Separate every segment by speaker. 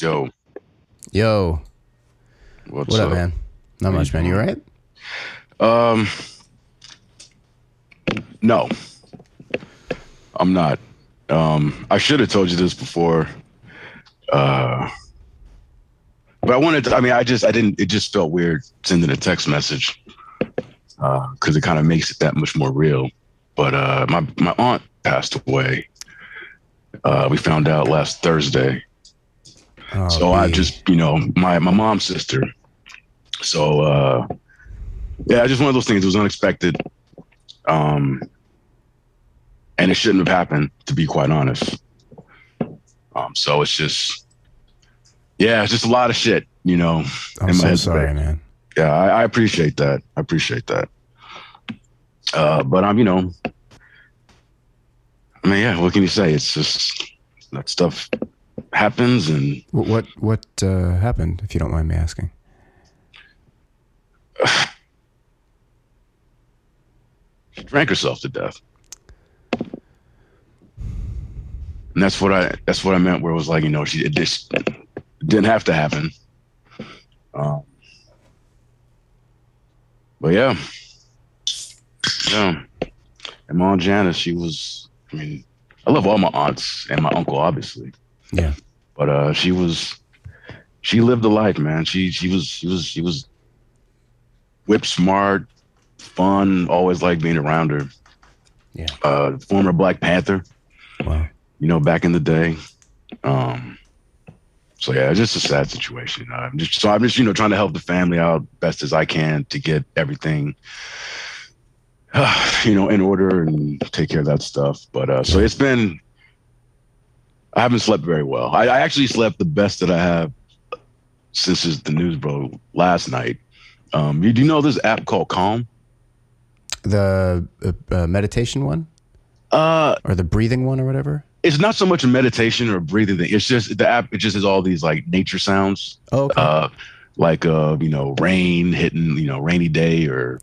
Speaker 1: Yo,
Speaker 2: Yo,
Speaker 1: what's
Speaker 2: what up, man? Not much, man. You all right?
Speaker 1: Um, no, I'm not. Um, I should have told you this before. Uh, but I wanted to, I mean, I just, I didn't, it just felt weird sending a text message. Uh, cause it kind of makes it that much more real. But, uh, my, my aunt passed away. Uh, we found out last Thursday.
Speaker 2: Oh,
Speaker 1: so I just, you know, my, my mom's sister. So, uh, yeah, just one of those things. It was unexpected. Um, and it shouldn't have happened, to be quite honest. Um, so it's just, yeah, it's just a lot of shit, you know.
Speaker 2: I'm so sorry, man.
Speaker 1: Yeah, I, I appreciate that. I appreciate that. Uh, but I'm, you know, I mean, yeah, what can you say? It's just that stuff happens, and
Speaker 2: What what, what uh, happened? If you don't mind me asking.
Speaker 1: she drank herself to death. And that's what I that's what I meant where it was like, you know, she it just didn't have to happen. Um, but yeah. Yeah. And my aunt Janice, she was I mean, I love all my aunts and my uncle, obviously.
Speaker 2: Yeah.
Speaker 1: But uh she was she lived a life, man. She she was she was she was whip smart, fun, always liked being around her.
Speaker 2: Yeah.
Speaker 1: Uh former Black Panther,
Speaker 2: Wow.
Speaker 1: you know, back in the day. Um so yeah, it's just a sad situation. I'm just so I'm just, you know, trying to help the family out best as I can to get everything you know, in order and take care of that stuff. But uh so it's been I haven't slept very well. I, I actually slept the best that I have since the news broke last night. Um, you do you know this app called Calm?
Speaker 2: The uh, uh, meditation one
Speaker 1: Uh,
Speaker 2: or the breathing one or whatever.
Speaker 1: it's not so much a meditation or a breathing thing. It's just the app. It just has all these like nature sounds,
Speaker 2: Oh, okay.
Speaker 1: uh, like uh, you know, rain hitting, you know, rainy day or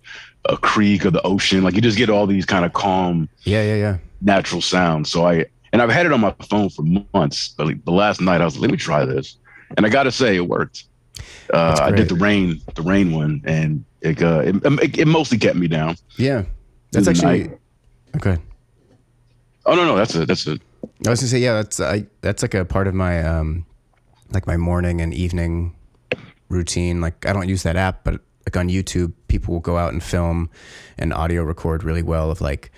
Speaker 1: a creek or the ocean. Like you just get all these kind of calm,
Speaker 2: yeah, yeah, yeah.
Speaker 1: natural sounds. So I and I've had it on my phone for months. But like, the last night I was like, let me try this, and I got to say it worked. Uh, I did the rain, the rain one, and it, uh, it, it it mostly kept me down.
Speaker 2: Yeah. That's actually
Speaker 1: night.
Speaker 2: okay.
Speaker 1: Oh no, no, that's it. That's it.
Speaker 2: I was gonna say, yeah, that's I that's like a part of my um like my morning and evening routine. Like I don't use that app, but like on YouTube, people will go out and film and audio record really well of like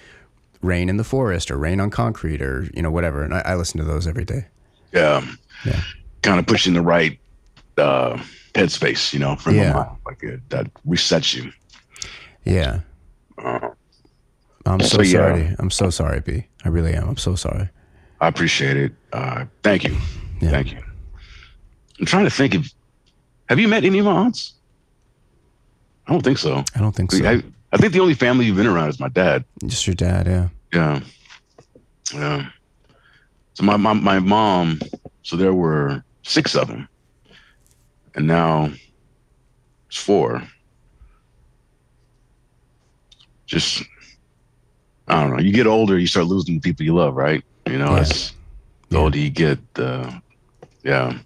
Speaker 2: rain in the forest or rain on concrete or you know whatever. And I, I listen to those every day.
Speaker 1: Yeah.
Speaker 2: Yeah.
Speaker 1: Kind of pushing the right uh, headspace, you know, from
Speaker 2: Yeah.
Speaker 1: the mind. Like it, that resets you.
Speaker 2: Yeah.
Speaker 1: Uh,
Speaker 2: I'm so,
Speaker 1: So, yeah.
Speaker 2: sorry. I'm so sorry, B. I really am. I'm so sorry.
Speaker 1: I appreciate it. Uh, thank you.
Speaker 2: Yeah.
Speaker 1: Thank you. I'm trying to think if have you met any of my aunts? I don't think so.
Speaker 2: I don't think so.
Speaker 1: I, I think the only family you've been around is my dad.
Speaker 2: Just your dad, yeah.
Speaker 1: Yeah. Yeah. So my, my my mom, so there were six of them. And now it's four. Just I don't know. You get older, you start losing the people you love, right? You know,
Speaker 2: Yeah.
Speaker 1: it's the older you get, uh, yeah.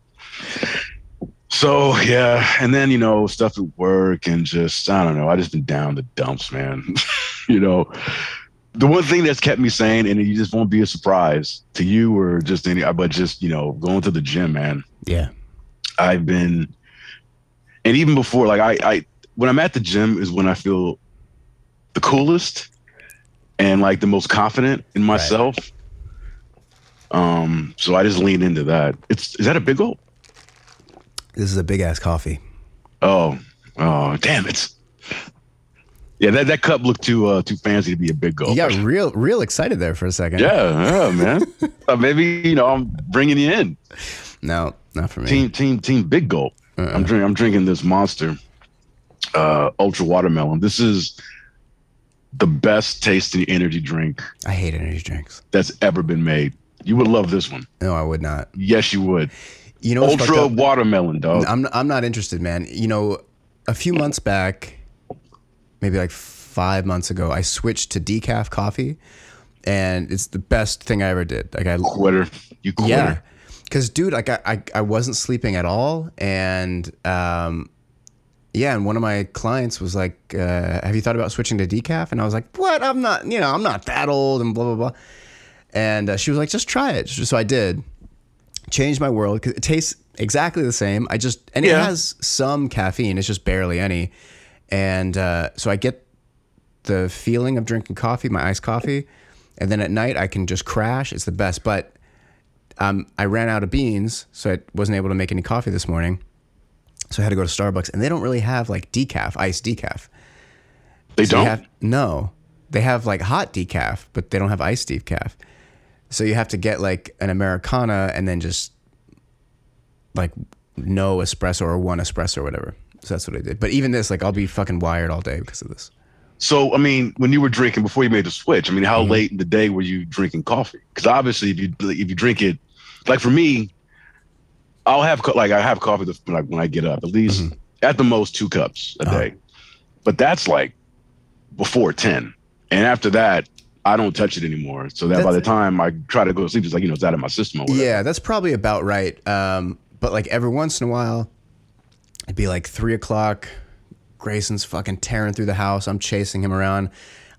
Speaker 1: So yeah, and then you know stuff at work and just I don't know. I just been down the dumps, man. you know, the one thing that's kept me sane, and you just won't be a surprise to you or just any, but just you know, going to the gym, man.
Speaker 2: Yeah.
Speaker 1: I've been, and even before, like I, I when I'm at the gym is when I feel the coolest and like the most confident in myself. Um, so I just lean into that. It's is that a big gulp?
Speaker 2: This is a big ass coffee.
Speaker 1: Oh, oh, damn it! Yeah, that, that cup looked too uh, too fancy to be a big gulp.
Speaker 2: You got real real excited there for a second.
Speaker 1: yeah, yeah, man. uh, maybe you know I'm bringing you in.
Speaker 2: No, not for me.
Speaker 1: Team, team, team. Big gulp.
Speaker 2: Uh-uh.
Speaker 1: I'm drinking. I'm drinking this monster, uh, ultra watermelon. This is the best tasting energy drink
Speaker 2: I hate energy drinks.
Speaker 1: that's ever been made. You would love this one.
Speaker 2: No, I would not.
Speaker 1: Yes, you would.
Speaker 2: You know,
Speaker 1: Ultra watermelon, dog.
Speaker 2: I'm I'm not interested, man. You know, a few months back, maybe like five months ago, I switched to decaf coffee, and it's the best thing I ever did. Like I,
Speaker 1: Quitter. You quitter.
Speaker 2: yeah, Cause dude, like I, I, I wasn't sleeping at all. And, um, yeah. And one of my clients was like, uh, have you thought about switching to decaf? And I was like, what? I'm not, you know, I'm not that old and blah, blah, blah. And uh, she was like, just try it. So I did changed my world because it tastes exactly the same. I just, and
Speaker 1: Yeah.
Speaker 2: it has some caffeine. It's just barely any. And, uh, so I get the feeling of drinking coffee, my iced coffee, and then at night I can just crash. It's the best. But um, I ran out of beans, so I wasn't able to make any coffee this morning. So I had to go to Starbucks, and they don't really have like decaf, iced decaf.
Speaker 1: They
Speaker 2: So
Speaker 1: don't.
Speaker 2: have- no, they have like hot decaf, but they don't have iced decaf. So you have to get like an Americano and then just like no espresso or one espresso or whatever. So that's what I did. But even this, like, I'll be fucking wired all day because of this.
Speaker 1: So, I mean, when you were drinking before you made the switch, I mean, how
Speaker 2: Mm-hmm.
Speaker 1: late in the day were you drinking coffee? Because obviously, if you if you drink it, like for me, I'll have co- like I have coffee the, like when I get up, at least
Speaker 2: Mm-hmm.
Speaker 1: at the most two cups a
Speaker 2: Uh-huh.
Speaker 1: day, but that's like before ten, and after that, I don't touch it anymore. So that by the time I try to go to sleep, it's like you know it's out of my system or.
Speaker 2: Yeah, that's probably about right. Um, but like every once in a while, it'd be like three o'clock. Grayson's fucking tearing through the house. I'm chasing him around.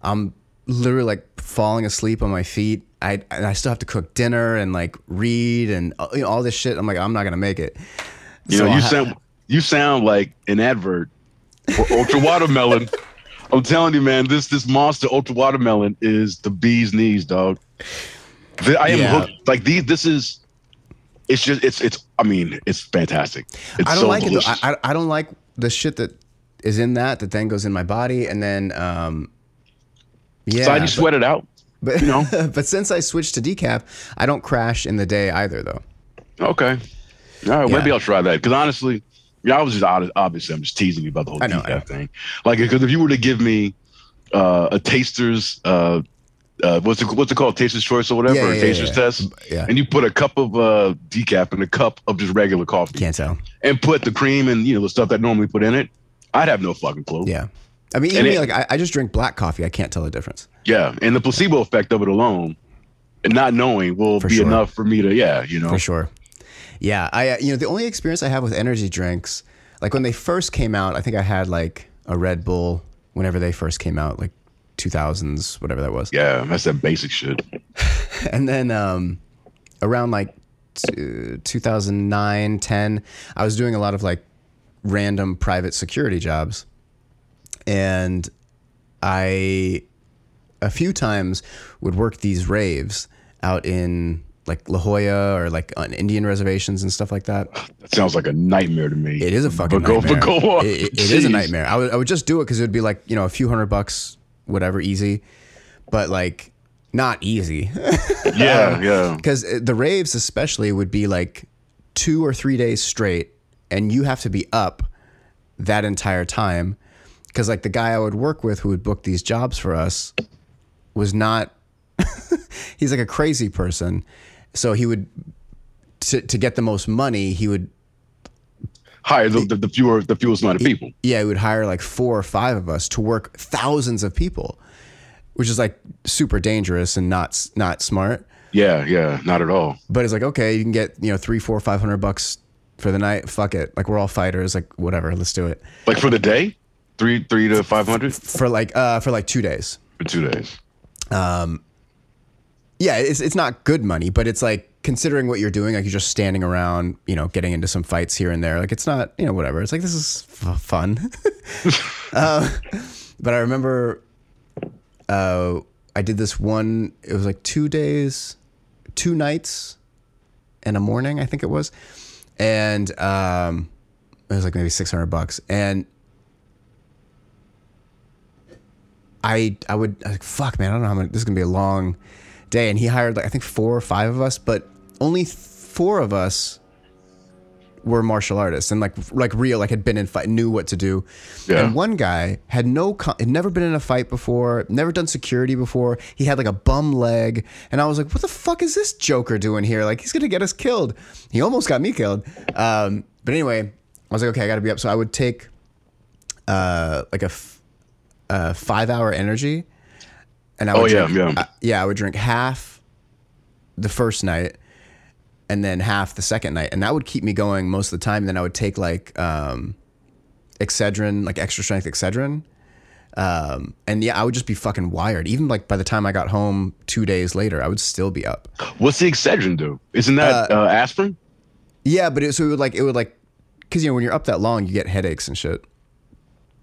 Speaker 2: I'm literally like falling asleep on my feet. I and I still have to cook dinner and like read and uh, you know, all this shit. I'm like, I'm not gonna make it.
Speaker 1: You
Speaker 2: So
Speaker 1: know, you
Speaker 2: ha-
Speaker 1: sound you sound like an advert for ultra watermelon. I'm telling you, man, this this monster ultra watermelon is the bee's knees, dog. The- I am
Speaker 2: Yeah.
Speaker 1: hooked. Like these, this is. It's just it's it's. I mean, it's fantastic. It's
Speaker 2: I don't
Speaker 1: so
Speaker 2: like
Speaker 1: delicious.
Speaker 2: it. Though. I, I don't like the shit that is in that that then goes in my body and then um, yeah.
Speaker 1: so I
Speaker 2: but-
Speaker 1: just sweat it out.
Speaker 2: But
Speaker 1: you know.
Speaker 2: but since I switched to decaf, I don't crash in the day either though.
Speaker 1: Okay. All right. Maybe I'll try that because honestly, yeah, I was just obviously I'm just teasing you about the whole
Speaker 2: I know,
Speaker 1: decaf thing. Like, because if you were to give me uh, a taster's, uh, uh, what's it what's it called, taster's choice or whatever,
Speaker 2: Yeah, yeah,
Speaker 1: a
Speaker 2: yeah,
Speaker 1: taster's test,
Speaker 2: Yeah.
Speaker 1: and you put a cup of uh, decaf in a cup of just regular coffee,
Speaker 2: Can't tell.
Speaker 1: and put the cream and you know the stuff that normally put in it, I'd have no fucking clue.
Speaker 2: Yeah. I mean, even me,
Speaker 1: it-
Speaker 2: like I, I just drink black coffee. I can't tell the difference.
Speaker 1: Yeah, and the placebo effect of it alone, and not knowing will
Speaker 2: For
Speaker 1: be
Speaker 2: sure.
Speaker 1: enough for me to yeah, you know.
Speaker 2: For sure. Yeah, I uh, you know the only experience I have with energy drinks, like when they first came out, I think I had like a Red Bull whenever they first came out, like 2000s, whatever that was.
Speaker 1: Yeah, that's that basic shit.
Speaker 2: And then um, around like t- 2009, 10, I was doing a lot of like random private security jobs. And I, a few times, would work these raves out in like La Jolla or like on Indian reservations and stuff like that.
Speaker 1: That sounds like a nightmare to me.
Speaker 2: It is a fucking
Speaker 1: go,
Speaker 2: nightmare.
Speaker 1: but go.
Speaker 2: It, it- it is a nightmare. I would, I would just do it because it would be like, you know, a few hundred bucks, whatever, easy. But like, not easy.
Speaker 1: Yeah, yeah.
Speaker 2: because uh, the raves especially would be like two or three days straight and you have to be up that entire time because like the guy i would work with who would book these jobs for us was not he's like a crazy person so he would to, to get the most money he would
Speaker 1: Hire the, the, the fewer the fewest amount of people.
Speaker 2: yeah he would hire like four or five of us to work thousands of people which is like super dangerous and not not smart
Speaker 1: Yeah, yeah, not at all.
Speaker 2: But it's like, okay, you can get, you know, three, four, five hundred bucks for the night. Fuck it. Like we're all fighters. Like whatever, let's do it.
Speaker 1: Like for the day, three three to five hundred
Speaker 2: For like uh for like two days.
Speaker 1: for two days.
Speaker 2: Yeah, it's it's not good money, but it's like considering what you're doing, like you're just standing around, you know, getting into some fights here and there. Like it's not, you know, whatever. It's like this is f- fun. uh, but I remember uh I did this one it was like 2 days, 2 nights and a morning, I think it was. And um it was like maybe 600 bucks and I I would I like fuck man I don't know how many, this is gonna be a long day and he hired like I think four or five of us but only four of us were martial artists and like like real like had been in fight knew what to do.
Speaker 1: Yeah.
Speaker 2: and one guy had no had never been in a fight before never done security before. He had like a bum leg and I was like what the fuck is this joker doing here? Like he's gonna get us killed. He almost got me killed. Um, but anyway I was like okay I gotta be up. So I would take uh, like a, f- a five hour energy and I would
Speaker 1: Oh, yeah,
Speaker 2: drink,
Speaker 1: yeah.
Speaker 2: I- yeah I would drink half the first night and then half the second night, and that would keep me going most of the time. And then I would take like um, Excedrin, like extra strength Excedrin. Um, and yeah, I would just be fucking wired. Even like by the time I got home two days later, I would still be up.
Speaker 1: What's the Excedrin do? Isn't that uh, aspirin?
Speaker 2: Yeah, but it, so it would like it would like because you know when you're up that long, you get headaches and shit.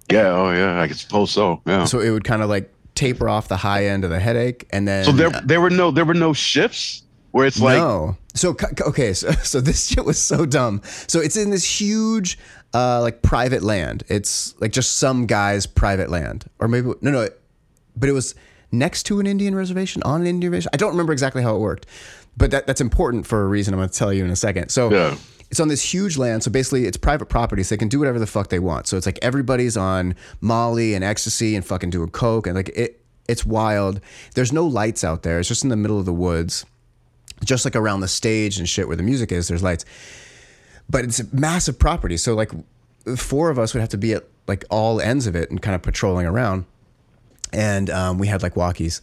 Speaker 1: Yeah. Oh yeah. I suppose so. Yeah.
Speaker 2: So it would kind of like taper off the high end of the headache, and then
Speaker 1: So there, there were no, there were no shifts where it's like,
Speaker 2: no. So okay, so, so this shit was so dumb. So it's in this huge, uh, like private land. It's like just some guy's private land, or maybe no, no, but it was next to an Indian reservation on an Indian reservation. I don't remember exactly how it worked, but that that's important for a reason. I'm going to tell you in a second. So.
Speaker 1: Yeah.
Speaker 2: It's on this huge land, so basically it's private property, so they can do whatever the fuck they want. So it's like everybody's on Molly and ecstasy and fucking doing coke and like it. It's wild. There's no lights out there. It's just in the middle of the woods just like around the stage and shit where the music is, there's lights. But it's a massive property. So like four of us would have to be at like all ends of it and kind of patrolling around. And um, we had like walkies.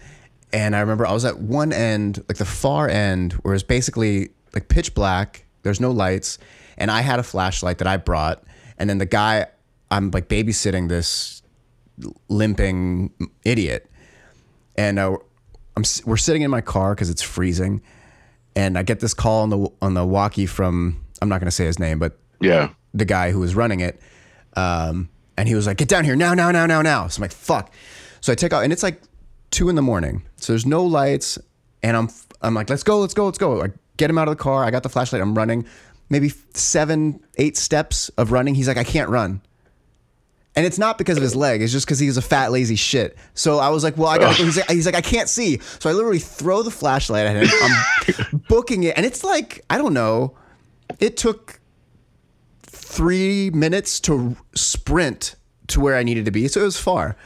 Speaker 2: And I remember I was at one end, like the far end, where it's basically like pitch black. There's no lights. And I had a flashlight that I brought. And then the guy, I'm like babysitting this limping idiot. And uh, I'm, we're sitting in my car because it's freezing and I get this call on the on the walkie from I'm not going to say his name, but
Speaker 1: yeah,
Speaker 2: the guy who was running it, um, and he was like, "Get down here now, now, now, now, now." So I'm like, "Fuck!" So I take out, and it's like two in the morning, so there's no lights, and I'm I'm like, "Let's go, let's go, let's go!" I get him out of the car. I got the flashlight. I'm running, maybe seven, eight steps of running. He's like, "I can't run." And it's not because of his leg. It's just because he's a fat, lazy shit. So I was like, well, I got to He's like, he's like, I can't see. So I literally throw the flashlight at him. I'm booking it. And it's like, I don't know. It took three minutes to sprint to where I needed to be. So it was far.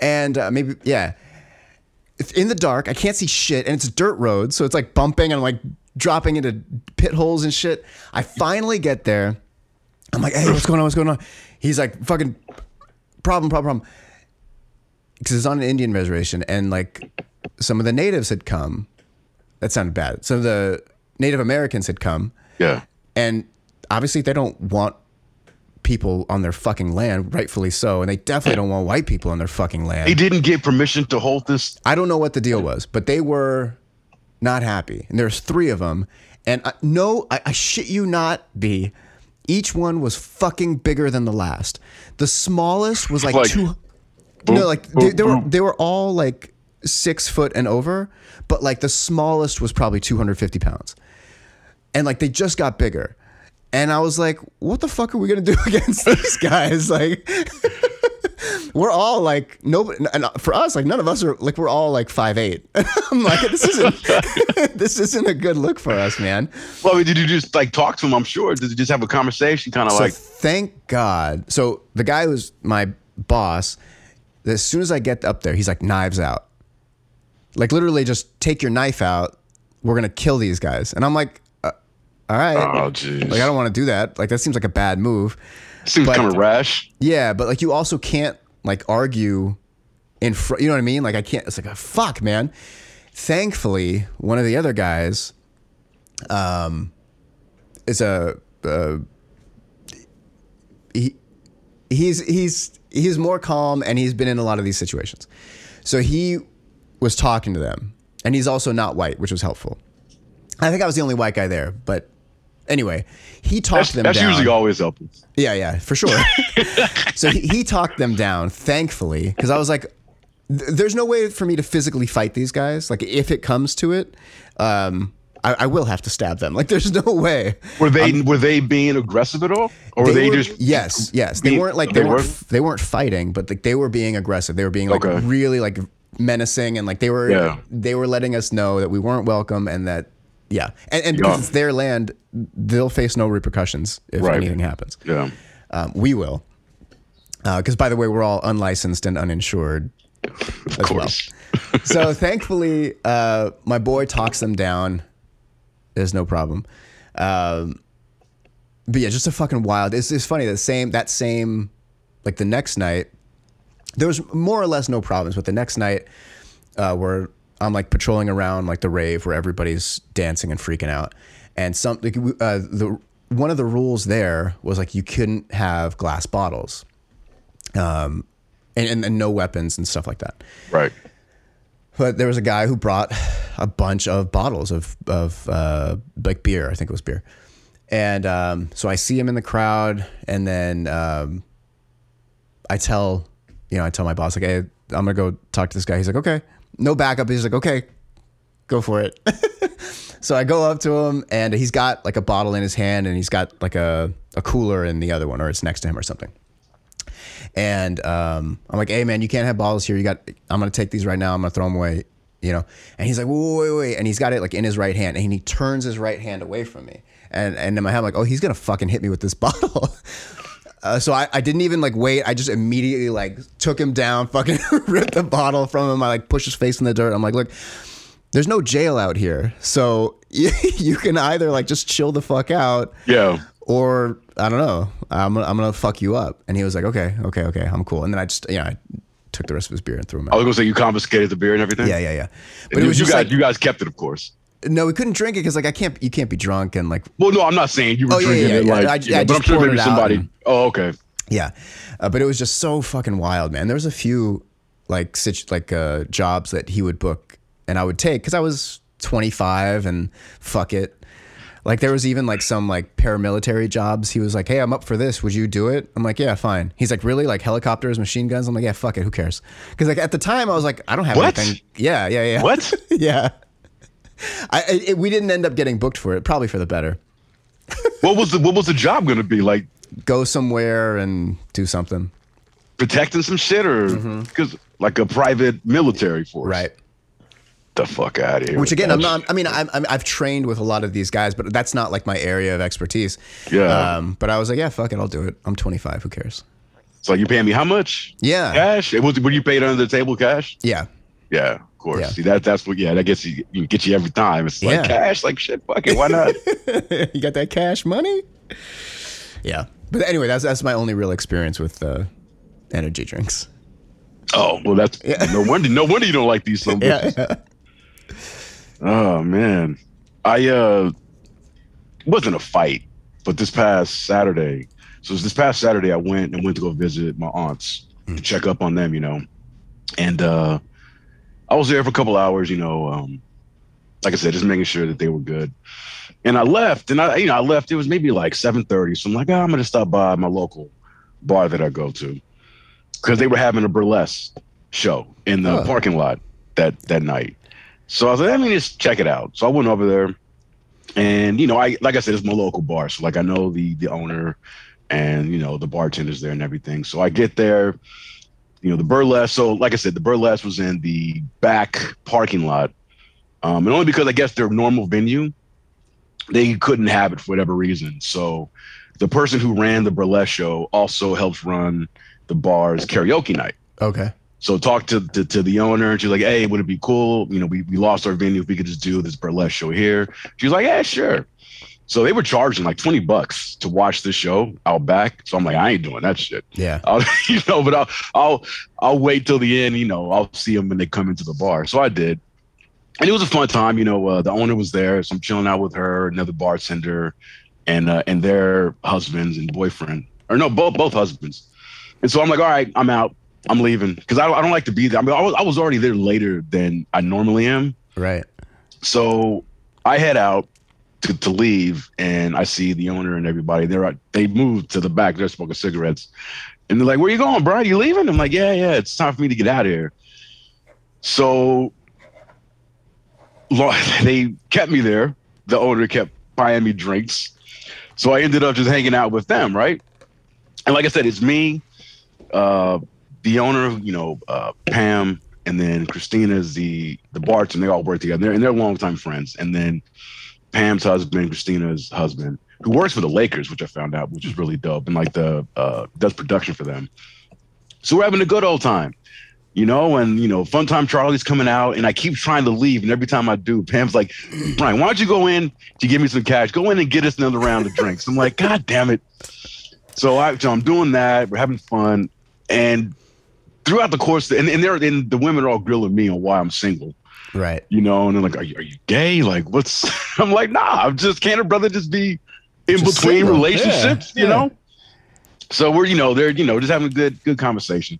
Speaker 2: And uh, maybe, yeah. It's in the dark. I can't see shit. And it's a dirt road. So it's like bumping and I'm like dropping into pit holes and shit. I finally get there. I'm like, hey, what's going on? What's going on? He's like, fucking problem, problem, problem. Because it's on an Indian reservation, and like some of the natives had come. That sounded bad. Some of the Native Americans had come.
Speaker 1: Yeah.
Speaker 2: And obviously, they don't want people on their fucking land, rightfully so. And they definitely don't want white people on their fucking land.
Speaker 1: They didn't get permission to hold this.
Speaker 2: I don't know what the deal was, but they were not happy. And there's three of them. And I, no, I, I shit you not, B. Each one was fucking bigger than the last. The smallest was like,
Speaker 1: Like,
Speaker 2: two.
Speaker 1: boom,
Speaker 2: no, like they,
Speaker 1: boom,
Speaker 2: they were they were all like six foot and over, but like the smallest was probably 250 pounds, and like they just got bigger. And I was like, "What the fuck are we gonna do against these guys?" Like, we're all like nobody, and for us, like none of us are like we're all like five eight. I'm like, this isn't this isn't a good look for us, man.
Speaker 1: Well, I mean, did you just like talk to him? I'm sure. Did you just have a conversation, kind of
Speaker 2: So
Speaker 1: like,
Speaker 2: thank God. So the guy who's my boss, as soon as I get up there, he's like knives out. Like literally, just take your knife out. We're gonna kill these guys. And I'm like, uh, all right.
Speaker 1: oh, jeez,
Speaker 2: Like I don't want to do that. Like that seems like a bad move.
Speaker 1: seems kind of rash.
Speaker 2: Yeah, but like you also can't like argue in front. You know what I mean? Like I can't. It's like a fuck, man. Thankfully, one of the other guys, um, is a uh, he he's he's he's more calm and he's been in a lot of these situations. So he was talking to them, and he's also not white, which was helpful. I think I was the only white guy there, but anyway, he talked
Speaker 1: That's,
Speaker 2: them
Speaker 1: that's
Speaker 2: down.
Speaker 1: usually always helpful.
Speaker 2: Yeah, yeah, for sure. so he, he talked them down, thankfully, because I was like, "There's no way for me to physically fight these guys. Like, if it comes to it, um, I, I will have to stab them. Like, there's no way."
Speaker 1: Were they were they being aggressive at all, or were they,
Speaker 2: were-
Speaker 1: just
Speaker 2: yes, yes. They
Speaker 1: being-
Speaker 2: weren't like they,
Speaker 1: they
Speaker 2: weren't
Speaker 1: were?
Speaker 2: f- they weren't fighting, but like they were being aggressive. They were being like
Speaker 1: Okay.
Speaker 2: really like menacing, and like they were
Speaker 1: Yeah.
Speaker 2: they were letting us know that we weren't welcome and that yeah, and, and because
Speaker 1: Yeah.
Speaker 2: it's their land, they'll face no repercussions if
Speaker 1: Right.
Speaker 2: anything happens.
Speaker 1: yeah?
Speaker 2: Um, we will. Because, by the way, we're all unlicensed and uninsured
Speaker 1: Of
Speaker 2: as well.
Speaker 1: course.
Speaker 2: So, thankfully, uh, my boy talks them down. There's no problem. Um, but yeah, just a fucking wild. It's, it's funny. The same, that same, like the next night, there was more or less no problems. But the next night, uh, where I'm like patrolling around like the rave where everybody's dancing and freaking out. and some like, uh, the one of the rules there was like you couldn't have glass bottles, um, and, and, and no weapons and stuff like that.
Speaker 1: Right.
Speaker 2: But there was a guy who brought a bunch of bottles of of uh, like beer. I think it was beer. And um, so I see him in the crowd, and then um, I tell, you know, I tell my boss like, "Hey, I'm gonna go talk to this guy." He's like, "Okay." No backup. He's like, "Okay, go for it." so I go up to him, and he's got like a bottle in his hand, and he's got like a a cooler in the other one, or it's next to him or something. And um, I'm like, hey man, you can't have bottles here. You got. I'm gonna take these right now. I'm gonna throw them away. You know. And he's like, wait, wait, wait. And he's got it like in his right hand, and he turns his right hand away from me. And and in my head, I'm like, oh, he's gonna fucking hit me with this bottle. Uh, so I, I didn't even like wait. I just immediately like took him down, fucking ripped the bottle from him. I like pushed his face in the dirt. I'm like, look, there's no jail out here, so you, you can either like just chill the fuck out,
Speaker 1: Yeah.
Speaker 2: or I don't know, I'm gonna, I'm gonna fuck you up. And he was like, okay, okay, okay, I'm cool. And then I just, yeah, I took the rest of his beer and threw him
Speaker 1: I
Speaker 2: out.
Speaker 1: was gonna say you confiscated the beer and everything.
Speaker 2: Yeah, yeah, yeah. But
Speaker 1: But
Speaker 2: it was
Speaker 1: you
Speaker 2: just
Speaker 1: guys,
Speaker 2: like,
Speaker 1: you guys kept it, of course.
Speaker 2: No, we couldn't drink it because like I can't, you can't be drunk and like,
Speaker 1: Well, no, I'm not saying you were
Speaker 2: Oh, yeah,
Speaker 1: drinking
Speaker 2: yeah,
Speaker 1: it
Speaker 2: yeah.
Speaker 1: like,
Speaker 2: I- yeah, I
Speaker 1: but I'm sure maybe somebody.
Speaker 2: and-
Speaker 1: Oh, okay.
Speaker 2: yeah. Uh, but it was just so fucking wild, man. There was a few like situ- like uh, jobs that he would book and I would take because I was 25 and fuck it. Like there was even like some like paramilitary jobs. He was like, "Hey, I'm up for this. Would you do it?" I'm like, "Yeah, fine." He's like, "Really? Like helicopters, machine guns?" I'm like, "Yeah, fuck it. Who cares?" Because like at the time, I was like, "I don't have
Speaker 1: What?
Speaker 2: anything." Yeah, yeah, yeah.
Speaker 1: What?
Speaker 2: yeah. I, I it, we didn't end up getting booked for it. Probably for the better.
Speaker 1: what was the what was the job gonna be like?
Speaker 2: Go somewhere and do something.
Speaker 1: Protecting some shit or because like a private military force?
Speaker 2: Mm-hmm. Right.
Speaker 1: The fuck out of here.
Speaker 2: Which again, I'm not. I mean, I'm, I'm, I've trained with a lot of these guys, but that's not like my area of expertise.
Speaker 1: Yeah.
Speaker 2: Um, but I was like, yeah, fuck it, I'll do it. I'm 25. Who cares?
Speaker 1: So you paying me how much?
Speaker 2: Yeah.
Speaker 1: Cash? It was were you paid under the table cash?
Speaker 2: Yeah.
Speaker 1: Yeah, course.
Speaker 2: Yeah.
Speaker 1: See that that's what yeah, that gets you you get you every time. It's like
Speaker 2: Yeah.
Speaker 1: cash, like shit, fuck it, why not?
Speaker 2: you got that cash money? Yeah. But anyway, that's that's my only real experience with uh, energy drinks.
Speaker 1: oh, well that's no wonder no wonder you don't like these some
Speaker 2: Yeah.
Speaker 1: Oh man. I uh it wasn't a fight, but this past Saturday. So this past Saturday I went and went to go visit my aunts to check up on them, you know. And uh I was there for a couple hours, you know, um like I said, just making sure that they were good. And I left and I you know, I left it was maybe like 7:30. So I'm like, oh, I'm gonna stop by my local bar that I go to. Because they were having a burlesque show in the
Speaker 2: Oh.
Speaker 1: parking lot that that night. So I was like, I mean, just check it out. So I went over there, and you know, I like I said, it's my local bar, so like I know the the owner, and you know the bartenders there and everything. So I get there, you know, the burlesque. So like I said, the burlesque was in the back parking lot, um, and only because I guess their normal venue, they couldn't have it for whatever reason. So the person who ran the burlesque show also helps run the bar's karaoke night.
Speaker 2: Okay.
Speaker 1: So talk to, to to the owner, and she's like, "Hey, would it be cool? You know, we, we lost our venue. If we could just do this burlesque show here." She's like, "Yeah, sure." So they were charging like twenty bucks to watch this show out back. So I'm like, I ain't doing that shit.
Speaker 2: Yeah.
Speaker 1: I'll, you know, but I'll I'll I'll wait till the end. You know, I'll see them when they come into the bar. So I did, and it was a fun time. You know, uh, the owner was there, so I'm chilling out with her, another bartender, and uh, and their husbands and boyfriend, or no, both both husbands. And so I'm like, all right, I'm out. I'm leaving because I, I don't like to be there. I mean, I was, I was already there later than I normally am.
Speaker 2: Right.
Speaker 1: So I head out to, to leave, and I see the owner and everybody. They're they moved to the back. They're smoking cigarettes, and they're like, "Where you going, bro? You leaving?" I'm like, "Yeah, yeah. It's time for me to get out of here." So they kept me there. The owner kept buying me drinks, so I ended up just hanging out with them, right? And like I said, it's me, uh, the owner, you know, uh, Pam, and then Christina is the the bartender. They all work together, and they're, and they're longtime friends. And then Pam's husband, Christina's husband, who works for the Lakers, which I found out, which is really dope, and like the uh, does production for them. So we're having a good old time, you know, and you know, Fun Time Charlie's coming out, and I keep trying to leave, and every time I do, Pam's like, "Bryan, why don't you go in to give me some cash? Go in and get us another round of drinks." I'm like, "God damn it!" So I, so I'm doing that. We're having fun, and throughout the course, and, and they're and the women are all grilling me on why I'm single.
Speaker 2: Right.
Speaker 1: You know, and they're like, "Are you, are you gay? Like, what's?" I'm like, "Nah, I'm just can't a brother just be in
Speaker 2: Just
Speaker 1: between relationships?
Speaker 2: Yeah,
Speaker 1: You
Speaker 2: yeah.
Speaker 1: know." So we're you know they're you know just having a good good conversation.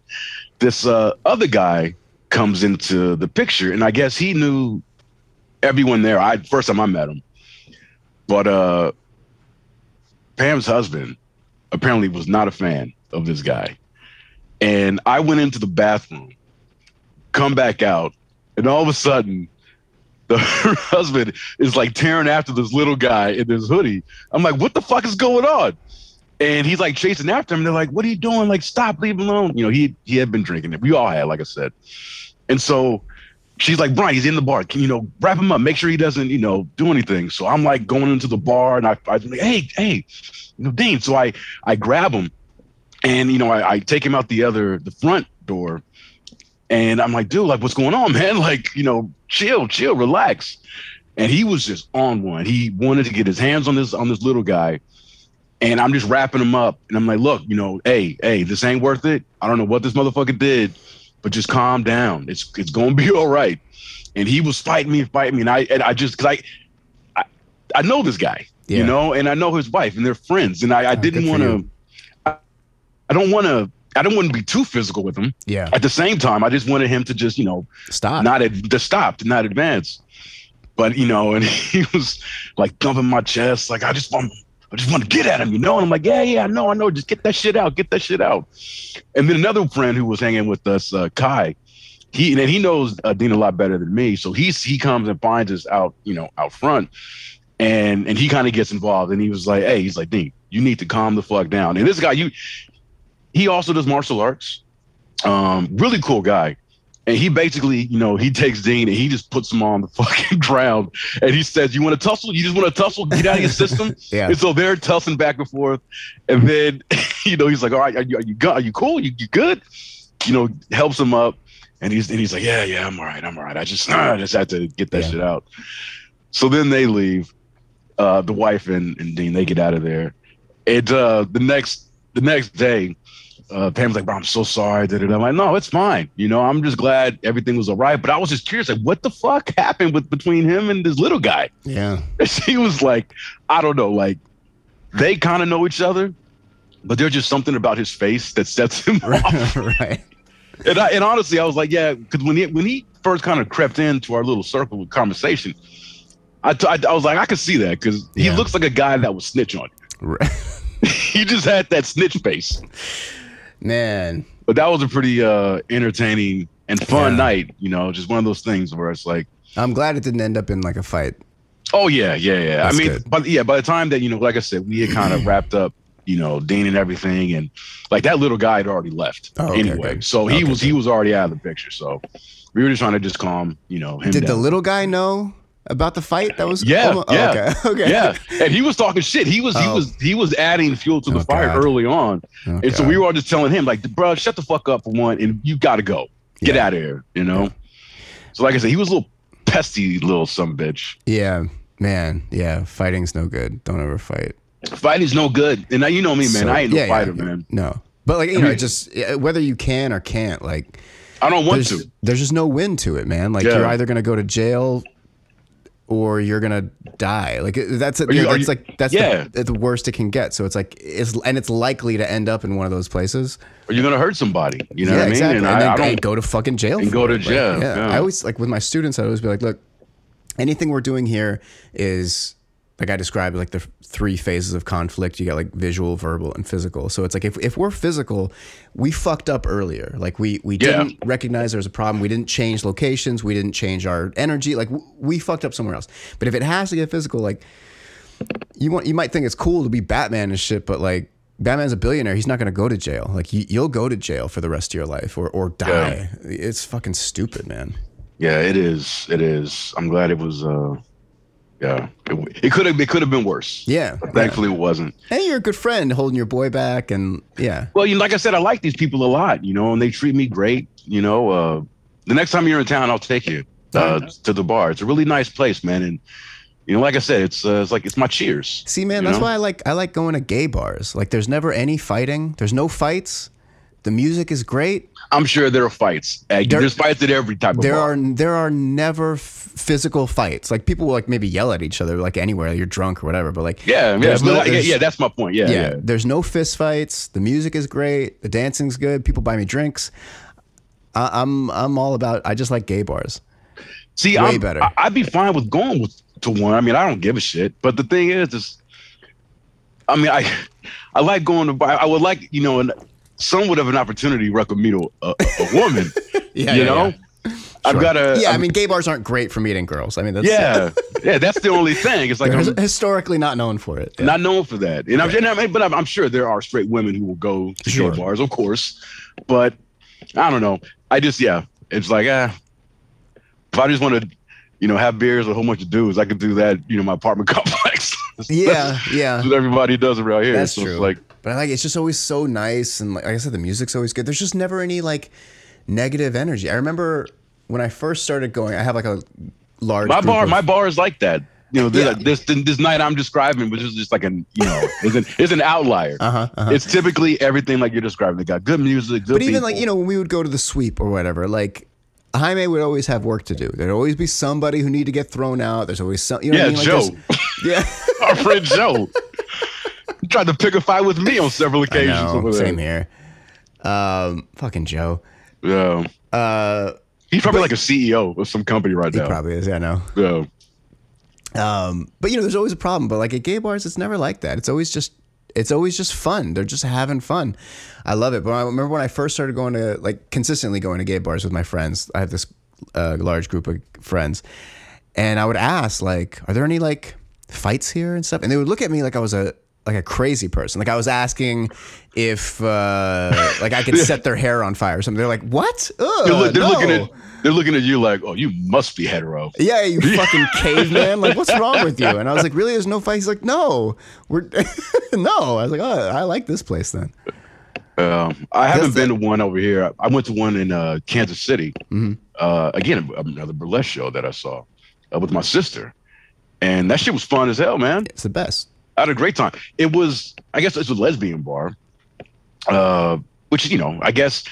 Speaker 1: This uh, other guy comes into the picture, and I guess he knew everyone there. I first time I met him, but uh, Pam's husband apparently was not a fan of this guy, and I went into the bathroom, come back out, and all of a sudden. The her husband is like tearing after this little guy in this hoodie. I'm like, what the fuck is going on? And he's like chasing after him. They're like, "What are you doing? Like, stop, leave him alone." You know, he he had been drinking it. We all had, like I said. And so she's like, "Bryan, he's in the bar. Can you know wrap him up? Make sure he doesn't, you know, do anything." So I'm like going into the bar, and I I like, "Hey, hey, you know, Dean." So I I grab him, and you know, I, I take him out the other the front door, and I'm like, "Dude, like, what's going on, man? Like, you know, chill, chill, relax." And he was just on one. He wanted to get his hands on this on this little guy and I'm just wrapping him up. And I'm like, look, you know, hey, hey, this ain't worth it. I don't know what this motherfucker did, but just calm down. It's it's gonna be all right. And he was fighting me, fighting me, and I and I just cause I I, I know this guy,
Speaker 2: Yeah.
Speaker 1: you know, and I know his wife, and they're friends, and I, I
Speaker 2: Oh,
Speaker 1: didn't to. I, I don't want to. I didn't want to be too physical with him.
Speaker 2: Yeah.
Speaker 1: At the same time, I just wanted him to just, you know,
Speaker 2: Stop.
Speaker 1: not ad- to stop, to not advance. But you know, and he was like thumping my chest, like I just want, I just want to get at him, you know. And I'm like, yeah, yeah, I know, I know, just get that shit out, get that shit out. And then another friend who was hanging with us, uh, Kai, he and he knows uh, Dean a lot better than me, so he's he comes and finds us out, you know, out front, and and he kind of gets involved, and he was like, hey, he's like, Dean, you need to calm the fuck down. And this guy, you, he also does martial arts, um, really cool guy. And he basically, you know, he takes Dean and he just puts him on the fucking ground. And he says, You want to tussle? You just want to tussle? Get out of your system?
Speaker 2: Yeah.
Speaker 1: And so they're tussling back and forth. And then, you know, he's like, All right, are you, are you, are you cool? You, you good? You know, helps him up. And he's, and he's like, Yeah, yeah, I'm all right. I'm all right. I just, I just had to get that
Speaker 2: Yeah.
Speaker 1: shit out. So then they leave. Uh, the wife and, and Dean, they get out of there. And uh, the next, the next day, uh, Pam's like, bro, I'm so sorry. Da, da, da. I'm like, no, it's fine. You know, I'm just glad everything was all right. But I was just curious, like, what the fuck happened with between him and this little guy?
Speaker 2: Yeah.
Speaker 1: She was like, I don't know, like they kind of know each other, but there's just something about his face that sets him off.
Speaker 2: right.
Speaker 1: And, I, and honestly, I was like, yeah, because when he when he first kind of crept into our little circle of conversation, I, t- I, I was like, I could see that because he
Speaker 2: Yeah.
Speaker 1: looks like a guy that would snitch on
Speaker 2: Right.
Speaker 1: you. he just had that snitch face.
Speaker 2: Man.
Speaker 1: but that was a pretty uh entertaining and fun
Speaker 2: Yeah.
Speaker 1: night you know just one of those things where it's like
Speaker 2: I'm glad it didn't end up in like a fight.
Speaker 1: oh yeah yeah yeah
Speaker 2: That's
Speaker 1: i mean
Speaker 2: good.
Speaker 1: but yeah by the time that you know like i said we had kind of wrapped up you know dean and everything and like that little guy had already left
Speaker 2: Oh, okay,
Speaker 1: anyway
Speaker 2: good.
Speaker 1: so he
Speaker 2: Okay,
Speaker 1: was he was already out of the picture so we were just trying to just calm you know him
Speaker 2: Did the little guy know about the fight? That was
Speaker 1: Yeah,
Speaker 2: almo- oh,
Speaker 1: yeah,
Speaker 2: okay. Okay.
Speaker 1: yeah and he was talking shit he was he
Speaker 2: Oh.
Speaker 1: was he was adding fuel to the
Speaker 2: Oh,
Speaker 1: fire
Speaker 2: God.
Speaker 1: early on
Speaker 2: Oh,
Speaker 1: and so we were all just telling him like bro shut the fuck up for one and you gotta go get
Speaker 2: Yeah.
Speaker 1: out of here you know so like i said he was a little pesty little some bitch
Speaker 2: Yeah. Man. Yeah. Fighting's no good. Don't ever fight.
Speaker 1: fighting's no good and now you know me man
Speaker 2: So-
Speaker 1: i ain't no
Speaker 2: yeah, yeah,
Speaker 1: fighter
Speaker 2: yeah.
Speaker 1: man
Speaker 2: No. But like you
Speaker 1: I
Speaker 2: know,
Speaker 1: mean-
Speaker 2: just whether you can or can't, like
Speaker 1: i don't want
Speaker 2: there's
Speaker 1: to
Speaker 2: there's just no win to it, man. Like
Speaker 1: Yeah.
Speaker 2: you're either gonna go to jail or you're gonna die. Like uh, that's it.
Speaker 1: you-
Speaker 2: yeah, that's
Speaker 1: you-
Speaker 2: like that's
Speaker 1: yeah.
Speaker 2: the, the worst it can get. So it's like it's and it's likely to end up in one of those places.
Speaker 1: or you're gonna hurt somebody you know
Speaker 2: yeah,
Speaker 1: what i mean
Speaker 2: exactly.
Speaker 1: and,
Speaker 2: And,
Speaker 1: I,
Speaker 2: then
Speaker 1: I
Speaker 2: go to fucking jail.
Speaker 1: and go to
Speaker 2: it. Like,
Speaker 1: jail, yeah.
Speaker 2: I always like with my students. I always be like, look, anything we're doing here is like I described like the three phases of conflict. You got like visual, verbal, and physical. So it's like if, if we're physical, we fucked up earlier. Like we we
Speaker 1: Yeah.
Speaker 2: didn't recognize there was a problem. We didn't change locations. We didn't change our energy. Like w- we fucked up somewhere else. But if it has to get physical, like you want you might think it's cool to be Batman and shit, but like Batman's a billionaire. He's not going to go to jail. Like you, you'll go to jail for the rest of your life or or die. It's fucking stupid, man.
Speaker 1: yeah it is it is i'm glad it was uh yeah it, it could have it could have been worse
Speaker 2: Yeah.
Speaker 1: Thankfully it wasn't
Speaker 2: Hey, you're a good friend holding your boy back and yeah.
Speaker 1: Well, you know, like I said, I like these people a lot, you know, and they treat me great. You know, uh, the next time you're in town, I'll take you uh, to the bar. It's a really nice place, man. And you know, like I said, it's uh, it's like it's my cheers.
Speaker 2: See, man, that's
Speaker 1: know?
Speaker 2: why I like I like going to gay bars. Like there's never any fighting. There's no fights. The music is great.
Speaker 1: I'm sure there are fights. Uh,
Speaker 2: There-
Speaker 1: There's fights at every type of
Speaker 2: There
Speaker 1: bar.
Speaker 2: are there are never f- physical fights. Like people will like maybe yell at each other like anywhere. You're drunk or whatever. But like
Speaker 1: yeah, yeah,
Speaker 2: no-
Speaker 1: yeah, yeah. That's my point. Yeah,
Speaker 2: yeah,
Speaker 1: yeah.
Speaker 2: There's no fist fights. The music is great. The dancing's good. People buy me drinks. I, I'm I'm all about. I just like gay bars.
Speaker 1: See,
Speaker 2: Way
Speaker 1: I'm,
Speaker 2: better.
Speaker 1: I, I'd be fine with going with to one. I mean, I don't give a shit. But the thing is, is I mean, I I like going to bar. I would like you know, an, somewhat of an opportunity to recommend me a, a, a woman.
Speaker 2: Yeah,
Speaker 1: you
Speaker 2: yeah,
Speaker 1: know,
Speaker 2: yeah.
Speaker 1: I've
Speaker 2: Sure.
Speaker 1: got a
Speaker 2: Yeah, I
Speaker 1: I'm-
Speaker 2: mean, gay bars aren't great for meeting girls. I mean, that's
Speaker 1: yeah, yeah. That's the only thing. It's like I'm
Speaker 2: historically not known for it. Yeah.
Speaker 1: not known for that, and I'm, and I'm but I'm, I'm sure there are straight women who will go to
Speaker 2: Sure.
Speaker 1: gay bars, of course. But I don't know. I just yeah, it's like ah, if I just want to, you know, have beers with a whole bunch of dudes, I could do that. You know, my apartment complex.
Speaker 2: yeah, yeah.
Speaker 1: That's what everybody does around here.
Speaker 2: That's
Speaker 1: so
Speaker 2: true.
Speaker 1: It's like
Speaker 2: But I like it's just always so nice and like, like I said, the music's always good. There's just never any like negative energy. I remember when I first started going, I have like a large
Speaker 1: my bar.
Speaker 2: of-
Speaker 1: My bar is like that. You know, this,
Speaker 2: Yeah.
Speaker 1: this this night I'm describing, which is just like an you know, is an is an outlier.
Speaker 2: Uh-huh, uh-huh.
Speaker 1: It's typically everything like you're describing. They got good music, good.
Speaker 2: But even like you know when we would go to the sweep or whatever, like Jaime would always have work to do. There'd always be somebody who need to get thrown out. There's always some. You know
Speaker 1: yeah,
Speaker 2: I mean?
Speaker 1: Joe,
Speaker 2: Like there's- yeah.
Speaker 1: our friend Joe, tried to pick a fight with me on several occasions.
Speaker 2: know,
Speaker 1: over there.
Speaker 2: same here. Um, fucking Joe.
Speaker 1: Yeah,
Speaker 2: Uh,
Speaker 1: he's probably like a CEO of some company right
Speaker 2: he
Speaker 1: now.
Speaker 2: probably is. Yeah, I know.
Speaker 1: Yeah.
Speaker 2: Um, but you know, there's always a problem. But like at gay bars, it's never like that. It's always just it's always just fun. They're just having fun. I love it. But I remember when I first started going to like consistently going to gay bars with my friends. I have this uh, large group of friends, and I would ask like, "Are there any like fights here and stuff?" And they would look at me like I was a like a crazy person. Like I was asking if uh, like I could set their hair on fire or something. They're like, "What? Ugh,
Speaker 1: They're, look- they're
Speaker 2: no."
Speaker 1: looking at they're looking at you like, oh, you must be hetero.
Speaker 2: Yeah, you fucking caveman. Like, what's wrong with you? And I was like, really? There's no fight. He's like, no, we're no. I was like, oh, I like this place then.
Speaker 1: Um, I haven't
Speaker 2: That's
Speaker 1: been to one over here. I went to one in uh, Kansas City.
Speaker 2: Mm-hmm.
Speaker 1: Uh, again, another burlesque show that I saw uh, with my sister, and that shit was fun as hell, man.
Speaker 2: It's the best.
Speaker 1: I had a great time. It was, I guess, it's a lesbian bar, uh, which you know, I guess.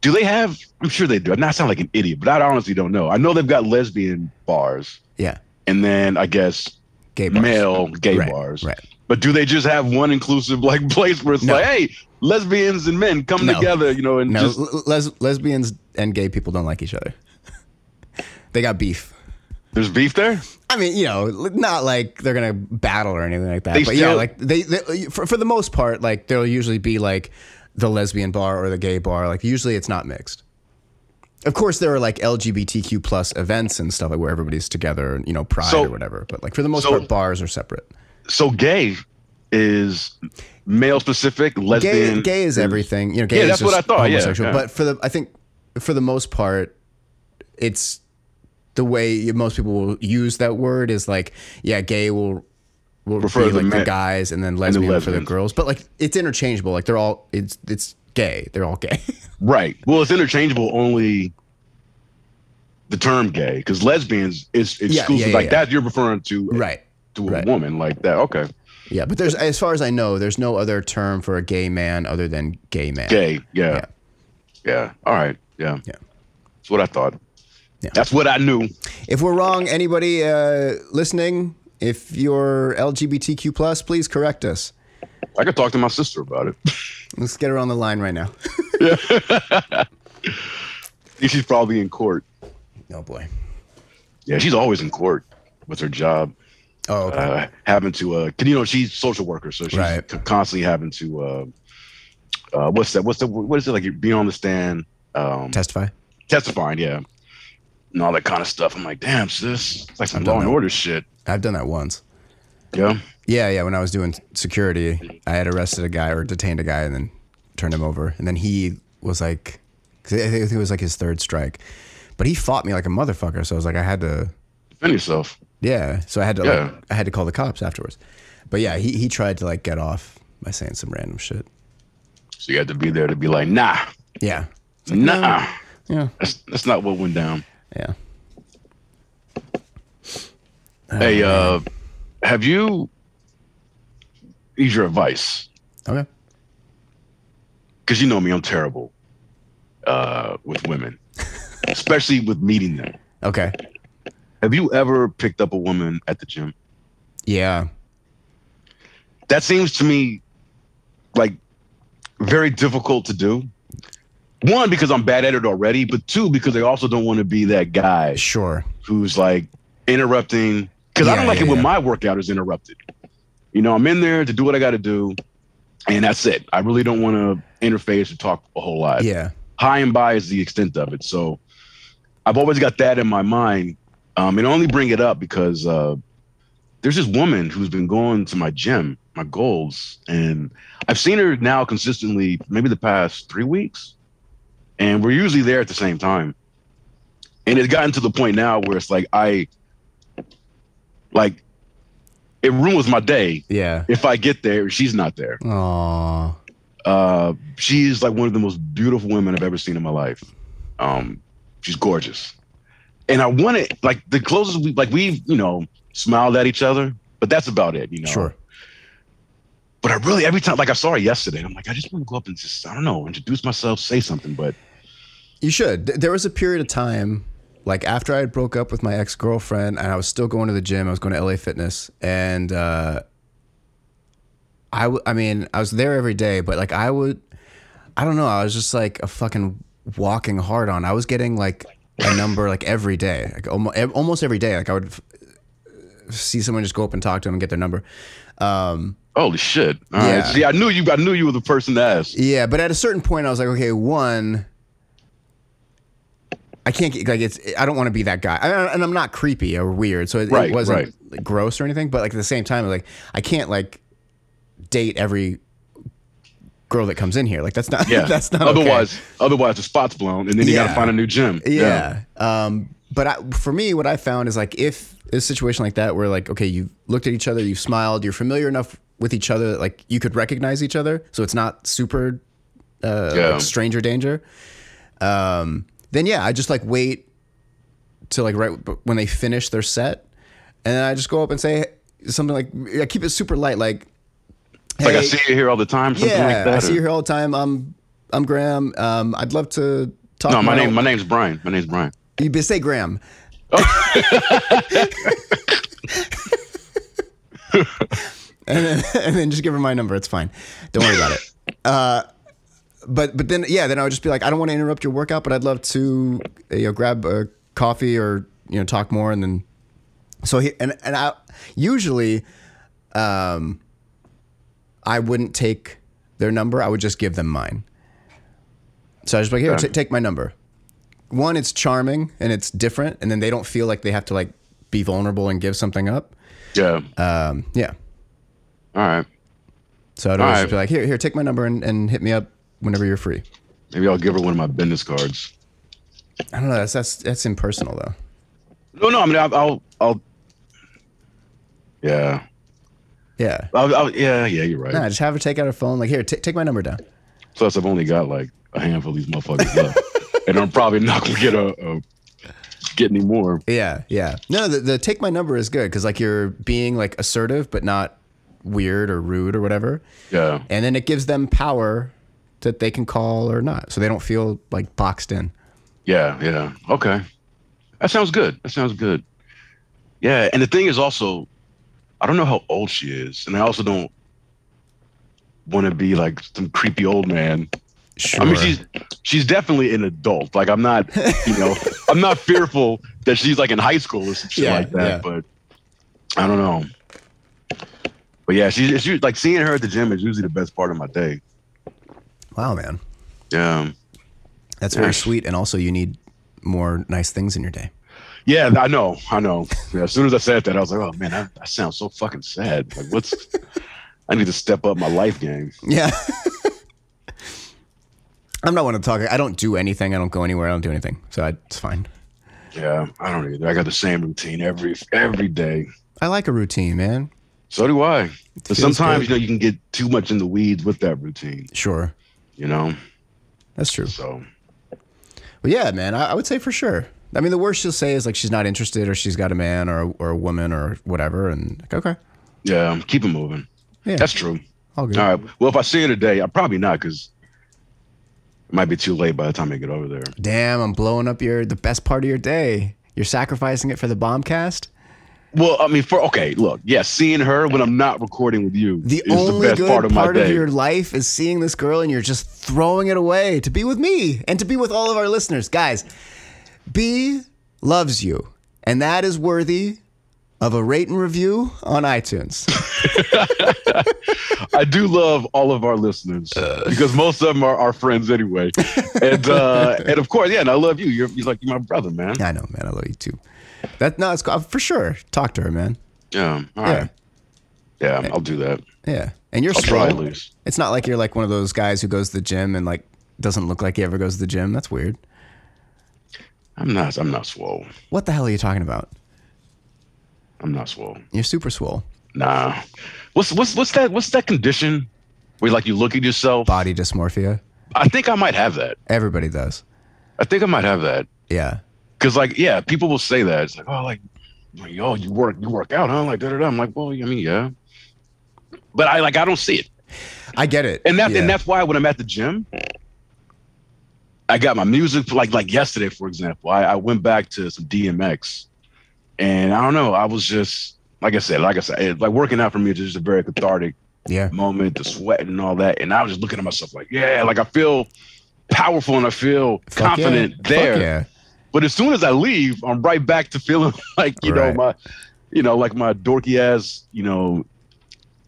Speaker 1: Do they have? I'm sure they do. I not sound like an idiot, but I honestly don't know. I know they've got lesbian bars,
Speaker 2: Yeah,
Speaker 1: and then I guess
Speaker 2: gay bars.
Speaker 1: male gay
Speaker 2: Right,
Speaker 1: bars.
Speaker 2: right.
Speaker 1: But do they just have one inclusive like place where it's
Speaker 2: No.
Speaker 1: like, hey, lesbians and men come
Speaker 2: No.
Speaker 1: together, you know, and
Speaker 2: No,
Speaker 1: just
Speaker 2: les- lesbians and gay people don't like each other. they got beef.
Speaker 1: There's beef there?
Speaker 2: I mean, you know, not like they're gonna battle or anything like that.
Speaker 1: They
Speaker 2: but yeah, like they, they for, for the most part, like there'll usually be like the lesbian bar or the gay bar. Like usually it's not mixed. Of course, there are like LGBTQ plus events and stuff like where everybody's together, and you know, pride
Speaker 1: So-
Speaker 2: or whatever. But like for the most
Speaker 1: so-
Speaker 2: part, bars are separate.
Speaker 1: So gay is male specific,
Speaker 2: Gay,
Speaker 1: lesbian.
Speaker 2: gay is everything. You know, gay
Speaker 1: Yeah,
Speaker 2: is
Speaker 1: that's what I thought, yeah, yeah.
Speaker 2: But for the, I think for the most part, it's the way most people will use that word is like, yeah, gay will will
Speaker 1: Refer
Speaker 2: be
Speaker 1: to the
Speaker 2: like the guys and then lesbian for the girls. But like it's interchangeable. Like they're all it's it's gay. They're all gay.
Speaker 1: Right. Well, it's interchangeable only the term gay because lesbians is
Speaker 2: yeah,
Speaker 1: exclusive.
Speaker 2: yeah,
Speaker 1: like
Speaker 2: yeah.
Speaker 1: that, you're referring to uh,
Speaker 2: right.
Speaker 1: to a
Speaker 2: right.
Speaker 1: woman like that. Okay.
Speaker 2: Yeah, but there's as far as I know, there's no other term for a gay man other than gay man.
Speaker 1: Gay. Yeah.
Speaker 2: Yeah.
Speaker 1: Yeah. All right. Yeah.
Speaker 2: Yeah.
Speaker 1: That's what I thought.
Speaker 2: Yeah.
Speaker 1: That's what I knew.
Speaker 2: If we're wrong, anybody uh, listening, if you're LGBTQ plus, please correct us.
Speaker 1: I could talk to my sister about it.
Speaker 2: Let's get her on the line right now.
Speaker 1: She's probably in court.
Speaker 2: oh boy.
Speaker 1: Yeah, she's always in court with her job.
Speaker 2: Oh, okay.
Speaker 1: Uh, having to, uh, you know, she's social worker, so she's
Speaker 2: Right.
Speaker 1: constantly having to, uh, uh, what's that? What's the, what is it like? Being on the stand, um,
Speaker 2: testify.
Speaker 1: testifying, yeah, and all that kind of stuff. I'm like, damn, sis, it's like some law and order shit.
Speaker 2: I've done that once.
Speaker 1: Yeah,
Speaker 2: Yeah, yeah. When I was doing security, I had arrested a guy or detained a guy and then turned him over. And then he was like, I think it was like his third strike, but he fought me like a motherfucker. So I was like, I had to,
Speaker 1: defend yourself.
Speaker 2: yeah. So I had to,
Speaker 1: Yeah.
Speaker 2: like, I had to call the cops afterwards. But yeah, he he tried to like get off by saying some random shit.
Speaker 1: So you had to be there to be like, nah,
Speaker 2: Yeah,
Speaker 1: nah,
Speaker 2: yeah,
Speaker 1: that's that's not what went down.
Speaker 2: Yeah.
Speaker 1: hey, uh, have you? Here's your advice.
Speaker 2: Okay.
Speaker 1: because you know me, I'm terrible uh, with women, especially with meeting them.
Speaker 2: Okay.
Speaker 1: Have you ever picked up a woman at the gym?
Speaker 2: Yeah.
Speaker 1: That seems to me like very difficult to do. One, because I'm bad at it already, but two, because they also don't want to be that guy
Speaker 2: Sure.
Speaker 1: who's like interrupting. Because I don't like
Speaker 2: yeah,
Speaker 1: it when
Speaker 2: yeah.
Speaker 1: my workout is interrupted. You know, I'm in there to do what I got to do, and that's it. I really don't want to interface or talk a whole lot.
Speaker 2: Yeah.
Speaker 1: Hi and bye is the extent of it. So I've always got that in my mind. Um, and I only bring it up because uh, there's this woman who's been going to my gym, my goals, and I've seen her now consistently, maybe the past three weeks, and we're usually there at the same time. And it's gotten to the point now where it's like I, like, it ruins my day
Speaker 2: Yeah.
Speaker 1: if I get there she's not there.
Speaker 2: Aw.
Speaker 1: Uh, she's like one of the most beautiful women I've ever seen in my life. Um, she's gorgeous, and I want it like the closest we like we you know smiled at each other, but that's about it, you know.
Speaker 2: Sure.
Speaker 1: But I really every time like I saw her yesterday, I'm like I just want to go up and just I don't know introduce myself, say something, but
Speaker 2: You should. There was a period of time, like after I had broke up with my ex girlfriend, and I was still going to the gym. I was going to LA Fitness, and uh, I, w- I mean, I was there every day, but like I would, I don't know. I was just like a fucking walking hard on. I was getting like a number like every day, like almost, almost every day. Like I would f- see someone just go up and talk to them and get their number. Um,
Speaker 1: holy shit! All right,
Speaker 2: Yeah.
Speaker 1: see, I knew you. I knew you were the person to ask.
Speaker 2: Yeah, but at a certain point, I was like, okay, one, I can't get like it's. I don't want to be that guy, I, and I'm not creepy or weird, so it,
Speaker 1: Right,
Speaker 2: it wasn't
Speaker 1: right.
Speaker 2: like, gross or anything. But like at the same time, like I can't like date every girl that comes in here. Like that's not.
Speaker 1: Yeah,
Speaker 2: that's not. okay.
Speaker 1: Otherwise, otherwise the spot's blown, and then you got to find a new gym.
Speaker 2: Yeah. Um, but I, for me, what I found is like if a situation like that where like okay, you looked at each other, you smiled, you're familiar enough with each other that like you could recognize each other, so it's not super uh,
Speaker 1: Yeah.
Speaker 2: like stranger danger. Um, then yeah, I just like wait till like right when they finish their set, and then I just go up and say something like I keep it super light, like.
Speaker 1: Like I see you here all the time, something
Speaker 2: yeah,
Speaker 1: like that.
Speaker 2: I see
Speaker 1: or-
Speaker 2: you here all the time. I'm I'm Grahm. Um, I'd love to talk.
Speaker 1: No, my name. My name's Bryan. My name's Bryan.
Speaker 2: You be- say Grahm. and then and then just give her my number. It's fine. Don't worry about it. Uh, but but then yeah, then I would just be like, I don't want to interrupt your workout, but I'd love to you know grab a coffee or you know talk more, and then so he and and I usually, um, I wouldn't take their number. I would just give them mine. So I was just like, here, t- take my number. One, it's charming and it's different, and then they don't feel like they have to like be vulnerable and give something up.
Speaker 1: Yeah.
Speaker 2: Um, yeah.
Speaker 1: all right.
Speaker 2: So I'd always
Speaker 1: Alright.
Speaker 2: be like, here, here, take my number and, and hit me up whenever you're free.
Speaker 1: Maybe I'll give her one of my business cards.
Speaker 2: I don't know. That's that's that's impersonal though.
Speaker 1: No, no. I mean, I'll, I'll, I'll yeah,
Speaker 2: Yeah.
Speaker 1: I'll, I'll, yeah, yeah. You're right.
Speaker 2: Nah, just have her take out her phone. Like, here, t- take my number down.
Speaker 1: Plus, I've only got like a handful of these motherfuckers left, and I'm probably not gonna get a, a get any more.
Speaker 2: Yeah, yeah. No, the, the take my number is good because like you're being like assertive but not weird or rude or whatever,
Speaker 1: Yeah,
Speaker 2: and then it gives them power that they can call or not, so they don't feel like boxed in.
Speaker 1: yeah, yeah. Okay, that sounds good. That sounds good. Yeah, and the thing is also, I don't know how old she is, and I also don't want to be like some creepy old man.
Speaker 2: Sure.
Speaker 1: I mean, she's she's definitely an adult. Like I'm not, you know, I'm not fearful that she's like in high school or some shit
Speaker 2: Yeah,
Speaker 1: like that.
Speaker 2: yeah.
Speaker 1: But I don't know. But yeah, she's usually- like seeing her at the gym is usually the best part of my day.
Speaker 2: wow, man,
Speaker 1: Yeah,
Speaker 2: that's very
Speaker 1: Yeah.
Speaker 2: sweet. And also, you need more nice things in your day.
Speaker 1: yeah, I know, I know. Yeah, as soon as I said that, I was like, oh man, that, that sounds so fucking sad. Like, what's? I need to step up my life game.
Speaker 2: Yeah. I'm not one to talk. I don't do anything. I don't go anywhere. I don't do anything. So I, it's fine.
Speaker 1: Yeah, I don't either. I got the same routine every every day.
Speaker 2: I like a routine, man.
Speaker 1: So do I. But sometimes
Speaker 2: good.
Speaker 1: you know you can get too much in the weeds with that routine.
Speaker 2: Sure.
Speaker 1: You know,
Speaker 2: That's true.
Speaker 1: so
Speaker 2: But yeah, man, I, I would say for sure. I mean, the worst she'll say is like she's not interested or she's got a man or, or a woman or whatever. And like, okay,
Speaker 1: yeah, keep it moving.
Speaker 2: Yeah.
Speaker 1: That's true.
Speaker 2: all good.
Speaker 1: All right. Well, if I see her today, I probably not because It might be too late by the time I get over there.
Speaker 2: Damn, I'm blowing up your the best part of your day. You're sacrificing it for the bombcast.
Speaker 1: Well, I mean, for okay, look, yeah, seeing her when I'm not recording with you
Speaker 2: The
Speaker 1: is
Speaker 2: only
Speaker 1: the best
Speaker 2: good
Speaker 1: part of my day.
Speaker 2: your life is seeing this girl and you're just throwing it away to be with me and to be with all of our listeners. Guys, B loves you, and that is worthy of a rate and review on iTunes.
Speaker 1: I do love all of our listeners because most of them are our friends anyway, and uh, and of course, yeah, and I love you. You're, you're like you're my brother, man.
Speaker 2: I know, man. I love you too. That no, it's for sure. Talk to her, man.
Speaker 1: Yeah, all
Speaker 2: Yeah.
Speaker 1: right. Yeah, I'll do that.
Speaker 2: Yeah, and you're
Speaker 1: I'll try at least.
Speaker 2: It's not like you're like one of those guys who goes to the gym and like doesn't look like he ever goes to the gym. That's weird.
Speaker 1: I'm not. I'm not swole.
Speaker 2: What the hell are you talking about?
Speaker 1: I'm not swole.
Speaker 2: You're super swole.
Speaker 1: Nah. What's what's what's that? What's that condition where like you look at yourself?
Speaker 2: Body dysmorphia.
Speaker 1: I think I might have that.
Speaker 2: Everybody does.
Speaker 1: I think I might have that.
Speaker 2: Yeah.
Speaker 1: Cause like, yeah, people will say that. It's like, oh, like, like, oh, you work, you work out, huh? Like, da da da. I'm like, well, I mean, yeah. But I like, I don't see it,
Speaker 2: I get it.
Speaker 1: and that,
Speaker 2: yeah.
Speaker 1: and that's why when I'm at the gym, I got my music. Like, like yesterday, for example, I, I went back to some DMX, and I don't know, I was just like I said, like I said, it, like working out for me is just a very cathartic
Speaker 2: yeah.
Speaker 1: moment, the sweat and all that. And I was just looking at myself like, yeah, like I feel powerful and I feel
Speaker 2: Fuck yeah.
Speaker 1: confident
Speaker 2: Fuck
Speaker 1: there.
Speaker 2: yeah.
Speaker 1: But as soon as I leave, I'm right back to feeling like, you
Speaker 2: Right.
Speaker 1: know, my, you know, like my dorky ass, you know,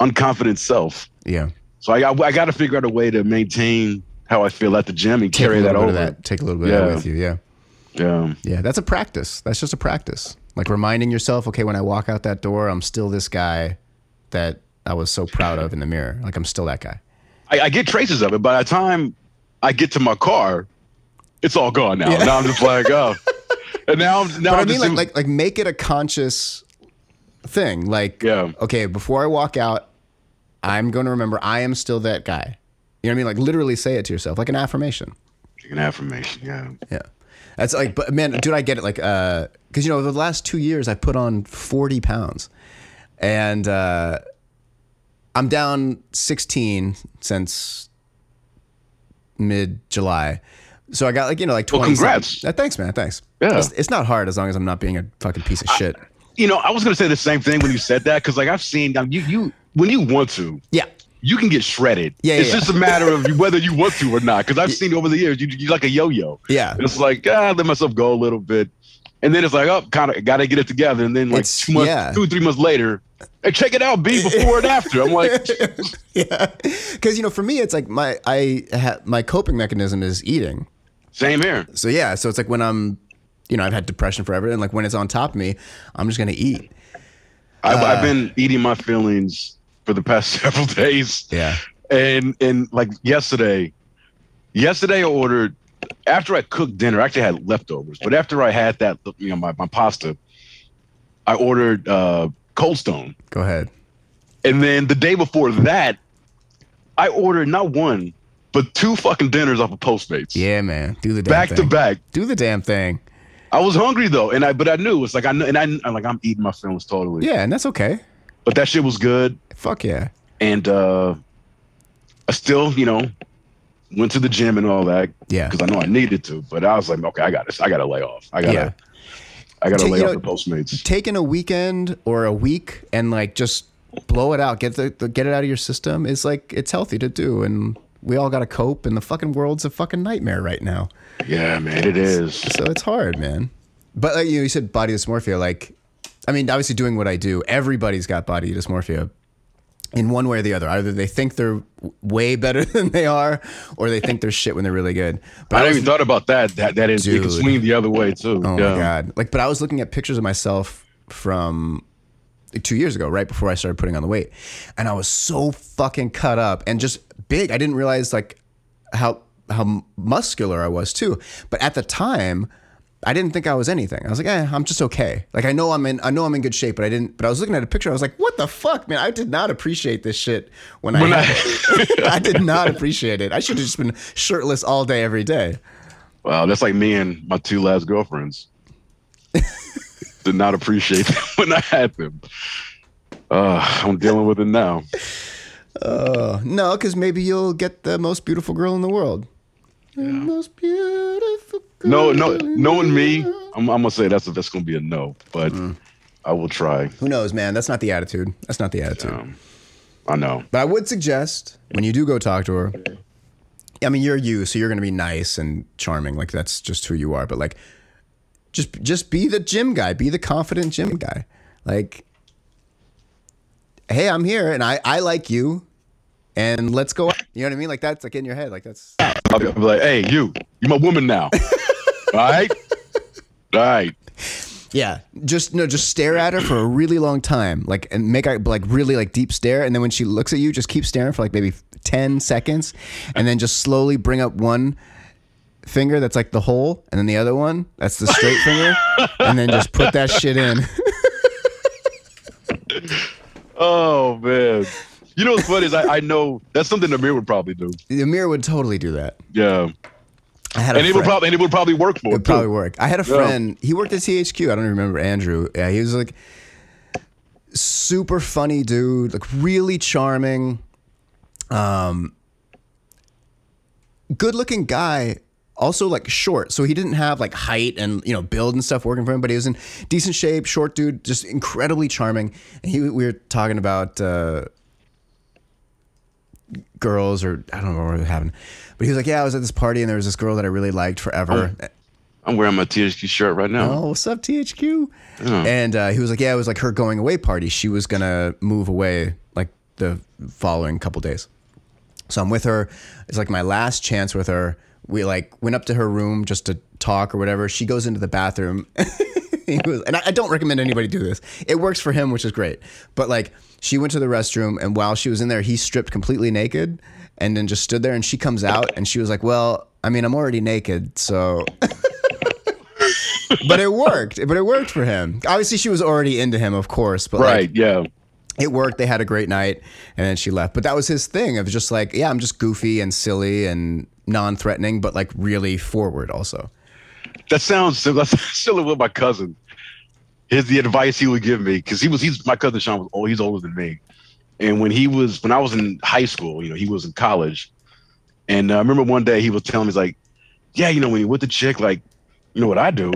Speaker 1: unconfident self.
Speaker 2: Yeah.
Speaker 1: So I, I, I got to figure out a way to maintain how I feel at the gym and
Speaker 2: Take
Speaker 1: carry
Speaker 2: a
Speaker 1: that
Speaker 2: little
Speaker 1: over.
Speaker 2: bit of that. Take a little bit of that
Speaker 1: Yeah.
Speaker 2: with you. Yeah.
Speaker 1: Yeah.
Speaker 2: Yeah. That's a practice. That's just a practice. Like reminding yourself, okay, when I walk out that door, I'm still this guy that I was so proud of in the mirror. Like I'm still that guy.
Speaker 1: I, I get traces of it. But by the time I get to my car, it's all gone now.
Speaker 2: Yeah.
Speaker 1: Now I'm just like, oh. And now, I'm now
Speaker 2: but I mean,
Speaker 1: just
Speaker 2: like,
Speaker 1: in-
Speaker 2: like, like, make it a conscious thing. Like,
Speaker 1: Yeah.
Speaker 2: okay, before I walk out, I'm going to remember I am still that guy. You know what I mean? Like, literally say it to yourself, like an affirmation.
Speaker 1: Like an affirmation. Yeah.
Speaker 2: Yeah, that's like, but man, dude, I get it. Like, uh, because you know, the last two years, I put on forty pounds, and uh, I'm down sixteen since mid July. So I got like you know like
Speaker 1: Well,
Speaker 2: twenty.
Speaker 1: congrats.
Speaker 2: Uh, thanks, man. Thanks.
Speaker 1: Yeah.
Speaker 2: It's, it's not hard as long as I'm not being a fucking piece of shit.
Speaker 1: You know, I was gonna say the same thing when you said that because, like, I've seen um, you. You when you want to,
Speaker 2: Yeah.
Speaker 1: You can get shredded.
Speaker 2: Yeah,
Speaker 1: it's
Speaker 2: yeah,
Speaker 1: just a matter of whether you want to or not. Because I've seen over the years, you you like a yo-yo.
Speaker 2: Yeah.
Speaker 1: It's like ah, let myself go a little bit, and then it's like, oh, kind of got to get it together. And then like
Speaker 2: It's-
Speaker 1: two months, two three months later, hey, check it out, B, before and after. I'm like,
Speaker 2: yeah. Because you know, for me, it's like my I ha- my coping mechanism is eating.
Speaker 1: same here.
Speaker 2: So yeah, so it's like when I'm, you know, I've had depression forever, and like when it's on top of me, I'm just gonna eat.
Speaker 1: I've,
Speaker 2: Uh,
Speaker 1: I've been eating my feelings for the past several days.
Speaker 2: Yeah.
Speaker 1: and and like yesterday yesterday i ordered after i cooked dinner i actually had leftovers but after i had that you know my, my pasta i ordered uh cold stone
Speaker 2: Go ahead.
Speaker 1: and then the day before that i ordered not one but two fucking dinners off of postmates
Speaker 2: Yeah, man. Do the damn
Speaker 1: back
Speaker 2: thing.
Speaker 1: to back
Speaker 2: Do the damn thing.
Speaker 1: i was hungry though and i but i knew it's like i know and i I'm like i'm eating my feelings totally
Speaker 2: Yeah, and that's okay.
Speaker 1: but that shit was good
Speaker 2: Fuck yeah.
Speaker 1: and uh i still you know went to the gym and all that
Speaker 2: Yeah.
Speaker 1: because I know I needed to, but I was like, okay, I got this. I got to lay off. I got to,
Speaker 2: Yeah.
Speaker 1: I got to lay
Speaker 2: you
Speaker 1: off
Speaker 2: know-
Speaker 1: the Postmates.
Speaker 2: Taking a weekend or a week and like just blow it out, get the, the get it out of your system is like it's healthy to do, and we all got to cope. And the fucking world's a fucking nightmare right now.
Speaker 1: Yeah, man, it is.
Speaker 2: So it's hard, man. But like you, know, you said body dysmorphia. Like, I mean, obviously doing what I do, everybody's got body dysmorphia in one way or the other. Either they think they're way better than they are, or they think they're shit when they're really good. But
Speaker 1: I
Speaker 2: was-
Speaker 1: never even thought about that. That that is, it can
Speaker 2: Dude.
Speaker 1: swing the other way too.
Speaker 2: Oh
Speaker 1: yeah.
Speaker 2: my god! Like, but I was looking at pictures of myself from two years ago, right before I started putting on the weight, and I was so fucking cut up and just big. I didn't realize like how how muscular I was too. But at the time, I didn't think I was anything. I was like, eh, I'm just okay. Like I know I'm in I know I'm in good shape, but I didn't. But I was looking at a picture. I was like, what the fuck, man? I did not appreciate this shit when,
Speaker 1: When
Speaker 2: I.
Speaker 1: I-
Speaker 2: I did not appreciate it. I should have just been shirtless all day, every day.
Speaker 1: Wow, that's like me and my two last girlfriends. Did not appreciate them when I had them. Uh, I'm dealing with it now.
Speaker 2: Uh, no, because maybe you'll get the most beautiful girl in the world. The most beautiful.
Speaker 1: No, no, knowing me. I'm, I'm gonna say that's that's gonna be a no, but
Speaker 2: Mm.
Speaker 1: I will try.
Speaker 2: Who knows, man? That's not the attitude. That's not the attitude.
Speaker 1: Um, I know.
Speaker 2: But I would suggest when you do go talk to her, I mean, you're you, so you're going to be nice and charming. Like that's just who you are. But like, just just be the gym guy. Be the confident gym guy. Like, hey, I'm here, and I I like you, and let's go. out. You know what I mean? Like that's like in your head. Like that's
Speaker 1: I'll be, I'll be like, hey, you, you're my woman now. Right, right.
Speaker 2: yeah. Just no, just stare at her for a really long time. Like and make a like really like deep stare, and then when she looks at you, just keep staring for like maybe ten seconds, and then just slowly bring up one finger that's like the hole, and then the other one that's the straight finger, and then just put that shit in.
Speaker 1: Oh man. You know what's funny is I, I know that's something Amir would probably do.
Speaker 2: Amir would totally do that.
Speaker 1: Yeah,
Speaker 2: I had a
Speaker 1: and it would probably and it would probably work for
Speaker 2: It would probably work. I had a
Speaker 1: Yeah.
Speaker 2: friend. He worked at THQ. I don't even remember Andrew. Yeah, he was like super funny dude, like really charming, um, good looking guy. Also like short, so he didn't have like height and you know build and stuff working for him, but he was in decent shape, short dude, just incredibly charming. And he, we were talking about uh, girls, or I don't know what happened. but he was like, "Yeah, I was at this party and there was this girl that I really liked forever."
Speaker 1: I'm wearing my THQ shirt right now.
Speaker 2: oh, what's up, THQ? And uh, he was like, yeah, it was like her going away party. She was gonna move away like the following couple days. So I'm with her. It's like my last chance with her. We like went up to her room just to talk or whatever. She goes into the bathroom. he was, and I, I don't recommend anybody do this. It works for him, which is great. But like, she went to the restroom, and while she was in there, he stripped completely naked, and then just stood there. And she comes out, and she was like, "Well, I mean, I'm already naked, so." but it worked. But it worked for him. Obviously, she was already into him, of course. But like,
Speaker 1: Right? Yeah.
Speaker 2: it worked. They had a great night, and then she left. But that was his thing of just like, yeah, I'm just goofy and silly and non-threatening, but like really forward also.
Speaker 1: That sounds similar. That's similar with my cousin. Here's the advice he would give me because he was he's my cousin Sean was old. He's older than me, and when he was when I was in high school, you know, he was in college, and uh, I remember one day he was telling me he's like, yeah, you know, when you're with the chick, like, you know what I do,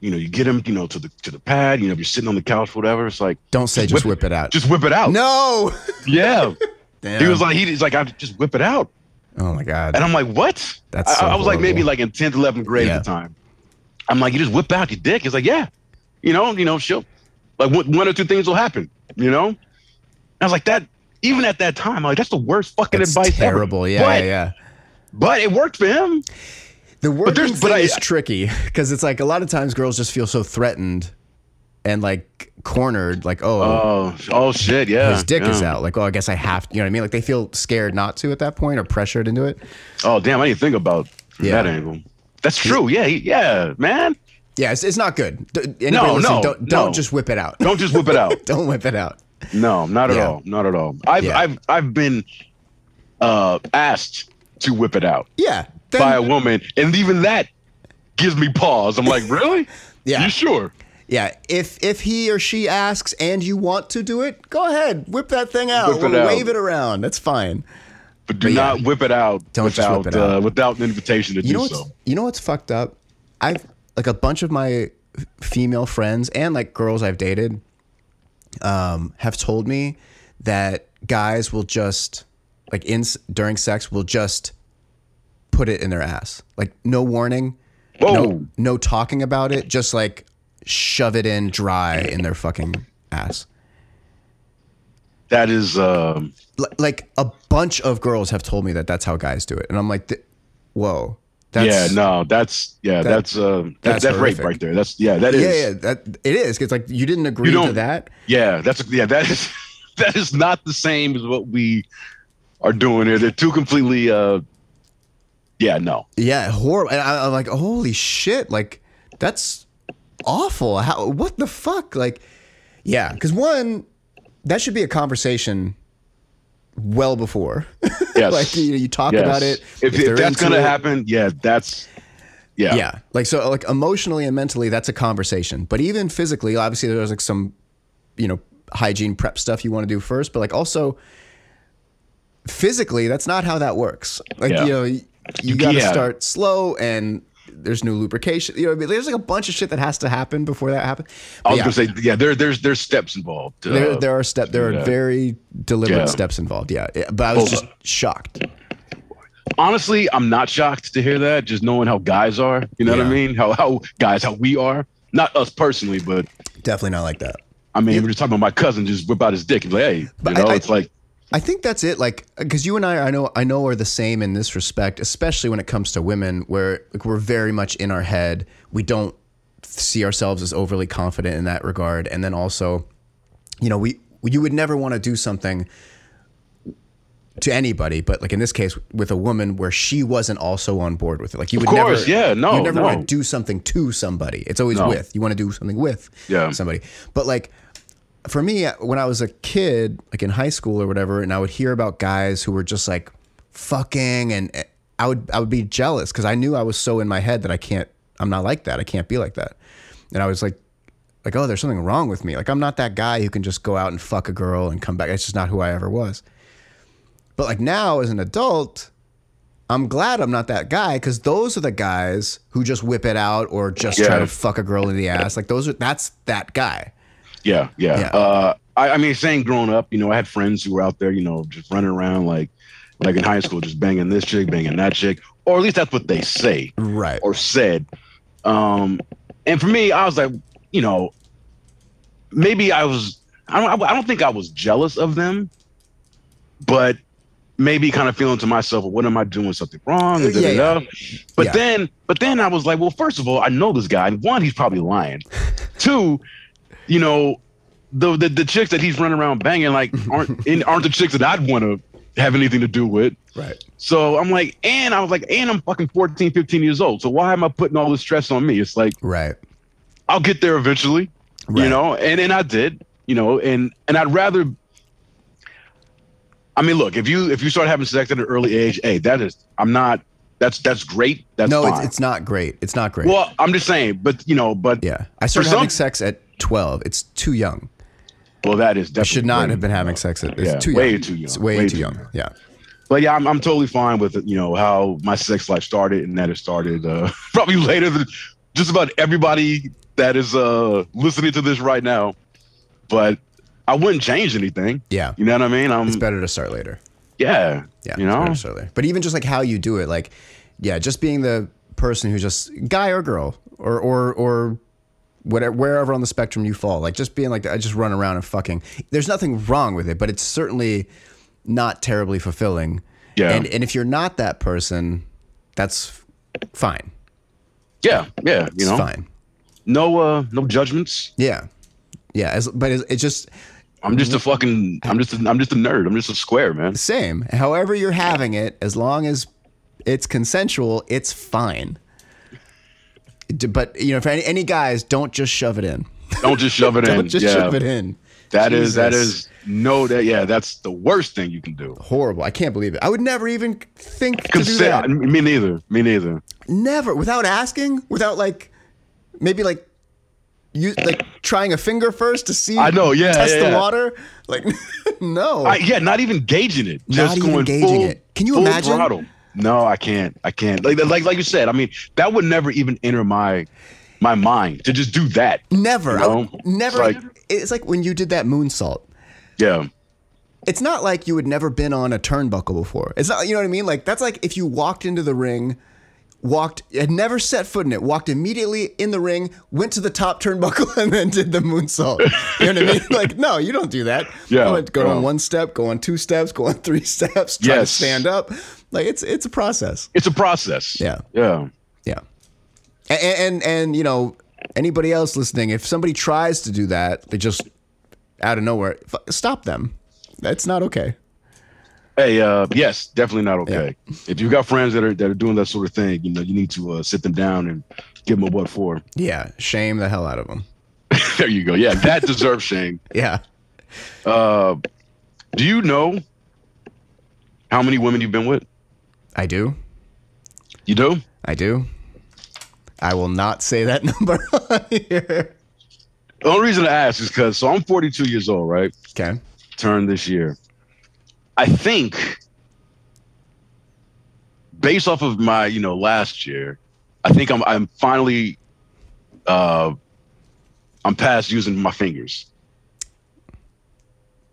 Speaker 1: you know, you get him, you know, to the to the pad, you know, if you're sitting on the couch, or whatever, it's like
Speaker 2: Don't say just whip it out.
Speaker 1: just whip it out.
Speaker 2: no.
Speaker 1: Yeah,
Speaker 2: Damn.
Speaker 1: he was like he, he's like I just whip it out,
Speaker 2: oh my god.
Speaker 1: and I'm like what?
Speaker 2: That's
Speaker 1: I,
Speaker 2: so
Speaker 1: I was like maybe like in 10th, 11th grade
Speaker 2: Yeah.
Speaker 1: at the time. I'm like, you just whip out your dick. He's like, yeah, you know, you know, she'll like one, or two things will happen, you know. I was like that. Even at that time, I'm like that's the worst fucking
Speaker 2: That's
Speaker 1: advice
Speaker 2: terrible.
Speaker 1: ever.
Speaker 2: Yeah,
Speaker 1: but,
Speaker 2: yeah, yeah.
Speaker 1: but it worked for him.
Speaker 2: The word
Speaker 1: but I-
Speaker 2: is tricky because it's like a lot of times girls just feel so threatened and like cornered, like oh,
Speaker 1: Oh, oh shit, yeah.
Speaker 2: his dick is out. Like oh, I guess I have. to. You know what I mean? Like they feel scared not to at that point or pressured into it.
Speaker 1: Oh damn, I didn't think about
Speaker 2: Yeah.
Speaker 1: that angle. That's true. Yeah, yeah, man.
Speaker 2: Yeah, it's, it's not good. Anybody
Speaker 1: No, no,
Speaker 2: don't, don't
Speaker 1: no.
Speaker 2: just whip it out.
Speaker 1: Don't just whip it out.
Speaker 2: don't whip it out.
Speaker 1: No, not at
Speaker 2: Yeah.
Speaker 1: all. Not at all. I've
Speaker 2: Yeah.
Speaker 1: I've I've been uh asked to whip it out.
Speaker 2: Yeah. Then,
Speaker 1: by a woman, and even that gives me pause. I'm like, really?
Speaker 2: Yeah.
Speaker 1: You sure?
Speaker 2: yeah. If if he or she asks and you want to do it, go ahead, whip that thing out,
Speaker 1: Whip it out.
Speaker 2: wave it around. That's fine.
Speaker 1: But do
Speaker 2: But yeah.
Speaker 1: not whip it out
Speaker 2: Don't
Speaker 1: without
Speaker 2: whip it out.
Speaker 1: Uh, without an invitation to
Speaker 2: You
Speaker 1: do so.
Speaker 2: you know what's fucked up? I've like a bunch of my female friends and like girls I've dated um, have told me that guys will just like in during sex will just put it in their ass, like no warning,
Speaker 1: Whoa.
Speaker 2: no no talking about it, just like shove it in dry in their fucking ass.
Speaker 1: That is um
Speaker 2: L- like a bunch of girls have told me that that's how guys do it, and I'm like, whoa, that's,
Speaker 1: yeah, no, that's yeah, that's uh that,
Speaker 2: that's
Speaker 1: that's, rape right there. That's yeah, that is
Speaker 2: yeah, yeah, that it is. It's like you didn't agree
Speaker 1: You
Speaker 2: to that.
Speaker 1: yeah, that's yeah, that is that is not the same as what we are doing here. They're two completely uh yeah, no.
Speaker 2: Yeah, horrible. And I, I'm like, holy shit! Like, that's awful. How? What the fuck? Like, yeah, because one, that should be a conversation well before.
Speaker 1: Yes.
Speaker 2: like you, you talk
Speaker 1: Yes.
Speaker 2: about it.
Speaker 1: If,
Speaker 2: they're
Speaker 1: if that's gonna happen, yeah, that's yeah.
Speaker 2: Yeah, like so, like emotionally and mentally, that's a conversation. But even physically, obviously, there's like some, you know, hygiene prep stuff you want to do first. But like also, physically, that's not how that works. Like
Speaker 1: Yeah.
Speaker 2: you know, you got to
Speaker 1: Yeah.
Speaker 2: start slow and there's no lubrication. You know, I mean? there's like a bunch of shit that has to happen before that happens.
Speaker 1: I was
Speaker 2: yeah,
Speaker 1: gonna say, yeah, there, there's there's steps involved.
Speaker 2: there,
Speaker 1: Uh,
Speaker 2: there are step, there are
Speaker 1: yeah.
Speaker 2: very deliberate
Speaker 1: Yeah.
Speaker 2: steps involved. Yeah, but I was
Speaker 1: Well,
Speaker 2: just shocked.
Speaker 1: honestly, I'm not shocked to hear that. Just knowing how guys are, you know what I mean? How how guys, how we are. Not us personally, but
Speaker 2: Definitely not like that.
Speaker 1: I mean, we're just talking about my cousin just whip out his dick and be like, hey,
Speaker 2: But
Speaker 1: you know,
Speaker 2: I- I-
Speaker 1: it's like,
Speaker 2: I think that's it. Like, because you and I, I know, I know, are the same in this respect, especially when it comes to women, where like, we're very much in our head. We don't see ourselves as overly confident in that regard, and then also, you know, we you would never want to do something to anybody, but like in this case with a woman where she wasn't also on board with it. Like you would
Speaker 1: course,
Speaker 2: never,
Speaker 1: yeah, no,
Speaker 2: you never
Speaker 1: no.
Speaker 2: want to do something to somebody. It's always
Speaker 1: No.
Speaker 2: with. You want to do something with
Speaker 1: Yeah.
Speaker 2: somebody. But like for me, when I was a kid, like in high school or whatever, and I would hear about guys who were just like fucking, and eh, I would I would be jealous because I knew I was so in my head that I can't. I'm not like that. I can't be like that. And I was like, like, oh, there's something wrong with me. Like I'm not that guy who can just go out and fuck a girl and come back. It's just not who I ever was. But like now as an adult, I'm glad I'm not that guy because those are the guys who just whip it out or just try to fuck a girl in the ass. Like those are that's that guy.
Speaker 1: Yeah, yeah.
Speaker 2: Yeah.
Speaker 1: Uh, I, I mean, saying growing up, you know, I had friends who were out there, you know, just running around like, like in high school, just banging this chick, banging that chick, or at least that's what they say
Speaker 2: Right.
Speaker 1: or said. Um, and for me, I was like, you know, maybe I was. I don't. I don't think I was jealous of them, but maybe kind of feeling to myself, well, what am I doing something wrong? And
Speaker 2: Yeah, yeah.
Speaker 1: But
Speaker 2: Yeah.
Speaker 1: then, but then I was like, well, first of all, I know this guy. One, he's probably lying. Two, you know, the, the the chicks that he's running around banging like aren't in, aren't the chicks that I'd want to have anything to do with.
Speaker 2: Right.
Speaker 1: So I'm like, and I was like, and I'm fucking 14, 15 years old. So why am I putting all this stress on me? It's like
Speaker 2: Right.
Speaker 1: I'll get there eventually, you know, and and I did, you know, and and I'd rather. I mean, look, if you if you start having sex at an early age, hey, that is, I'm not. That's that's great. That's
Speaker 2: No,
Speaker 1: fine.
Speaker 2: it's, it's not great. It's not great.
Speaker 1: well, I'm just saying, but you know, but
Speaker 2: yeah. I started
Speaker 1: some-
Speaker 2: having sex at 12. It's too young.
Speaker 1: well, that is definitely
Speaker 2: should not have been having sex at it's
Speaker 1: Yeah,
Speaker 2: too young.
Speaker 1: way too young.
Speaker 2: It's way,
Speaker 1: Way
Speaker 2: too
Speaker 1: too
Speaker 2: young.
Speaker 1: young.
Speaker 2: Yeah.
Speaker 1: But yeah, I'm I'm totally fine with. You know how my sex life started, and that it started uh, probably later than just about everybody that is uh listening to this right now. But I wouldn't change anything.
Speaker 2: Yeah.
Speaker 1: You know what I mean? I'm
Speaker 2: It's better to start later.
Speaker 1: yeah.
Speaker 2: Yeah.
Speaker 1: You know.
Speaker 2: to start later. But even just like how you do it, like, yeah, just being the person who just guy or girl or or or whatever wherever on the spectrum you fall, like just being like I just run around and fucking. There's nothing wrong with it, but it's certainly not terribly fulfilling.
Speaker 1: Yeah.
Speaker 2: And and if you're not that person, that's fine.
Speaker 1: Yeah. Yeah. You
Speaker 2: It's
Speaker 1: know.
Speaker 2: fine.
Speaker 1: No. Uh. No judgments.
Speaker 2: Yeah. Yeah. As, but it's, it's just
Speaker 1: I'm just a fucking. I'm just. A, I'm just a nerd. I'm just a square man.
Speaker 2: same. However you're having it, as long as it's consensual, it's fine. But you know, for any, any guys, don't just shove it in.
Speaker 1: Don't just shove it in.
Speaker 2: Don't just
Speaker 1: yeah.
Speaker 2: shove it in.
Speaker 1: That is. That
Speaker 2: Jesus.
Speaker 1: is. No. That. Yeah. That's the worst thing you can do.
Speaker 2: horrible. I can't believe it. I would never even think to do that.
Speaker 1: Me neither. Me neither.
Speaker 2: Never, without asking, without like, maybe like, you like trying a finger first to see.
Speaker 1: I know, yeah,
Speaker 2: Test
Speaker 1: yeah,
Speaker 2: the
Speaker 1: yeah.
Speaker 2: water. Like, no.
Speaker 1: I, yeah, not even gauging it.
Speaker 2: Not
Speaker 1: Just
Speaker 2: even
Speaker 1: going
Speaker 2: gauging
Speaker 1: full,
Speaker 2: it. Can you imagine?
Speaker 1: Throttle. No, I can't. I can't. Like, like, like you said. I mean, that would never even enter my my mind to just do that.
Speaker 2: never.
Speaker 1: You know?
Speaker 2: would never.
Speaker 1: It's like-
Speaker 2: it's like when you did that moonsault.
Speaker 1: Yeah,
Speaker 2: It's not like you had never been on a turnbuckle before. It's not, you know what I mean? Like that's like if you walked into the ring, walked, had never set foot in it, walked immediately in the ring, went to the top turnbuckle, and then did the moonsault. You know what I mean? Like, no, you don't do that.
Speaker 1: Yeah,
Speaker 2: Go, on- go on one step, go on two steps, go on three steps, try to stand up. Like it's it's a process.
Speaker 1: it's a process.
Speaker 2: Yeah.
Speaker 1: yeah.
Speaker 2: Yeah. And, and and you know anybody else listening, if somebody tries to do that, they just out of nowhere, f- stop them. That's not okay.
Speaker 1: Hey, uh, yes, definitely not okay. If you've got friends that are that are doing that sort of thing, you know, you need to uh, sit them down and give them a what for.
Speaker 2: Yeah, shame the hell out of them.
Speaker 1: there you go. Yeah, that deserves shame.
Speaker 2: Yeah.
Speaker 1: Uh, do you know how many women you've been with?
Speaker 2: I do.
Speaker 1: You do?
Speaker 2: I do. I will not say that number on here.
Speaker 1: The only reason I ask is because so I'm 42 years old, right?
Speaker 2: Okay.
Speaker 1: Turned this year. I think based off of my, you know, last year, I think I'm I'm finally uh I'm past using my fingers.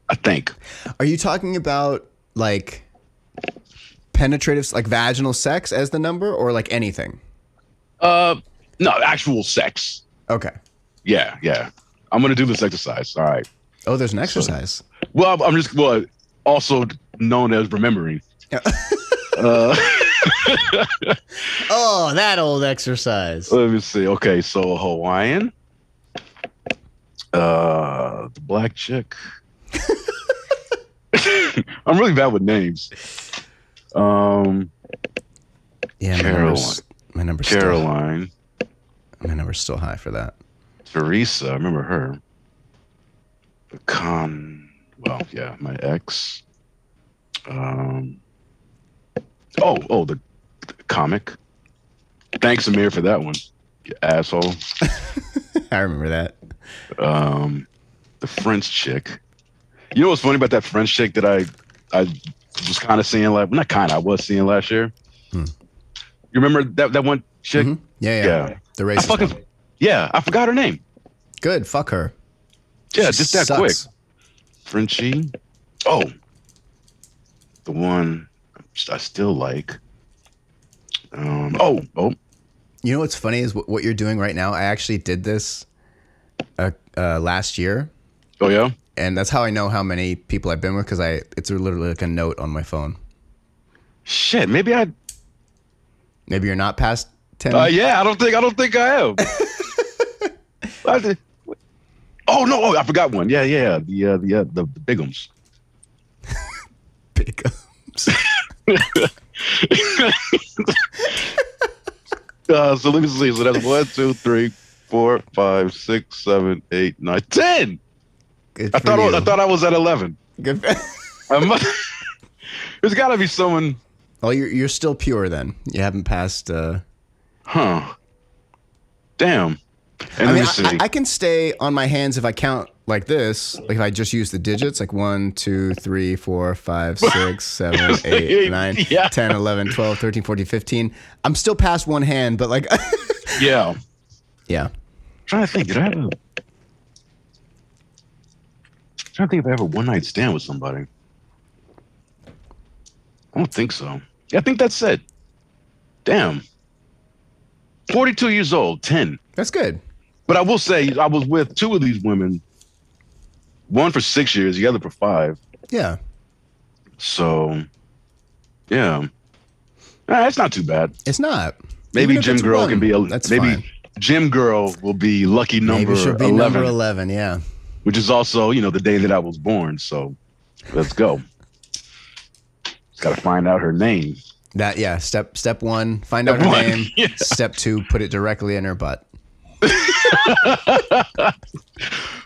Speaker 1: I think.
Speaker 2: Are you talking about like penetrative, like vaginal sex as the number, or like anything?
Speaker 1: Uh no, actual sex.
Speaker 2: Okay.
Speaker 1: Yeah, yeah. I'm gonna do this exercise. All right.
Speaker 2: Oh, there's an exercise.
Speaker 1: Well, I'm just well, also known as remembering. uh,
Speaker 2: oh, that old exercise.
Speaker 1: let me see. Okay, so Hawaiian. Uh, the black chick. I'm really bad with names. Um,
Speaker 2: Yeah, my
Speaker 1: Caroline.
Speaker 2: number's, my number's still
Speaker 1: Caroline,
Speaker 2: my number's still high for that.
Speaker 1: Teresa. I remember her. The con. Well, yeah, my ex. Um. Oh, oh, the, the comic. Thanks, Amir, for that one. You asshole.
Speaker 2: I remember that.
Speaker 1: um, the French chick. You know what's funny about that French chick that I I was kind of seeing like not kind of I was seeing last year.
Speaker 2: Hmm.
Speaker 1: You remember that that one chick?
Speaker 2: Mhm. Yeah, yeah,
Speaker 1: Yeah.
Speaker 2: The
Speaker 1: I fucking
Speaker 2: one.
Speaker 1: yeah, I forgot her name.
Speaker 2: Good. Fuck her.
Speaker 1: Yeah,
Speaker 2: She
Speaker 1: just that
Speaker 2: sucks.
Speaker 1: quick. Frenchie. Oh, the one I still like. Um. Oh. Oh.
Speaker 2: You know what's funny is what, what you're doing right now. I actually did this uh, uh, last year,
Speaker 1: Oh yeah.
Speaker 2: And that's how I know how many people I've been with because I it's literally like a note on my phone.
Speaker 1: Shit. Maybe I.
Speaker 2: Maybe you're not past ten.
Speaker 1: Uh, yeah. I don't think. I don't think I am. I did- oh no! Oh, I forgot one. Yeah, yeah. The uh, the uh, the, the Bigums.
Speaker 2: Bigums.
Speaker 1: Uh, so let me see. So that's one, two, three, four, five, six, seven, eight, nine, ten.
Speaker 2: Good
Speaker 1: I thought I,
Speaker 2: you.
Speaker 1: I thought I was at eleven.
Speaker 2: Good.
Speaker 1: There's got to be someone.
Speaker 2: Oh, you're you're still pure then. You haven't passed. Uh,
Speaker 1: Huh. Damn. And
Speaker 2: I mean. I, I can stay on my hands if I count like this. Like if I just use the digits, like 1, 2, 3, 4, 5, 6, 7, 8, 9,
Speaker 1: Yeah.
Speaker 2: 10, 11, 12, 13, 14, 15. I'm still past one hand, but like,
Speaker 1: yeah. I'm
Speaker 2: yeah.
Speaker 1: trying to think. Did I have a? Trying to think if I ever one night stand with somebody. I don't think so. Yeah, I think that's it. Damn. 42 years old, 10.
Speaker 2: That's good.
Speaker 1: But I will say, I was with two of these women, one for six years, the other for five.
Speaker 2: Yeah.
Speaker 1: So, yeah, Ah, that's not too bad.
Speaker 2: It's not.
Speaker 1: Maybe
Speaker 2: Gym
Speaker 1: Girl
Speaker 2: one,
Speaker 1: can be a
Speaker 2: That's
Speaker 1: maybe
Speaker 2: fine.
Speaker 1: Gym Girl will be lucky number
Speaker 2: Maybe she'll be
Speaker 1: eleven,
Speaker 2: number 11. Yeah.
Speaker 1: Which is also you know the day that I was born. So, let's go. Got to find out her name.
Speaker 2: That, yeah. Step, step one, find out her
Speaker 1: one,
Speaker 2: name.
Speaker 1: yeah.
Speaker 2: Step two, put it directly in her butt.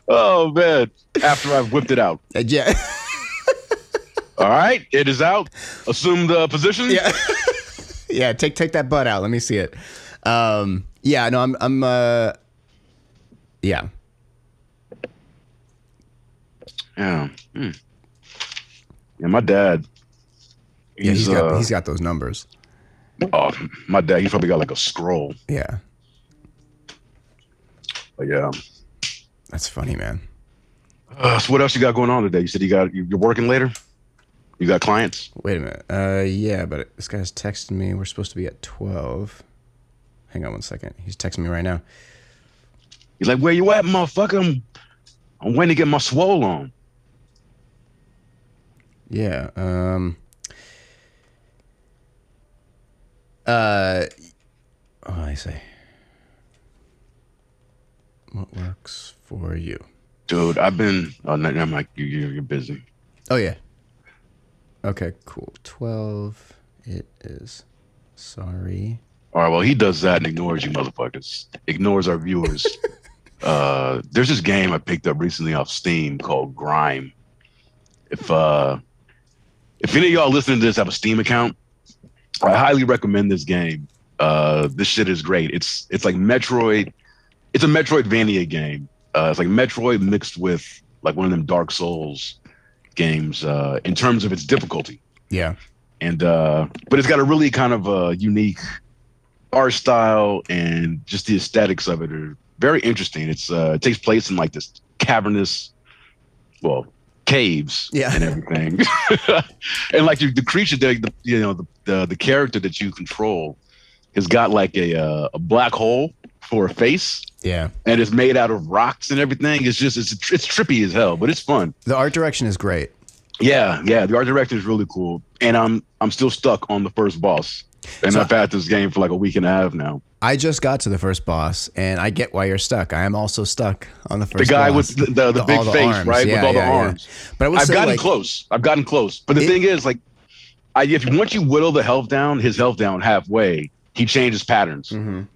Speaker 1: Oh man! After I've whipped it out.
Speaker 2: Uh, yeah.
Speaker 1: All right, it is out. Assume the position.
Speaker 2: Yeah. yeah, take take that butt out. Let me see it. Um yeah, no, I'm I'm uh yeah.
Speaker 1: Yeah. Hmm. Yeah, my dad.
Speaker 2: Yeah, he's got
Speaker 1: uh,
Speaker 2: he's got those numbers.
Speaker 1: oh, my dad. He probably got like a scroll.
Speaker 2: Yeah.
Speaker 1: But yeah.
Speaker 2: That's funny, man.
Speaker 1: Uh, so what else you got going on today? You said you got you- you're working later. You got clients.
Speaker 2: Wait a minute. Uh yeah, but this guy's texting me. We're supposed to be at 12. Hang on one second. He's texting me right now.
Speaker 1: He's like, where you at, motherfucker? I'm, I'm waiting to get my swole on.
Speaker 2: Yeah. Um uh oh, I say. What works for you?
Speaker 1: Dude, I've been. Oh, no, I'm like, you, you, you're busy.
Speaker 2: Oh yeah. Okay, cool. Twelve. It is. Sorry.
Speaker 1: All right, well, he does that and ignores you, motherfuckers. Ignores our viewers. uh, there's this game I picked up recently off Steam called Grime. If uh, if any of y'all listening to this have a Steam account, I highly recommend this game. Uh, this shit is great. It's it's like Metroid. It's a Metroidvania game. Uh, it's like Metroid mixed with like one of them Dark Souls games uh, in terms of its difficulty.
Speaker 2: Yeah.
Speaker 1: and uh, but it's got a really kind of a unique art style and just the aesthetics of it are very interesting. It's uh, it takes place in like this cavernous, well, caves
Speaker 2: Yeah.
Speaker 1: and everything, and like the, the creature, the, the you know the, the the character that you control has got like a uh, a black hole for a face
Speaker 2: Yeah.
Speaker 1: and it's made out of rocks and everything. It's just it's it's trippy as hell, but it's fun.
Speaker 2: The art direction is great.
Speaker 1: Yeah, yeah. The art director is really cool, and I'm I'm still stuck on the first boss, and
Speaker 2: So-
Speaker 1: I've had this game for like a week and a half now.
Speaker 2: I just got to the first boss, and I get why you're stuck. I am also stuck on the first.
Speaker 1: The guy
Speaker 2: boss.
Speaker 1: with the, the, the big face,
Speaker 2: arms.
Speaker 1: right,
Speaker 2: Yeah,
Speaker 1: with all
Speaker 2: yeah,
Speaker 1: the
Speaker 2: yeah.
Speaker 1: arms.
Speaker 2: But I
Speaker 1: I've
Speaker 2: say,
Speaker 1: gotten
Speaker 2: like,
Speaker 1: close. I've gotten close, but the
Speaker 2: It-
Speaker 1: thing is, like, I if once you whittle the health down, his health down halfway, he changes patterns.
Speaker 2: Mhm.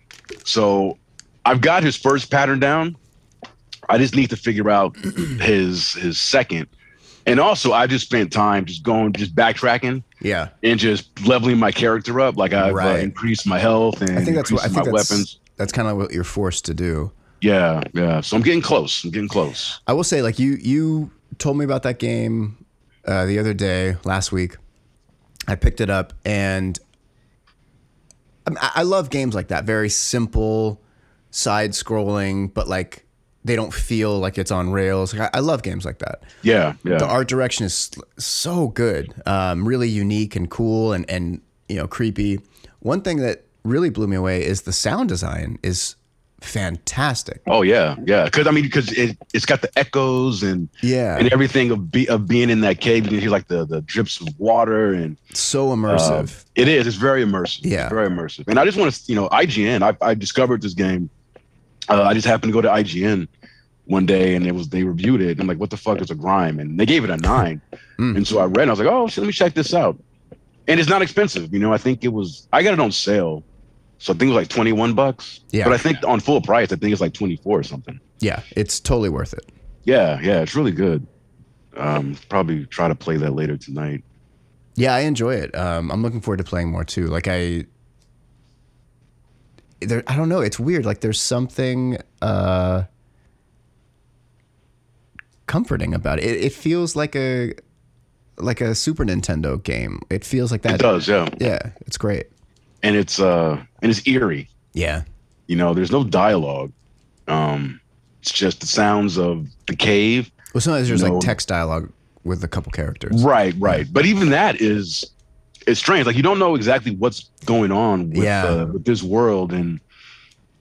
Speaker 1: So I've got his first pattern down. I just need to figure out his his second. And also I just spent time just going just backtracking
Speaker 2: Yeah,
Speaker 1: and just leveling my character up. Like I've uh, increased my health and
Speaker 2: I think that's what I think
Speaker 1: my
Speaker 2: that's
Speaker 1: weapons.
Speaker 2: that's kind of what you're forced to do.
Speaker 1: Yeah, yeah. So I'm getting close. I'm getting close.
Speaker 2: I will say, like you, you told me about that game uh, the other day, last week. I picked it up, and I I love games like that. Very simple, side-scrolling, but like they don't feel like it's on rails. Like, I, I love games like that.
Speaker 1: Yeah, yeah.
Speaker 2: The art direction is so good, um, really unique and cool, and and you know creepy. One thing that really blew me away is the sound design is fantastic.
Speaker 1: Oh yeah, yeah. Because I mean, because it it's got the echoes and
Speaker 2: Yeah.
Speaker 1: and everything of be, of being in that cave. You can hear like the the drips of water and
Speaker 2: So
Speaker 1: uh,
Speaker 2: immersive.
Speaker 1: it is. It's very immersive.
Speaker 2: Yeah.
Speaker 1: it's very immersive. And I just want to, you know, IGN. I I discovered this game. Uh, I just happened to go to IGN one day and it was they reviewed it. And I'm like, what the fuck is a grime? And they gave it a nine.
Speaker 2: Mm.
Speaker 1: And so I read. And I was like, oh, shit, let me check this out. And it's not expensive. You know, I think it was. I got it on sale. So I think it was like 21 bucks.
Speaker 2: Yeah.
Speaker 1: But I think on full price, I think it's like 24 or something.
Speaker 2: Yeah, it's totally worth it.
Speaker 1: Yeah, yeah, it's really good. Um, probably try to play that later tonight.
Speaker 2: Yeah, I enjoy it. Um, I'm looking forward to playing more too. Like I, there, I don't know. It's weird. Like there's something uh, comforting about it. it. It feels like a like a Super Nintendo game. It feels like that.
Speaker 1: It does, yeah,
Speaker 2: Yeah, it's great.
Speaker 1: and it's uh, and it's eerie.
Speaker 2: Yeah,
Speaker 1: You know, there's no dialogue. Um, it's just the sounds of the cave.
Speaker 2: well, sometimes there's
Speaker 1: No.
Speaker 2: like text dialogue with a couple characters.
Speaker 1: Right, right. But even that is it's strange. Like you don't know exactly what's going on with,
Speaker 2: Yeah.
Speaker 1: uh, with this world, and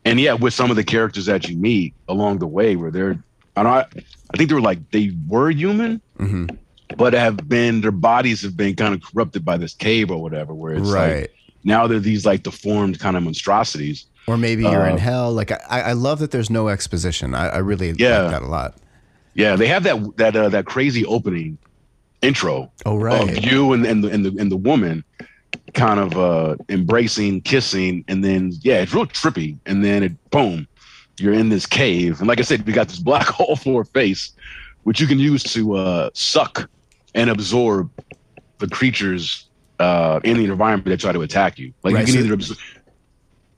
Speaker 1: and yeah, with some of the characters that you meet along the way, where they're I don't. I think they were like they were human,
Speaker 2: hmm
Speaker 1: but have been their bodies have been kind of corrupted by this cave or whatever. Where it's like
Speaker 2: Right.
Speaker 1: now they're these like deformed kind of monstrosities.
Speaker 2: Or maybe you're in
Speaker 1: Uh,
Speaker 2: hell. Like I, I love that there's no exposition. I, I really
Speaker 1: Yeah.
Speaker 2: like that a lot.
Speaker 1: Yeah, they have that that uh, that crazy opening intro
Speaker 2: Oh
Speaker 1: of
Speaker 2: right.
Speaker 1: you and, and the and the and the woman kind of uh embracing, kissing, and then yeah, it's real trippy. And then it boom, you're in this cave. And like I said, we got this black hole for a face, which you can use to uh suck and absorb the creatures uh in the environment that try to attack you. Like
Speaker 2: Right,
Speaker 1: you can
Speaker 2: so-
Speaker 1: either absorb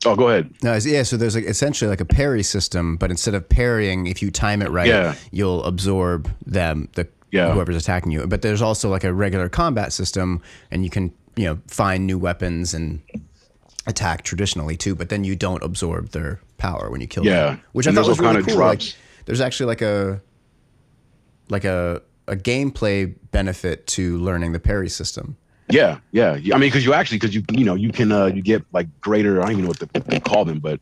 Speaker 1: Oh, go ahead.
Speaker 2: No, yeah. So there's like essentially like a parry system, but instead of parrying, if you time it right,
Speaker 1: Yeah.
Speaker 2: you'll absorb them, the
Speaker 1: Yeah.
Speaker 2: whoever's attacking you. But there's also like a regular combat system, and you can you know find new weapons and attack traditionally too. But then you don't absorb their power when you kill them.
Speaker 1: Yeah.
Speaker 2: them, which I thought was really
Speaker 1: kind of
Speaker 2: cool. Like, there's actually like a like a a gameplay benefit to learning the parry system.
Speaker 1: Yeah, yeah. I mean, because you actually, because you, you know, you can, uh, you get like greater. I don't even know what, the, what they call them, but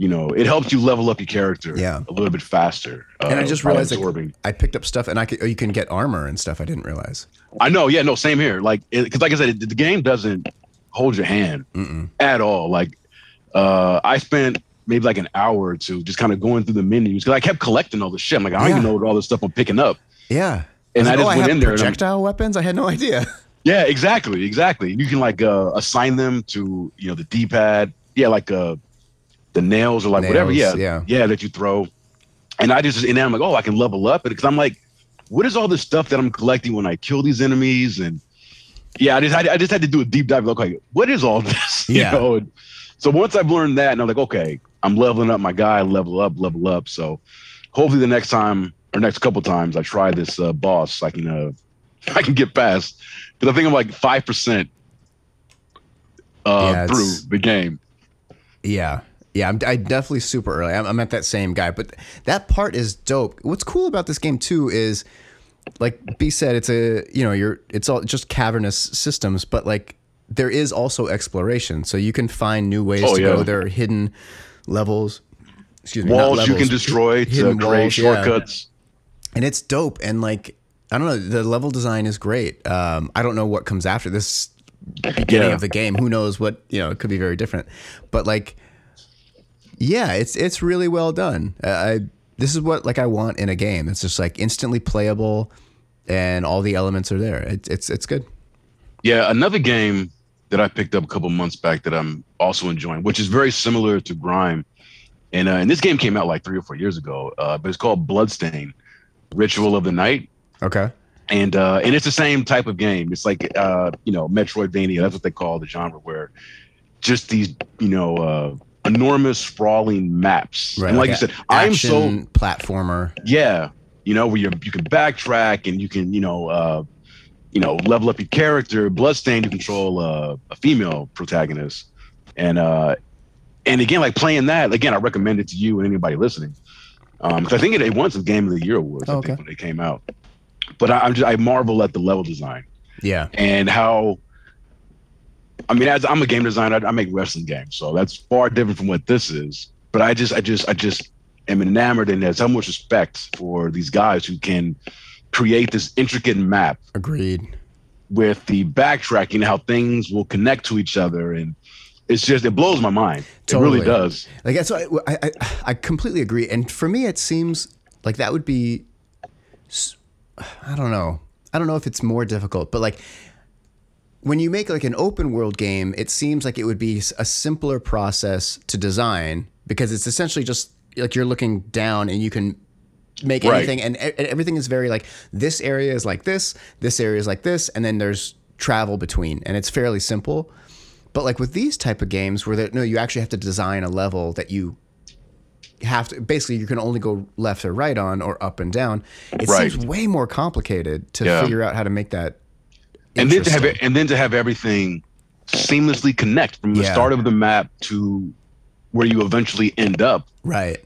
Speaker 1: you know, it helps you level up your character,
Speaker 2: Yeah.
Speaker 1: a little bit faster. Uh,
Speaker 2: And I just realized like,
Speaker 1: absorbing.
Speaker 2: I picked up stuff, and I could, oh, you can get armor and stuff. I didn't realize.
Speaker 1: I know, yeah, no, same here. Like, because like I said, it, the game doesn't hold your hand
Speaker 2: Mm-mm.
Speaker 1: at all. Like, uh, I spent maybe like an hour or two just kind of going through the menus because I kept collecting all the shit. I'm like, I don't
Speaker 2: Yeah.
Speaker 1: even know what all this stuff I'm picking up.
Speaker 2: Yeah.
Speaker 1: And I
Speaker 2: like,
Speaker 1: just
Speaker 2: oh,
Speaker 1: went
Speaker 2: have
Speaker 1: in there and
Speaker 2: projectile weapons. I had no idea.
Speaker 1: Yeah, exactly, exactly. You can like uh, assign them to you know the D-pad. Yeah, like uh, the nails or like whatever. Yeah,
Speaker 2: yeah.
Speaker 1: yeah, that you throw. And I just and then I'm like, oh, I can level up because I'm like, what is all this stuff that I'm collecting when I kill these enemies? And yeah, I just I, I just had to do a deep dive. Look like, what is all this?
Speaker 2: Yeah.
Speaker 1: You know. And so once I've learned that, and I'm like, okay, I'm leveling up my guy, level up, level up. So hopefully the next time or next couple times I try this uh, boss, I can uh, I can get past because I think I'm like five percent uh,
Speaker 2: Yeah,
Speaker 1: through the game.
Speaker 2: Yeah. Yeah, I'm I definitely super early. I'm, I'm at that same guy, but that part is dope. What's cool about this game too is, like B said, it's a you know you're it's all just cavernous systems, but like there is also exploration, so you can find new ways
Speaker 1: Oh,
Speaker 2: to
Speaker 1: yeah.
Speaker 2: go. There are hidden levels, excuse me,
Speaker 1: Walls you can
Speaker 2: levels,
Speaker 1: destroy to
Speaker 2: hidden
Speaker 1: create
Speaker 2: walls, yeah.
Speaker 1: shortcuts.
Speaker 2: and it's dope. And like I don't know, the level design is great. Um, I don't know what comes after this beginning
Speaker 1: Yeah.
Speaker 2: of the game. Who knows what you know? It could be very different, but like, yeah, it's it's really well done. Uh, I this is what like I want in a game. It's just like instantly playable, and all the elements are there. It, it's it's good.
Speaker 1: Yeah, another game that I picked up a couple months back that I'm also enjoying, which is very similar to Grime, and uh, and this game came out like three or four years ago, uh, but it's called Bloodstain: Ritual of the Night,
Speaker 2: Okay.
Speaker 1: and uh, and it's the same type of game. It's like uh, you know Metroidvania. That's what they call the genre, where just these you know uh, enormous sprawling maps. and like, you
Speaker 2: a-
Speaker 1: said, I'm so
Speaker 2: action platformer.
Speaker 1: yeah, you know, where you you can backtrack and you can, you know, uh, you know, level up your character. Bloodstain, you control uh, a female protagonist, and uh, and again, like playing that again, I recommend it to you and anybody listening, um, 'cause I think it, it won some Game of the Year awards.
Speaker 2: Oh,
Speaker 1: I
Speaker 2: okay.
Speaker 1: think when they came out, but I, I'm just I marvel at the level design
Speaker 2: Yeah.
Speaker 1: and how. I mean, as I'm a game designer, I, I make wrestling games, so that's far different from what this is. But I just, I just, I just am enamored and have so much respect for these guys who can create this intricate map
Speaker 2: Agreed.
Speaker 1: with the backtracking, how things will connect to each other, and it's just it blows my mind. It really does.
Speaker 2: Like that's what I, I I completely agree. And for me, it seems like that would be. s- I don't know. I don't know if it's more difficult, but like when you make like an open world game, it seems like it would be a simpler process to design because it's essentially just like you're looking down and you can make
Speaker 1: Right.
Speaker 2: anything and e- everything is very like this area is like this, this area is like this, and then there's travel between, and it's fairly simple. But like with these type of games where there, no, you actually have to design a level that you have to basically you can only go left or right on or up and down. It
Speaker 1: Right.
Speaker 2: seems way more complicated to
Speaker 1: Yeah.
Speaker 2: figure out how to make that.
Speaker 1: And then to have and then to have everything seamlessly connect from the
Speaker 2: Yeah.
Speaker 1: start of the map to where you eventually end up.
Speaker 2: right.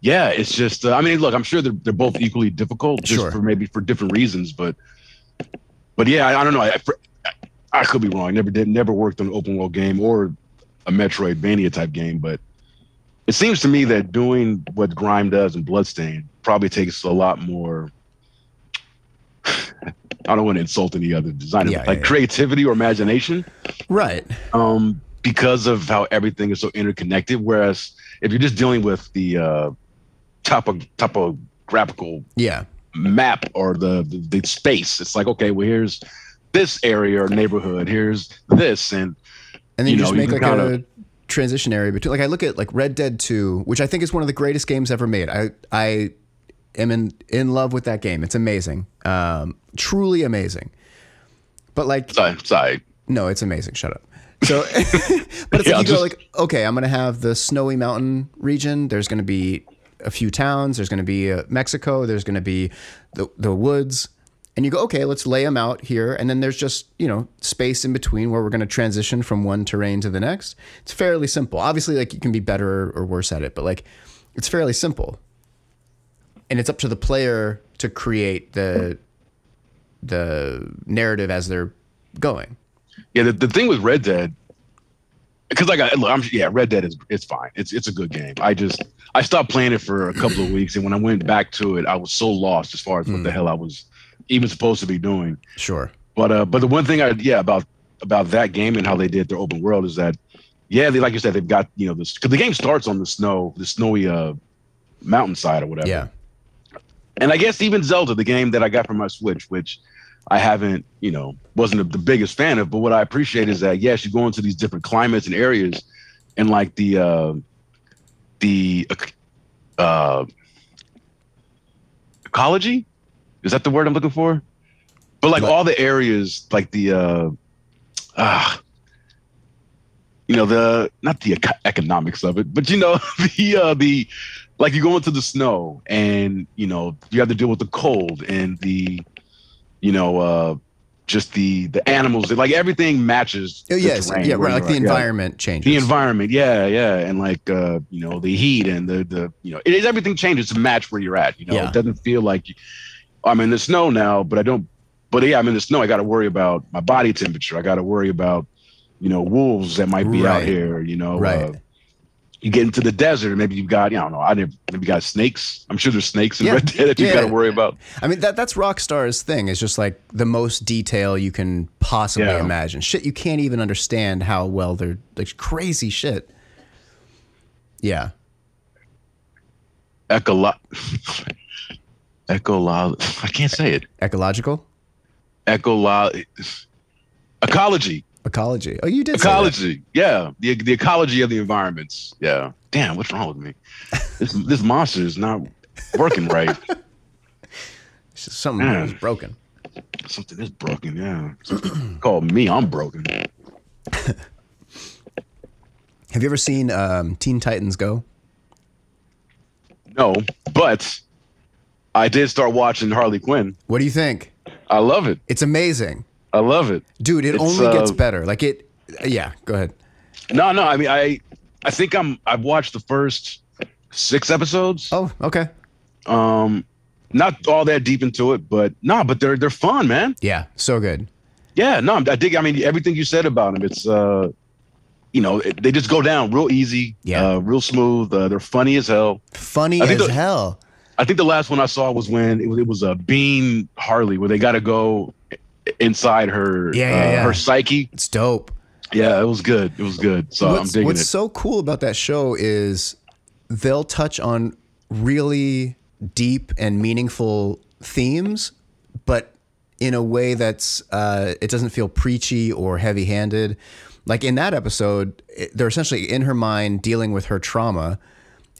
Speaker 1: Yeah, it's just. Uh, I mean, look, I'm sure they're they're both equally difficult, just
Speaker 2: Sure.
Speaker 1: for maybe for different reasons, but but yeah, I, I don't know. I, I, I could be wrong. Never did, never worked on an open world game or a Metroidvania type game, but it seems to me that doing what Grime does in Bloodstain probably takes a lot more. I don't want to insult any other designer,
Speaker 2: Yeah,
Speaker 1: but like
Speaker 2: yeah,
Speaker 1: creativity or imagination
Speaker 2: Right.
Speaker 1: um, because of how everything is so interconnected. Whereas if you're just dealing with the uh, topo topographical
Speaker 2: Yeah.
Speaker 1: map or the, the the space, it's like okay, well here's this area or neighborhood, here's this, and
Speaker 2: And then
Speaker 1: You
Speaker 2: you, just
Speaker 1: you
Speaker 2: make
Speaker 1: can
Speaker 2: like
Speaker 1: kinda-
Speaker 2: a transition area between. Like I look at like Red Dead Two, which I think is one of the greatest games ever made. I I am in in love with that game. It's amazing, um, truly amazing. But like
Speaker 1: sorry, sorry.
Speaker 2: No, it's amazing. Shut up. So, but it's
Speaker 1: Yeah,
Speaker 2: like you
Speaker 1: just-
Speaker 2: go like, okay, I'm gonna have the snowy mountain region. There's gonna be a few towns. There's gonna be uh, Mexico. There's gonna be the the woods. And you go, okay, let's lay them out here. And then there's just you know space in between where we're gonna transition from one terrain to the next. It's fairly simple. Obviously, like you can be better or worse at it, but like it's fairly simple. And it's up to the player to create the the narrative as they're going.
Speaker 1: Yeah, the, the thing with Red Dead, because like I look, I'm yeah, Red Dead is it's fine. It's it's a good game. I just I stopped playing it for a couple of weeks, and when I went back to it, I was so lost as far as what the hell I was even supposed to be doing.
Speaker 2: Sure.
Speaker 1: But uh, but the one thing I yeah about about that game and how they did their open world is that yeah, they like you said they've got you know this because the game starts on the snow, the snowy uh mountainside or whatever.
Speaker 2: Yeah.
Speaker 1: And I guess even Zelda, the game that I got for my Switch, which I haven't, you know, wasn't the biggest fan of, but what I appreciate is that yes, you go into these different climates and areas, and like the uh, the uh, ecology, is that the word I'm looking for? But like all the areas, like the uh, ah, you know, the not the economics of it, but you know, the uh, the like you go into the snow and you know you have to deal with the cold and the you know uh just the the animals, like everything matches.
Speaker 2: Oh,
Speaker 1: the
Speaker 2: yes,
Speaker 1: terrain
Speaker 2: yeah, right. Like the
Speaker 1: at. Yeah.
Speaker 2: environment changes.
Speaker 1: The environment, yeah, yeah, and like uh, you know the heat and the the you know it is everything changes to match where you're at. You know,
Speaker 2: Yeah.
Speaker 1: it doesn't feel like you, I'm in the snow now, but I don't. But yeah, I'm in the snow. I got to worry about my body temperature. I got to worry about you know wolves that might be out here. You know,
Speaker 2: Right.
Speaker 1: uh, you get into the desert, maybe you've got, you know, I don't know, I never, maybe you got snakes. I'm sure there's snakes in
Speaker 2: Yeah.
Speaker 1: Red Dead that you've
Speaker 2: Yeah.
Speaker 1: got to worry about.
Speaker 2: I mean that that's Rockstar's thing. It's just like the most detail you can possibly
Speaker 1: Yeah.
Speaker 2: imagine. Shit you can't even understand how well they're like crazy shit. Yeah.
Speaker 1: Ecolo, ecolo, I can't say it.
Speaker 2: Ecological?
Speaker 1: Ecolo, ecology,
Speaker 2: Ecology. Oh, you did
Speaker 1: ecology. Yeah, the the ecology of the environments. Yeah. Damn, what's wrong with me? This this monster is not working right.
Speaker 2: It's just Something
Speaker 1: Yeah.
Speaker 2: was broken.
Speaker 1: Something is broken. Yeah. Call me, I'm broken.
Speaker 2: Have you ever seen um, Teen Titans Go?
Speaker 1: No, but I did start watching Harley Quinn.
Speaker 2: What do you think?
Speaker 1: I love it.
Speaker 2: It's amazing.
Speaker 1: I love it.
Speaker 2: Dude, it
Speaker 1: It's,
Speaker 2: only gets
Speaker 1: uh,
Speaker 2: better. Like it yeah, go ahead.
Speaker 1: No, no. I mean, I, I think I'm. I've watched the first six episodes.
Speaker 2: Oh, okay.
Speaker 1: Um, not all that deep into it, but no, but they're they're fun, man.
Speaker 2: Yeah, so good.
Speaker 1: Yeah, no, I dig. I mean, everything you said about them, it's uh, you know, it, they just go down real easy.
Speaker 2: Yeah.
Speaker 1: uh, real smooth. Uh, they're funny as hell.
Speaker 2: Funny as
Speaker 1: the-
Speaker 2: hell.
Speaker 1: I think the last one I saw was when it was, it was a Bean Harley where they got to go inside her
Speaker 2: Yeah, yeah,
Speaker 1: uh,
Speaker 2: yeah.
Speaker 1: her psyche.
Speaker 2: It's dope.
Speaker 1: Yeah, it was good. It was good. So I'm
Speaker 2: what's
Speaker 1: digging
Speaker 2: what's
Speaker 1: it.
Speaker 2: What's so cool about that show is they'll touch on really deep and meaningful themes, but in a way that's uh, it doesn't feel preachy or heavy-handed. Like in that episode, they're essentially in her mind dealing with her trauma,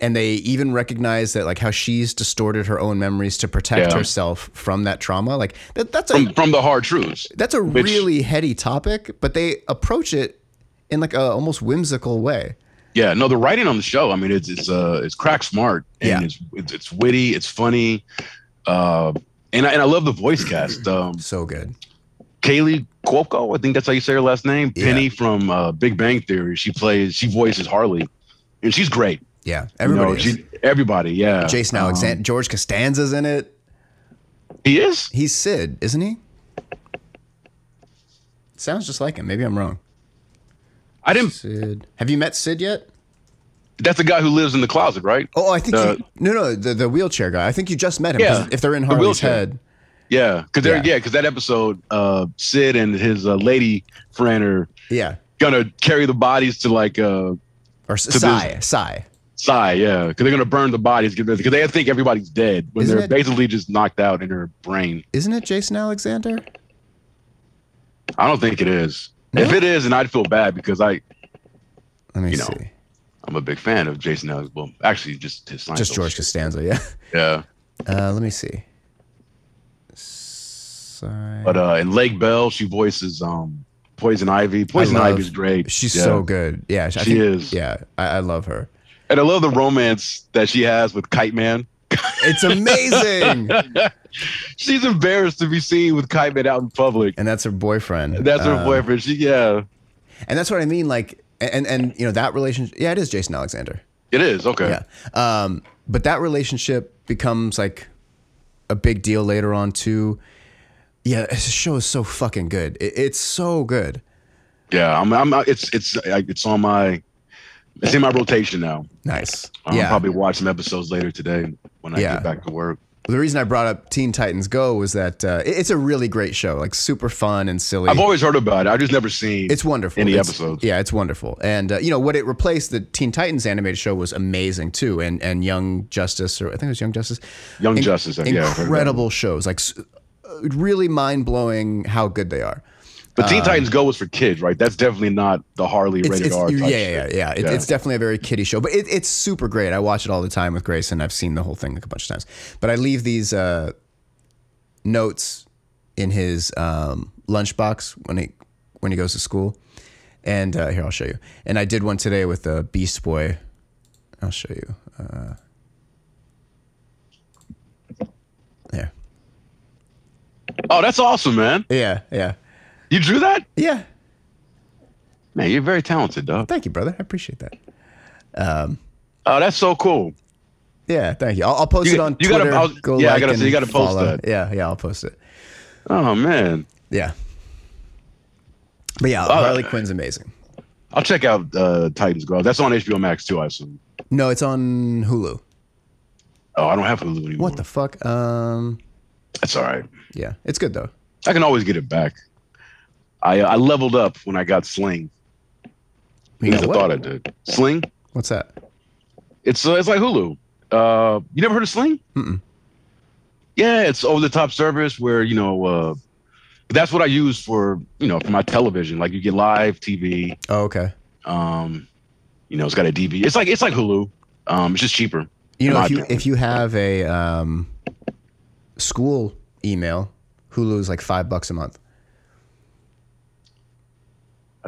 Speaker 2: and they even recognize that like how she's distorted her own memories to protect
Speaker 1: Yeah.
Speaker 2: herself from that trauma. Like that, that's a
Speaker 1: from from the hard truths.
Speaker 2: that's a
Speaker 1: Which-
Speaker 2: really heady topic, but they approach it in like a almost whimsical way.
Speaker 1: Yeah, no, the writing on the show. I mean, it's it's uh it's crack smart and
Speaker 2: Yeah.
Speaker 1: it's, it's it's witty, it's funny, uh, and I, and I love the voice cast. Um,
Speaker 2: So good.
Speaker 1: Kaley Cuoco, I think that's how you say her last name.
Speaker 2: Yeah.
Speaker 1: Penny from uh, Big Bang Theory. She plays, she voices Harley, and she's great.
Speaker 2: Yeah, everybody. is.
Speaker 1: she, everybody, yeah.
Speaker 2: Jason
Speaker 1: Um,
Speaker 2: Alexander, George Costanza's in it.
Speaker 1: he is.
Speaker 2: He's Sid, isn't he? Sounds just like him. Maybe I'm wrong.
Speaker 1: I didn't.
Speaker 2: Sid. Have you met Sid yet?
Speaker 1: That's the guy who lives in the closet, right?
Speaker 2: Oh, I think
Speaker 1: The-
Speaker 2: you, no, no, the, the wheelchair guy. I think you just met him.
Speaker 1: Yeah,
Speaker 2: if they're in
Speaker 1: the
Speaker 2: Harley's
Speaker 1: wheelchair.
Speaker 2: head,
Speaker 1: Yeah, because they're
Speaker 2: Yeah.
Speaker 1: yeah, because that episode, uh, Sid and his uh, lady friend are
Speaker 2: yeah,
Speaker 1: gonna carry the bodies to like uh,
Speaker 2: or S-
Speaker 1: this-
Speaker 2: Sy,
Speaker 1: Sy, yeah, because they're gonna burn the bodies because they think everybody's dead when
Speaker 2: Isn't
Speaker 1: they're
Speaker 2: it-
Speaker 1: basically just knocked out in her brain.
Speaker 2: Isn't it Jason Alexander?
Speaker 1: I don't think it is.
Speaker 2: No?
Speaker 1: If it is, and I'd feel bad because I
Speaker 2: Let me
Speaker 1: You know,
Speaker 2: see.
Speaker 1: I'm a big fan of Jason Alexander. Well, actually, just his
Speaker 2: Just George Costanza. Yeah.
Speaker 1: Yeah,
Speaker 2: Uh, let me see.
Speaker 1: But uh, in Lake Bell, she voices um Poison Ivy. Poison
Speaker 2: love-
Speaker 1: Ivy's great.
Speaker 2: She's
Speaker 1: Yeah.
Speaker 2: so good. Yeah, I
Speaker 1: She
Speaker 2: think-
Speaker 1: is.
Speaker 2: Yeah, I, I love her.
Speaker 1: And I love the romance that she has with Kite Man.
Speaker 2: It's amazing.
Speaker 1: She's embarrassed to be seen with Kite Man out in public.
Speaker 2: and that's her boyfriend.
Speaker 1: That's her
Speaker 2: Uh,
Speaker 1: boyfriend. She yeah,
Speaker 2: And that's what I mean. Like, and and you know that relationship. Yeah, it is Jason Alexander.
Speaker 1: it is okay.
Speaker 2: Yeah. Um, but that relationship becomes like a big deal later on too. Yeah, this show is so fucking good. It, it's so good.
Speaker 1: Yeah, I'm. I'm. It's. It's. It's on my. It's in my rotation now.
Speaker 2: Nice.
Speaker 1: I'll
Speaker 2: yeah.
Speaker 1: probably watch some episodes later today when I
Speaker 2: Yeah.
Speaker 1: get back to work.
Speaker 2: the reason I brought up Teen Titans Go was that uh, it's a really great show. Like super fun and silly.
Speaker 1: I've always heard about it. I've just never seen.
Speaker 2: It's wonderful.
Speaker 1: Any
Speaker 2: It's-
Speaker 1: episodes?
Speaker 2: Yeah, it's wonderful. And uh, you know what it replaced the Teen Titans animated show was amazing too. And and Young Justice or I think it was Young Justice.
Speaker 1: Young Justice. Yeah,
Speaker 2: incredible shows. Like uh, really mind blowing how good they are.
Speaker 1: But Teen Titans Go was for kids, right? That's definitely not the Harley
Speaker 2: It's,
Speaker 1: rated
Speaker 2: it's,
Speaker 1: R.
Speaker 2: yeah, yeah, yeah, yeah. It,
Speaker 1: Yeah.
Speaker 2: It's definitely a very kiddie show, but it, it's super great. I watch it all the time with Grayson. I've seen the whole thing like a bunch of times. But I leave these uh, notes in his um, lunchbox when he when he goes to school. And uh, here, I'll show you. And I did one today with the Beast Boy. I'll show you. Uh, there.
Speaker 1: Oh, that's awesome, man.
Speaker 2: Yeah, yeah,
Speaker 1: You drew that?
Speaker 2: yeah.
Speaker 1: Man, you're very talented, dog.
Speaker 2: Thank you, brother. I appreciate that.
Speaker 1: Oh, that's so cool.
Speaker 2: Yeah, thank you. I'll, I'll post
Speaker 1: You-
Speaker 2: it on
Speaker 1: you gotta-
Speaker 2: Twitter.
Speaker 1: I'll-
Speaker 2: Go
Speaker 1: yeah, I
Speaker 2: like
Speaker 1: gotta-
Speaker 2: and
Speaker 1: you gotta post
Speaker 2: follow.
Speaker 1: that.
Speaker 2: Yeah, yeah, I'll post it.
Speaker 1: Oh man,
Speaker 2: Yeah, but yeah,
Speaker 1: Uh,
Speaker 2: Harley Quinn's amazing.
Speaker 1: I'll check out uh, Titans Go. That's on HBO Max too, I assume.
Speaker 2: No, it's on Hulu.
Speaker 1: Oh, I don't have Hulu anymore.
Speaker 2: What the fuck? Um,
Speaker 1: That's all right.
Speaker 2: yeah, it's good though.
Speaker 1: I can always get it back. I I leveled up when I got Sling.
Speaker 2: You got
Speaker 1: I thought I did. Sling.
Speaker 2: What's that?
Speaker 1: It's uh, it's like Hulu. Uh, you never heard of Sling?
Speaker 2: Mm-mm.
Speaker 1: Yeah, it's over the top service where you know. Uh, that's what I use for you know for my television. Like you get live TV.
Speaker 2: Oh, okay.
Speaker 1: Um, you know, it's got a DV. It's like it's like Hulu. Um, it's just cheaper.
Speaker 2: You know, if you
Speaker 1: opinion.
Speaker 2: if you have a um, school email, Hulu is like five bucks a month.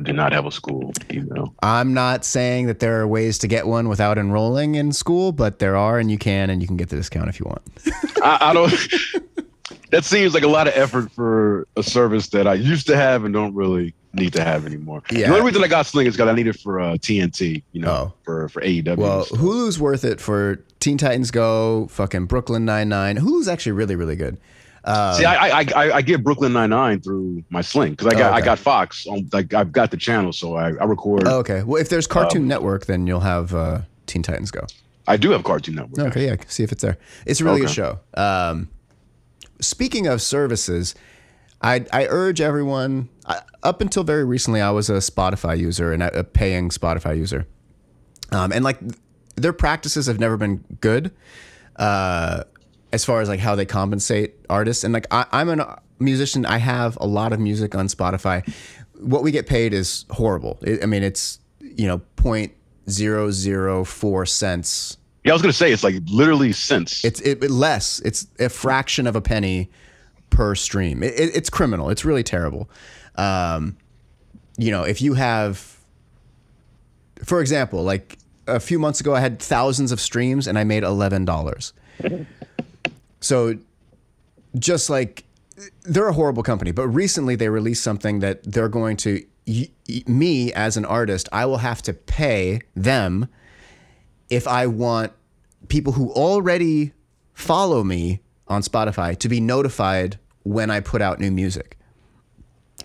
Speaker 1: I do not have a school email.
Speaker 2: I'm not saying that there are ways to get one without enrolling in school, but there are, and you can, and you can get the discount if you want.
Speaker 1: I, I don't. that seems like a lot of effort for a service that I used to have and don't really need to have anymore.
Speaker 2: Yeah.
Speaker 1: The only reason I got Sling is because I need it for uh, TNT. You know,
Speaker 2: Oh.
Speaker 1: for for AEW.
Speaker 2: Well. Hulu's worth it for Teen Titans Go, fucking Brooklyn Nine Nine. Hulu's actually really, really good. Uh,
Speaker 1: See, I, I I I get Brooklyn Nine Nine through my Sling because I got
Speaker 2: Oh,
Speaker 1: I got Fox. On, like I've got the channel, so I, I record.
Speaker 2: oh, okay. Well, if there's
Speaker 1: Um,
Speaker 2: Cartoon Network, then you'll have uh, Teen Titans Go.
Speaker 1: I do have Cartoon Network.
Speaker 2: Okay, yeah, see if it's there. It's a really good
Speaker 1: Okay.
Speaker 2: show. Um, speaking of services, I, I urge everyone. I, up until very recently, I was a Spotify user and a, a paying Spotify user, um, and like their practices have never been good uh, as far as like how they compensate artists. And like I, I'm a musician, I have a lot of music on Spotify. What we get paid is horrible. It, I mean, it's you know point zero zero four cents
Speaker 1: Yeah, I was gonna say it's like literally cents.
Speaker 2: it's it, it less. It's a fraction of a penny per stream. It, it, it's criminal. It's really terrible. Um, you know, if you have, for example, like a few months ago, I had thousands of streams and I made eleven dollars. So, just like they're a horrible company, but recently they released something that they're going to me as an artist, I will have to pay them if I want people who already follow me on Spotify to be notified when I put out new music.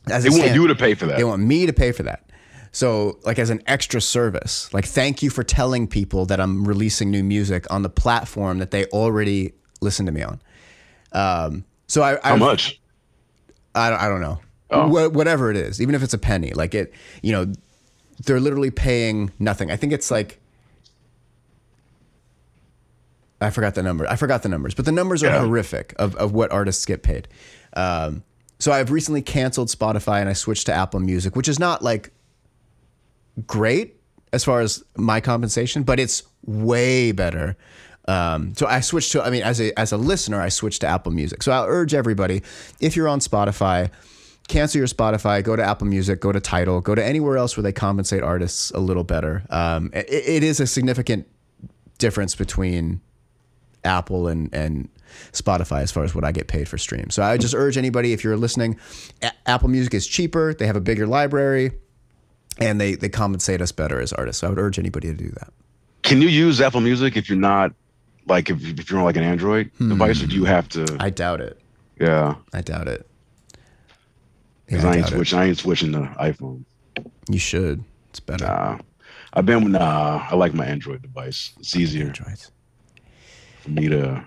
Speaker 2: As
Speaker 1: they
Speaker 2: it
Speaker 1: want you to pay for that.
Speaker 2: they want me to pay for that. So, like as an extra service, like thank you for telling people that I'm releasing new music on the platform that they already listen to me on. Um, so I,
Speaker 1: How
Speaker 2: I've-
Speaker 1: much?
Speaker 2: I don't, I don't know.
Speaker 1: Oh.
Speaker 2: Wha- whatever it is, even if it's a penny, like it, you know, they're literally paying nothing. I think it's like, I forgot the number. I forgot the numbers, but the numbers are
Speaker 1: Yeah.
Speaker 2: horrific of, of what artists get paid. Um, so I've recently canceled Spotify and I switched to Apple Music, which is not like great as far as my compensation, but it's way better. Um, so I switched to, I mean, as a as a listener, I switched to Apple Music. So I'll urge everybody, if you're on Spotify, cancel your Spotify, go to Apple Music, go to Tidal, go to anywhere else where they compensate artists a little better. Um, it, it is a significant difference between Apple and and Spotify as far as what I get paid for streams. So I just urge anybody if you're listening, A- Apple Music is cheaper, they have a bigger library, and they they compensate us better as artists. So I would urge anybody to do that.
Speaker 1: Can you use Apple Music if you're not like if, if you're on like an Android device, or do you have to?
Speaker 2: Hmm. I doubt it.
Speaker 1: yeah,
Speaker 2: I doubt it.
Speaker 1: 'cause
Speaker 2: Yeah,
Speaker 1: I,
Speaker 2: I
Speaker 1: ain't
Speaker 2: it.
Speaker 1: switching. I ain't switching to iPhone.
Speaker 2: You should. It's better.
Speaker 1: Nah, I've been. With nah, I like my Android device. It's easier
Speaker 2: Androids.
Speaker 1: for me to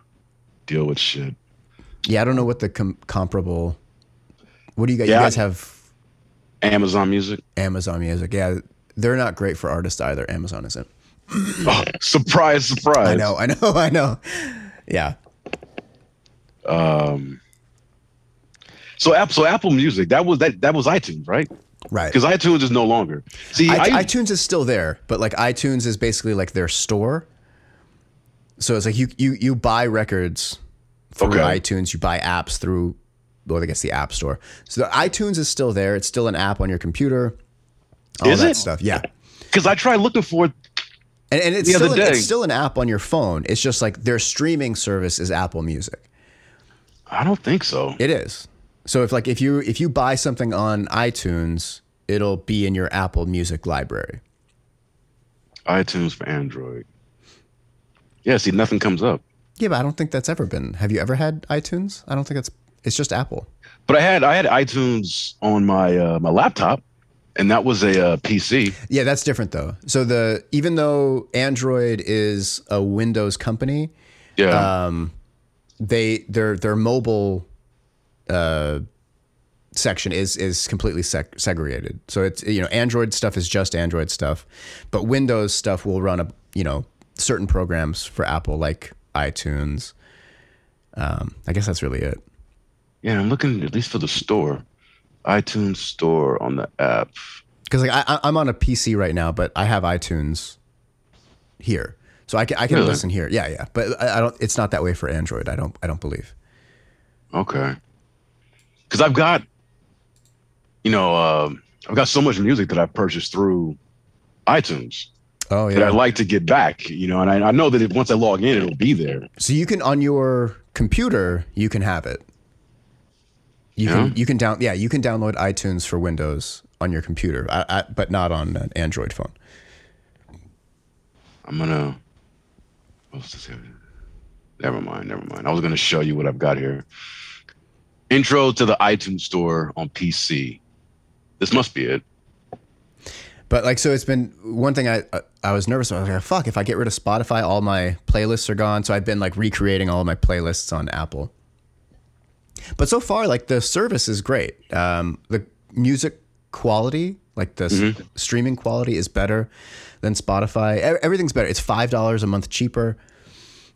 Speaker 1: deal with shit.
Speaker 2: Yeah, I don't know what the com- comparable. What do you guys?
Speaker 1: Yeah.
Speaker 2: You guys have
Speaker 1: Amazon Music.
Speaker 2: Amazon Music. Yeah, they're not great for artists either. Amazon isn't.
Speaker 1: Oh, surprise, surprise.
Speaker 2: I know. I know. I know. Yeah. Um.
Speaker 1: So Apple, so Apple Music, that was that that was iTunes, right?
Speaker 2: Right.
Speaker 1: Because iTunes is no longer. See,
Speaker 2: I,
Speaker 1: I,
Speaker 2: iTunes is still there, but like iTunes is basically like their store. So it's like you you you buy records through
Speaker 1: Okay.
Speaker 2: iTunes, you buy apps through well, I guess the App Store. So the iTunes is still there. It's still an app on your computer. All
Speaker 1: Is
Speaker 2: that
Speaker 1: it?
Speaker 2: stuff. Yeah.
Speaker 1: because I tried looking for it.
Speaker 2: And, and it's, still an, it's still an app on your phone. It's just like their streaming service is Apple Music.
Speaker 1: I don't think so.
Speaker 2: It is. So if like if you if you buy something on iTunes, it'll be in your Apple Music library.
Speaker 1: iTunes for Android. Yeah, see, nothing comes up.
Speaker 2: Yeah, but I don't think that's ever been. Have you ever had iTunes? I don't think it's it's just Apple.
Speaker 1: But I had I had iTunes on my uh, my laptop, and that was a uh, PC.
Speaker 2: Yeah, that's different though. So the even though Android is a Windows company,
Speaker 1: Yeah,
Speaker 2: um, they their their mobile uh, section is is completely seg- segregated. So it's you know Android stuff is just Android stuff, but Windows stuff will run a you know certain programs for Apple like iTunes. Um, I guess that's really it.
Speaker 1: yeah. I'm looking at least for the store, iTunes store on the app.
Speaker 2: Because like I, I- I'm on a PC right now, but I have iTunes here, so I can I can
Speaker 1: Really?
Speaker 2: listen here. Yeah, yeah. But I, I don't. It's not that way for Android. I don't. I don't believe.
Speaker 1: Okay. Because I've got, you know, um I've got so much music that I purchased through iTunes
Speaker 2: Oh
Speaker 1: that I'd like to get back, you know, and I, I know that if, once I log in, it'll be there.
Speaker 2: So you can on your computer, you can have it. You
Speaker 1: Yeah?
Speaker 2: can you can down yeah you can download iTunes for Windows on your computer, I, I, but not on an Android phone.
Speaker 1: I'm gonna. Never mind. Never mind. I was gonna show you what I've got here. Intro to the iTunes Store on PC. This must be it.
Speaker 2: But like so, it's been one thing I I was nervous. about. I was like, fuck, if I get rid of Spotify, all my playlists are gone. So I've been like recreating all of my playlists on Apple. But so far, like the service is great. Um, the music quality, like the s- mm-hmm. streaming quality, is better than Spotify. E- Everything's better. It's five dollars a month cheaper.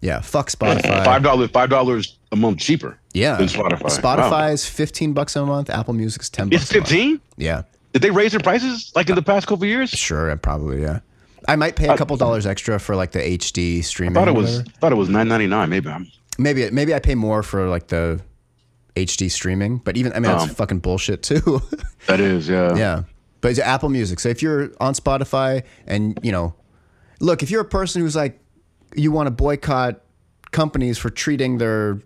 Speaker 2: Yeah, fuck Spotify.
Speaker 1: Five dollars. Five dollars a month cheaper.
Speaker 2: yeah,
Speaker 1: Than Spotify.
Speaker 2: Spotify
Speaker 1: Wow.
Speaker 2: is fifteen bucks a month. Apple Music's ten bucks.
Speaker 1: It's fifteen.
Speaker 2: Yeah,
Speaker 1: Did they raise their prices like in the uh, past couple of years?
Speaker 2: sure, probably. Yeah, I might pay a uh, couple dollars extra for like the HD streaming.
Speaker 1: I thought it was. Thought it was nine ninety nine. Maybe I'm.
Speaker 2: maybe maybe I pay more for like the HD streaming, but even I mean that's
Speaker 1: Um,
Speaker 2: fucking bullshit too.
Speaker 1: That is. Yeah.
Speaker 2: yeah, but it's Apple Music. So if you're on Spotify and you know, look, if you're a person who's like you want to boycott companies for treating their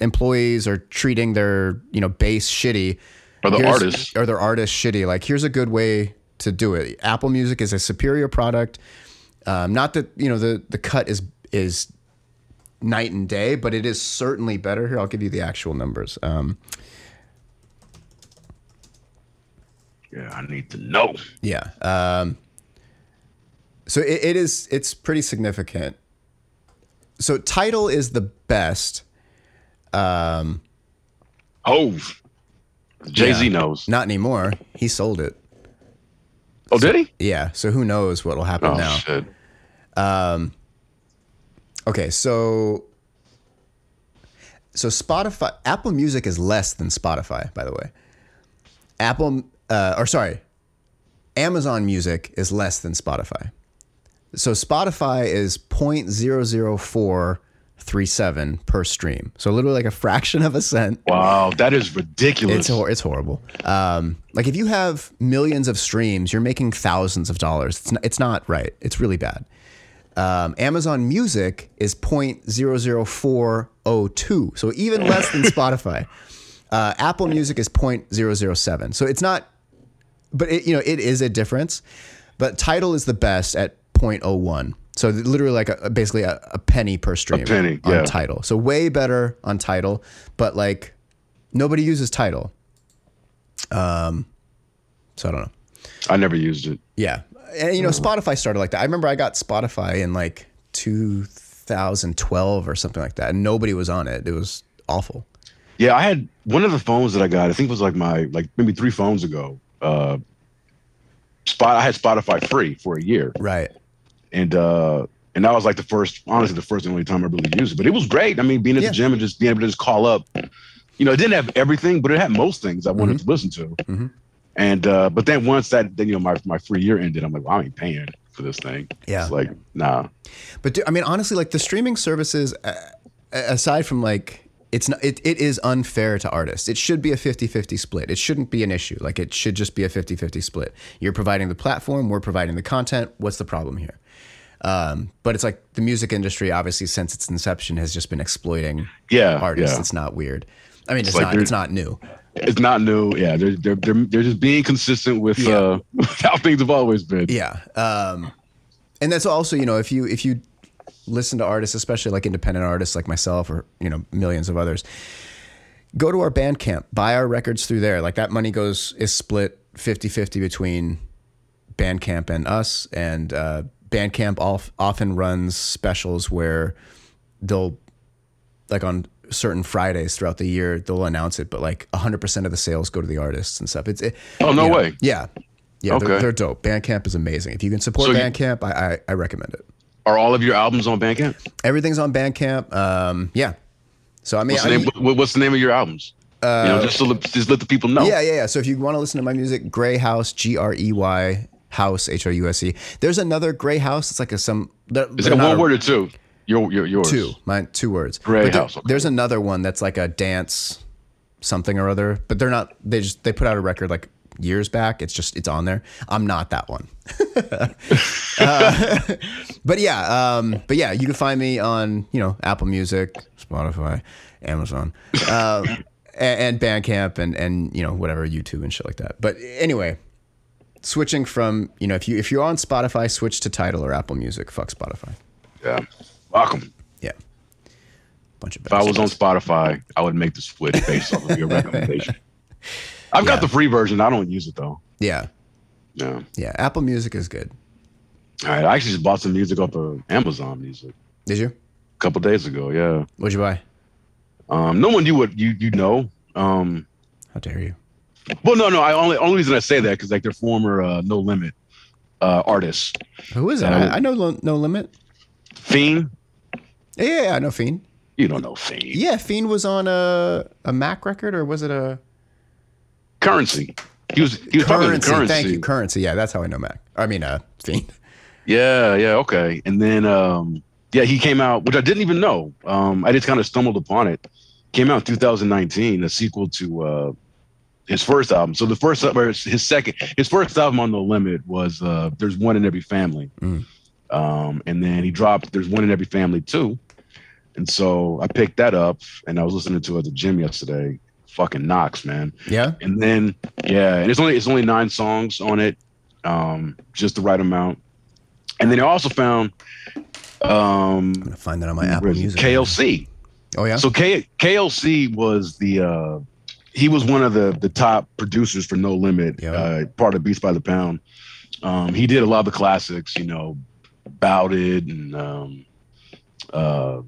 Speaker 2: employees or treating their you know base shitty
Speaker 1: Or the artists.
Speaker 2: or their artists shitty like here's a good way to do it apple music is a superior product um, not that you know the the cut is is night and day but it is certainly better here i'll give you the actual numbers um,
Speaker 1: Yeah. I need to know.
Speaker 2: yeah um, so it, it is it's pretty significant so Tidal is the best Um,
Speaker 1: Oh. Jay Z
Speaker 2: Yeah.
Speaker 1: knows.
Speaker 2: not anymore he sold it
Speaker 1: Oh, did he?
Speaker 2: yeah so who knows what will happen
Speaker 1: Oh
Speaker 2: now
Speaker 1: shit.
Speaker 2: Okay, so so Spotify, Apple Music is less than Spotify, by the way. Apple, uh, or sorry, Amazon Music is less than Spotify. So Spotify is 0.00437 per stream. So literally like a fraction of a cent.
Speaker 1: Wow, that is ridiculous.
Speaker 2: It's hor- it's horrible. Um, like if you have millions of streams, you're making thousands of dollars. It's not, it's not right. It's really bad. Um, Amazon Music is 0.00402, so even less than Spotify. Uh, Apple Music is 0.007, so it's not. But it, you know it is a difference. But Tidal is the best at 0.01. So literally like a, basically a, a penny per stream
Speaker 1: penny,
Speaker 2: on
Speaker 1: yeah.
Speaker 2: Tidal. So way better on Tidal, but like nobody uses Tidal. Um, so I don't know.
Speaker 1: I never used it.
Speaker 2: Yeah. And you know, Spotify started like that. I remember I got Spotify in like 2012 or something like that, and nobody was on it. It was awful.
Speaker 1: Yeah, I had one of the phones that I got. I think it was like my like maybe three phones ago. Uh, spot. I had Spotify free for a year,
Speaker 2: Right.
Speaker 1: and uh, and that was like the first, honestly, the first and only time I really used it. But it was great. I mean, being at
Speaker 2: Yeah.
Speaker 1: the gym and just being able to just call up. You know, it didn't have everything, but it had most things I wanted to listen to.
Speaker 2: Mhm.
Speaker 1: And uh, but then once that, then you know, my my free year ended, I'm like, well, I ain't paying for this thing.
Speaker 2: Yeah.
Speaker 1: It's like, nah.
Speaker 2: But do, I mean, honestly, like the streaming services, uh, aside from like, it's not, it, it is unfair to artists. It should be a 50 50 split. It shouldn't be an issue. Like, it should just be a 50 50 split. You're providing the platform, we're providing the content. What's the problem here? Um, but it's like the music industry, obviously, since its inception, has just been exploiting
Speaker 1: Yeah,
Speaker 2: artists.
Speaker 1: yeah.
Speaker 2: It's not weird. I mean, it's,
Speaker 1: It's like
Speaker 2: not it's not new.
Speaker 1: It's not new. Yeah, they're they're they're, they're just being consistent with
Speaker 2: Yeah.
Speaker 1: uh how things have always been.
Speaker 2: Yeah. Um, and that's also, you know, if you if you listen to artists, especially like independent artists like myself or, you know, millions of others, go to our Bandcamp, buy our records through there. Like that money goes is split 50-50 between Bandcamp and us and uh Bandcamp of, often runs specials where they'll like on certain Fridays throughout the year they'll announce it, but like 100% of the sales go to the artists and stuff. It's it,
Speaker 1: Oh, no
Speaker 2: you know,
Speaker 1: way.
Speaker 2: Yeah. Yeah, they're, they're dope. Bandcamp is amazing. If you can support
Speaker 1: So you-
Speaker 2: Bandcamp, I, I I recommend it.
Speaker 1: Are all of your albums on Bandcamp?
Speaker 2: Everything's on Bandcamp. Um, yeah. So I mean,
Speaker 1: What's the
Speaker 2: I
Speaker 1: name?
Speaker 2: mean-
Speaker 1: What's the name of your albums? you know, just to let, just let the people know.
Speaker 2: yeah, yeah, yeah. So if you want to listen to my music, Grey House, G R E Y House, H R U S E. There's another Gray House. It's like a some.
Speaker 1: Is it one
Speaker 2: a-
Speaker 1: word or two? Your, your yours.
Speaker 2: Two, mine two words.
Speaker 1: Gray
Speaker 2: But there-
Speaker 1: House, okay.
Speaker 2: There's another one that's like a dance something or other, but they're not. They just they put out a record like years back. It's just it's on there. I'm not that one. Uh, but yeah, um, but yeah, you can find me on you know Apple Music, Spotify, Amazon, um, and, and Bandcamp, and and you know whatever YouTube and shit like that. But anyway. Switching from you know if you if you're on Spotify, switch to Tidal or Apple Music. Fuck Spotify.
Speaker 1: Yeah. Welcome.
Speaker 2: Yeah, bunch of.
Speaker 1: If I was on. Spotify, I would make the switch based off of your recommendation. I've got the free version. I don't use it though.
Speaker 2: Yeah,
Speaker 1: Yeah.
Speaker 2: yeah. Apple Music is good.
Speaker 1: All right. I actually just bought some music off of Amazon Music
Speaker 2: Did you?
Speaker 1: a couple days ago. Yeah.
Speaker 2: What'd you buy?
Speaker 1: Um, no one knew what you you know. Um,
Speaker 2: How dare you?
Speaker 1: well, no, no. I only only reason I say that because like they're former uh, No Limit uh, artists.
Speaker 2: Who is it?
Speaker 1: Uh,
Speaker 2: I, I know Lo- No Limit.
Speaker 1: Fiend.
Speaker 2: Yeah, I know Fiend.
Speaker 1: You don't know Fiend.
Speaker 2: Yeah, Fiend was on a a Mac record, or was it a
Speaker 1: Currency. He was he was
Speaker 2: currency?
Speaker 1: currency.
Speaker 2: Thank you, currency. Yeah, that's how I know Mac. I mean, uh, Fiend.
Speaker 1: Yeah, yeah, okay. And then um yeah, he came out, which I didn't even know. Um I just kind of stumbled upon it. Came out in 2019, a sequel to uh his first album. So the first or his second his first album on the Limit was uh There's One in Every Family.
Speaker 2: Mm.
Speaker 1: Um and then he dropped There's One in Every Family too. And so I picked that up and I was listening to it at the gym yesterday. Fucking knocks, man.
Speaker 2: Yeah.
Speaker 1: And then yeah, and it's only it's only nine songs on it, um, just the right amount. And then I also found um
Speaker 2: I'm gonna find that on my Apple
Speaker 1: where is it?
Speaker 2: Music.
Speaker 1: KLC.
Speaker 2: Oh yeah.
Speaker 1: So K- KLC was the uh he was one of the the top producers for No Limit,
Speaker 2: Yeah.
Speaker 1: uh, part of Beats by the Pound. Um, he did a lot of the classics, you know, Bout It and um, uh,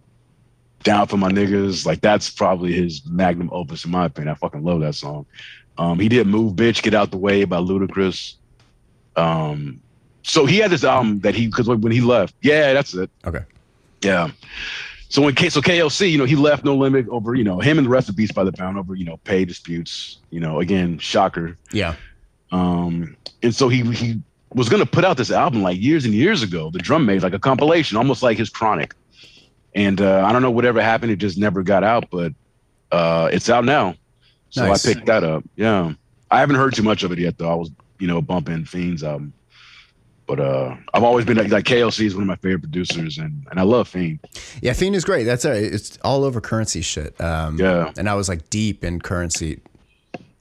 Speaker 1: Down for My Niggas. Like that's probably his magnum opus in my opinion. I fucking love that song. Um, he did Move Bitch, Get Out the Way by Ludacris. Um, so he had this album that he because when he left, yeah, that's it.
Speaker 2: okay.
Speaker 1: Yeah. So when K, so KLC, you know, he left No Limit over, you know, him and the rest of Beats by the Pound over, you know, pay disputes. You know, again, shocker.
Speaker 2: Yeah.
Speaker 1: Um, and so he he was gonna put out this album like years and years ago, the drum made like a compilation, almost like his chronic. And uh, I don't know whatever happened, it just never got out, but uh, it's out now. So
Speaker 2: Nice.
Speaker 1: I picked that up. Yeah. I haven't heard too much of it yet though. I was, you know, bumping Fiend's album. But uh, I've always been like, like KLC is one of my favorite producers, and, and I love Fiend.
Speaker 2: Yeah, Fiend is great. That's all right. It's all over currency shit. Um,
Speaker 1: Yeah.
Speaker 2: And I was like deep in currency.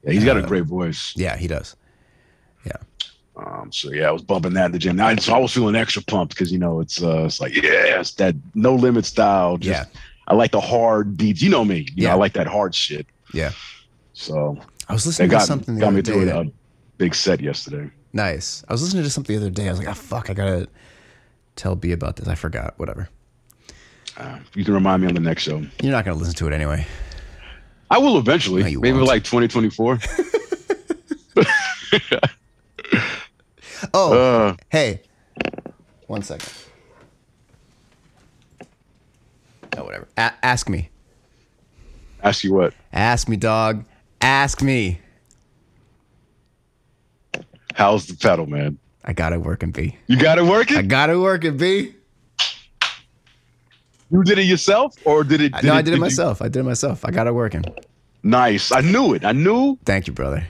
Speaker 1: Yeah, he's got a great voice.
Speaker 2: Yeah, he does.
Speaker 1: Um, so yeah, I was bumping that in the gym. I, so I was feeling extra pumped because you know it's uh, it's like yeah, it's that no limit style. Just,
Speaker 2: Yeah.
Speaker 1: I like the hard beats. You know me. You know,
Speaker 2: Yeah.
Speaker 1: I like that hard shit.
Speaker 2: Yeah.
Speaker 1: So
Speaker 2: I was listening to
Speaker 1: got
Speaker 2: something the
Speaker 1: got
Speaker 2: other
Speaker 1: me
Speaker 2: that-
Speaker 1: a big set yesterday.
Speaker 2: Nice. I was listening to something the other day. I was like, oh, fuck, I gotta tell B about this. I forgot. Whatever.
Speaker 1: Uh, you can remind me on the next show.
Speaker 2: You're not gonna listen to it anyway.
Speaker 1: I will eventually.
Speaker 2: No,
Speaker 1: Maybe
Speaker 2: won't.
Speaker 1: like 2024.
Speaker 2: Oh,
Speaker 1: uh,
Speaker 2: hey. One second. Oh, whatever. A- ask me.
Speaker 1: ask you what?
Speaker 2: Ask me, dog. Ask me.
Speaker 1: How's the pedal, man?
Speaker 2: I got it working, B.
Speaker 1: You got it working?
Speaker 2: I got it working, B.
Speaker 1: You did it yourself, or did it?
Speaker 2: I- no, I did it
Speaker 1: you-
Speaker 2: myself. I did it myself. I got it working.
Speaker 1: Nice. I knew it. I knew
Speaker 2: Thank you, brother.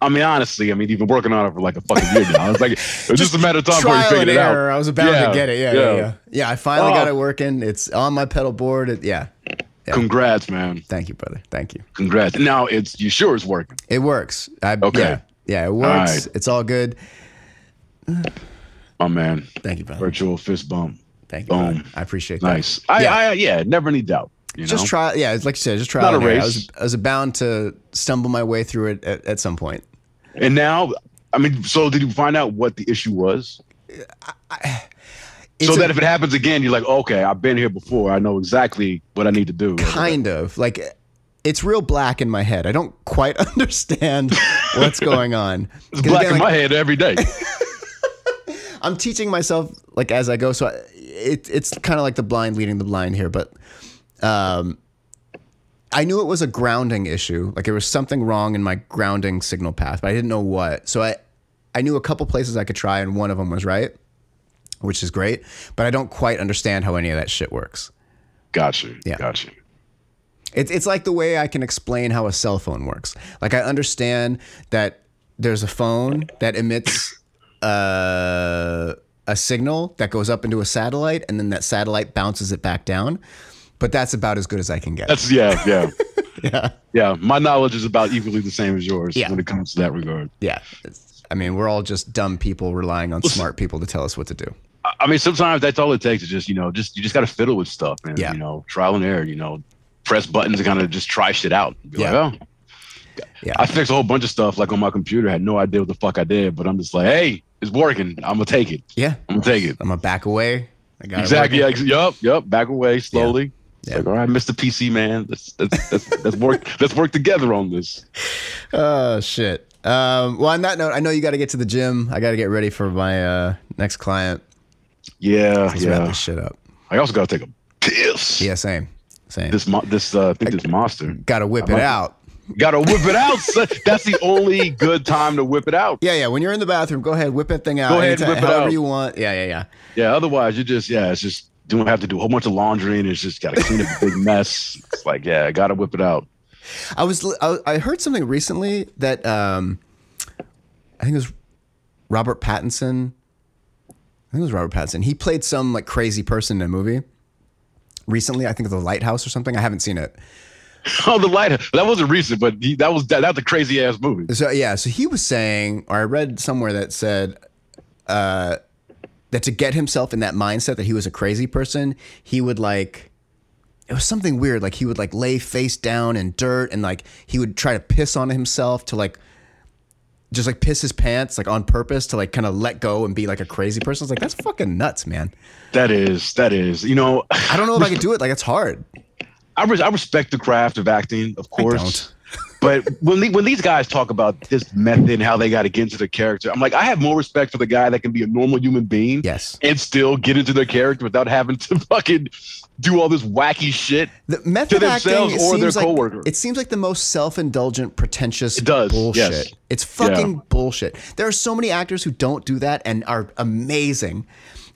Speaker 1: I mean, honestly, I mean, you've been working on it for like a fucking year now. It's like it was just a matter of time before you
Speaker 2: and
Speaker 1: it out.
Speaker 2: error. I was about
Speaker 1: Yeah,
Speaker 2: to get it. Yeah, yeah,
Speaker 1: yeah.
Speaker 2: yeah. Yeah, I finally
Speaker 1: Oh.
Speaker 2: got it working. It's on my pedal board. It, yeah.
Speaker 1: Congrats, man.
Speaker 2: Thank you, brother. Thank you.
Speaker 1: Congrats. Now it's you sure it's working.
Speaker 2: It works. I,
Speaker 1: Okay.
Speaker 2: Yeah, yeah, it works.
Speaker 1: right.
Speaker 2: It's all good.
Speaker 1: My man.
Speaker 2: Thank you, brother.
Speaker 1: Virtual fist bump.
Speaker 2: Thank you. brother. I appreciate that.
Speaker 1: Nice. I,
Speaker 2: Yeah.
Speaker 1: I yeah, never any doubt. You
Speaker 2: Just
Speaker 1: know?
Speaker 2: try. Yeah, it's like you said, just try.
Speaker 1: Not a
Speaker 2: error. I
Speaker 1: race.
Speaker 2: was, I was bound to stumble my way through it at, at some point.
Speaker 1: And now, I mean, so did you find out what the issue was?
Speaker 2: It's
Speaker 1: so
Speaker 2: a-
Speaker 1: that if it happens again, you're like, okay, I've been here before. I know exactly what I need to do.
Speaker 2: kind of like it's real black in my head. I don't quite understand what's going on.
Speaker 1: It's black
Speaker 2: again,
Speaker 1: in
Speaker 2: like,
Speaker 1: my head every day.
Speaker 2: I'm teaching myself like as I go, so I, it, it's kind of like the blind leading the blind here. But um, I knew it was a grounding issue. Like there was something wrong in my grounding signal path, but I didn't know what. So I I knew a couple places I could try, and one of them was right, which is great. But I don't quite understand how any of that shit works.
Speaker 1: Gotcha.
Speaker 2: Yeah.
Speaker 1: Gotcha.
Speaker 2: It's it's like the way I can explain how a cell phone works. Like I understand that there's a phone that emits uh, a signal that goes up into a satellite, and then that satellite bounces it back down. But that's about as good as I can get.
Speaker 1: That's yeah, yeah.
Speaker 2: yeah,
Speaker 1: Yeah. My knowledge is about equally the same as yours
Speaker 2: Yeah.
Speaker 1: when it comes to that regard.
Speaker 2: yeah. It's- I mean, we're all just dumb people relying on smart people to tell us what to do.
Speaker 1: I- I mean, sometimes that's all it takes is just, you know, just you just gotta fiddle with stuff, man.
Speaker 2: Yeah.
Speaker 1: You know, trial and error, you know, press buttons and kind of just try shit out. Be
Speaker 2: Yeah.
Speaker 1: like, oh.
Speaker 2: Yeah.
Speaker 1: I fixed a whole bunch of stuff like on my computer, had no idea what the fuck I did, but I'm just like, hey, it's working. I'm gonna take it.
Speaker 2: Yeah,
Speaker 1: I'm gonna take it.
Speaker 2: I'm gonna back away. I got
Speaker 1: Exactly. Yeah, yup, yup. Back away slowly. It's
Speaker 2: Yeah.
Speaker 1: Like, all right, Mr. PC man, let's let's let's, let's work let's work together on this.
Speaker 2: Oh shit. Um, well, on that note, I know you got to get to the gym. I got to get ready for my uh, next client.
Speaker 1: Yeah,
Speaker 2: Let's wrap
Speaker 1: yeah.
Speaker 2: this shit up.
Speaker 1: I also gotta take a piss.
Speaker 2: Yeah, same, same.
Speaker 1: This mo- this uh, I think this monster.
Speaker 2: Got to whip it out.
Speaker 1: Gotta whip it out. That's the only good time to whip it out.
Speaker 2: Yeah, yeah. When you're in the bathroom, go ahead, whip that thing out.
Speaker 1: Go ahead and
Speaker 2: anytime-
Speaker 1: whip it
Speaker 2: however
Speaker 1: out.
Speaker 2: you want. Yeah, yeah, yeah.
Speaker 1: Yeah, otherwise you just yeah, it's just don't have to do a whole bunch of laundry and it's just gotta clean up a big mess. It's like, yeah, I gotta whip it out.
Speaker 2: I was I, I heard something recently that um, I think it was Robert Pattinson. I think it was Robert Pattinson. He played some like crazy person in a movie recently. I think The Lighthouse or something. I haven't seen it.
Speaker 1: Oh, the Lighthouse. that wasn't recent, but he, that was that, that's a crazy ass movie.
Speaker 2: So yeah, so he was saying, or I read somewhere that said uh, that to get himself in that mindset that he was a crazy person, he would like it was something weird. Like he would like lay face down in dirt and like he would try to piss on himself to like just like piss his pants like on purpose to like kind of let go and be like a crazy person. I was like, that's fucking nuts, man.
Speaker 1: That is that is. You know,
Speaker 2: I don't know if I could do it. Like it's hard.
Speaker 1: I, res- I respect the craft of acting, of course. But when the, when these guys talk about this method and how they got to get into their character, I'm like, I have more respect for the guy that can be a normal human being
Speaker 2: Yes.
Speaker 1: and still get into their character without having to fucking do all this wacky shit.
Speaker 2: The method
Speaker 1: themselves
Speaker 2: acting
Speaker 1: or their
Speaker 2: like
Speaker 1: coworker.
Speaker 2: it seems like the most self-indulgent, pretentious
Speaker 1: It does,
Speaker 2: bullshit.
Speaker 1: yes.
Speaker 2: It's fucking
Speaker 1: Yeah.
Speaker 2: bullshit. There are so many actors who don't do that and are amazing.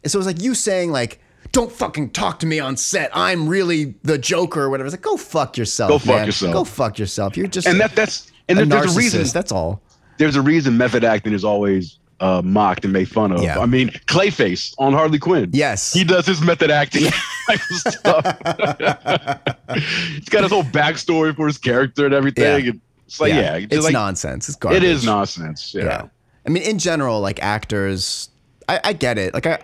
Speaker 2: And so it's like you saying like, "Don't fucking talk to me on set. I'm really the Joker or whatever." It's like, go fuck yourself.
Speaker 1: Go fuck
Speaker 2: man.
Speaker 1: yourself.
Speaker 2: Go fuck yourself. You're just
Speaker 1: And that that's and
Speaker 2: a
Speaker 1: there's a reason.
Speaker 2: That's all.
Speaker 1: There's a reason method acting is always uh, mocked and made fun of.
Speaker 2: Yeah.
Speaker 1: I mean, Clayface on Harley Quinn.
Speaker 2: Yes.
Speaker 1: He does his method acting stuff. He's got his whole backstory for his character and everything.
Speaker 2: Yeah.
Speaker 1: It's like, yeah, just
Speaker 2: it's
Speaker 1: like,
Speaker 2: nonsense. It's garbage.
Speaker 1: It is nonsense. Yeah.
Speaker 2: yeah. I mean, in general, like actors, I, I get it. Like I,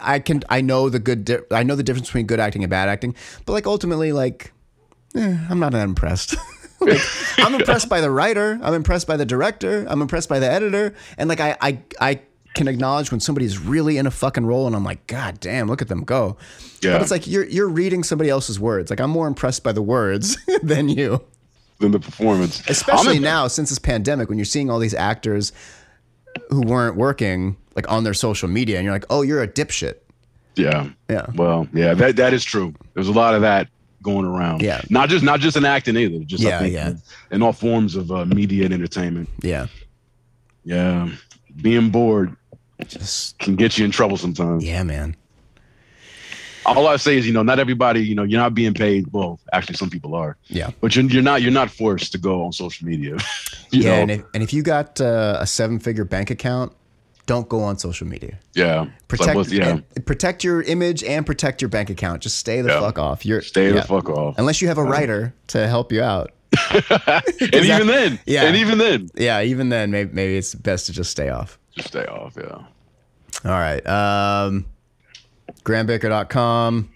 Speaker 2: I can, I know the good, di- I know the difference between good acting and bad acting. But like ultimately, like, eh, I'm not that impressed. like, I'm impressed by the writer. I'm impressed by the director. I'm impressed by the editor. And like, I, I, I can acknowledge when somebody's really in a fucking role, and I'm like, God damn, look at them go.
Speaker 1: Yeah.
Speaker 2: But it's like you're you're reading somebody else's words. Like I'm more impressed by the words than you.
Speaker 1: Than the performance.
Speaker 2: Especially now since this pandemic, when you're seeing all these actors who weren't working like on their social media, and you're like, oh, you're a dipshit.
Speaker 1: Yeah.
Speaker 2: Yeah.
Speaker 1: Well, yeah, that that is true. There's a lot of that going around.
Speaker 2: Yeah.
Speaker 1: Not just not just in acting either. Just
Speaker 2: Yeah,
Speaker 1: think
Speaker 2: yeah.
Speaker 1: in, in all forms of uh, media and entertainment.
Speaker 2: Yeah.
Speaker 1: Yeah. Being bored
Speaker 2: Just
Speaker 1: can get you in trouble sometimes.
Speaker 2: yeah, man.
Speaker 1: All I say is, you know, not everybody, you know, you're not being paid. Well, actually, some people are,
Speaker 2: Yeah.
Speaker 1: but you're, you're not you're not forced to go on social media. you
Speaker 2: yeah, and if, and if you got uh, a seven figure bank account, don't go on social media.
Speaker 1: Yeah. It's like,
Speaker 2: Protect,
Speaker 1: yeah.
Speaker 2: protect your image and protect your bank account. Just stay the
Speaker 1: Yeah.
Speaker 2: fuck off. You're
Speaker 1: Stay
Speaker 2: yeah.
Speaker 1: the fuck off.
Speaker 2: Unless you have a writer to help you out.
Speaker 1: and even then,
Speaker 2: yeah.
Speaker 1: and even then,
Speaker 2: Yeah, even then, maybe, maybe it's best to just stay off.
Speaker 1: just stay off. Yeah.
Speaker 2: All right. Um, GrahamBaker.com.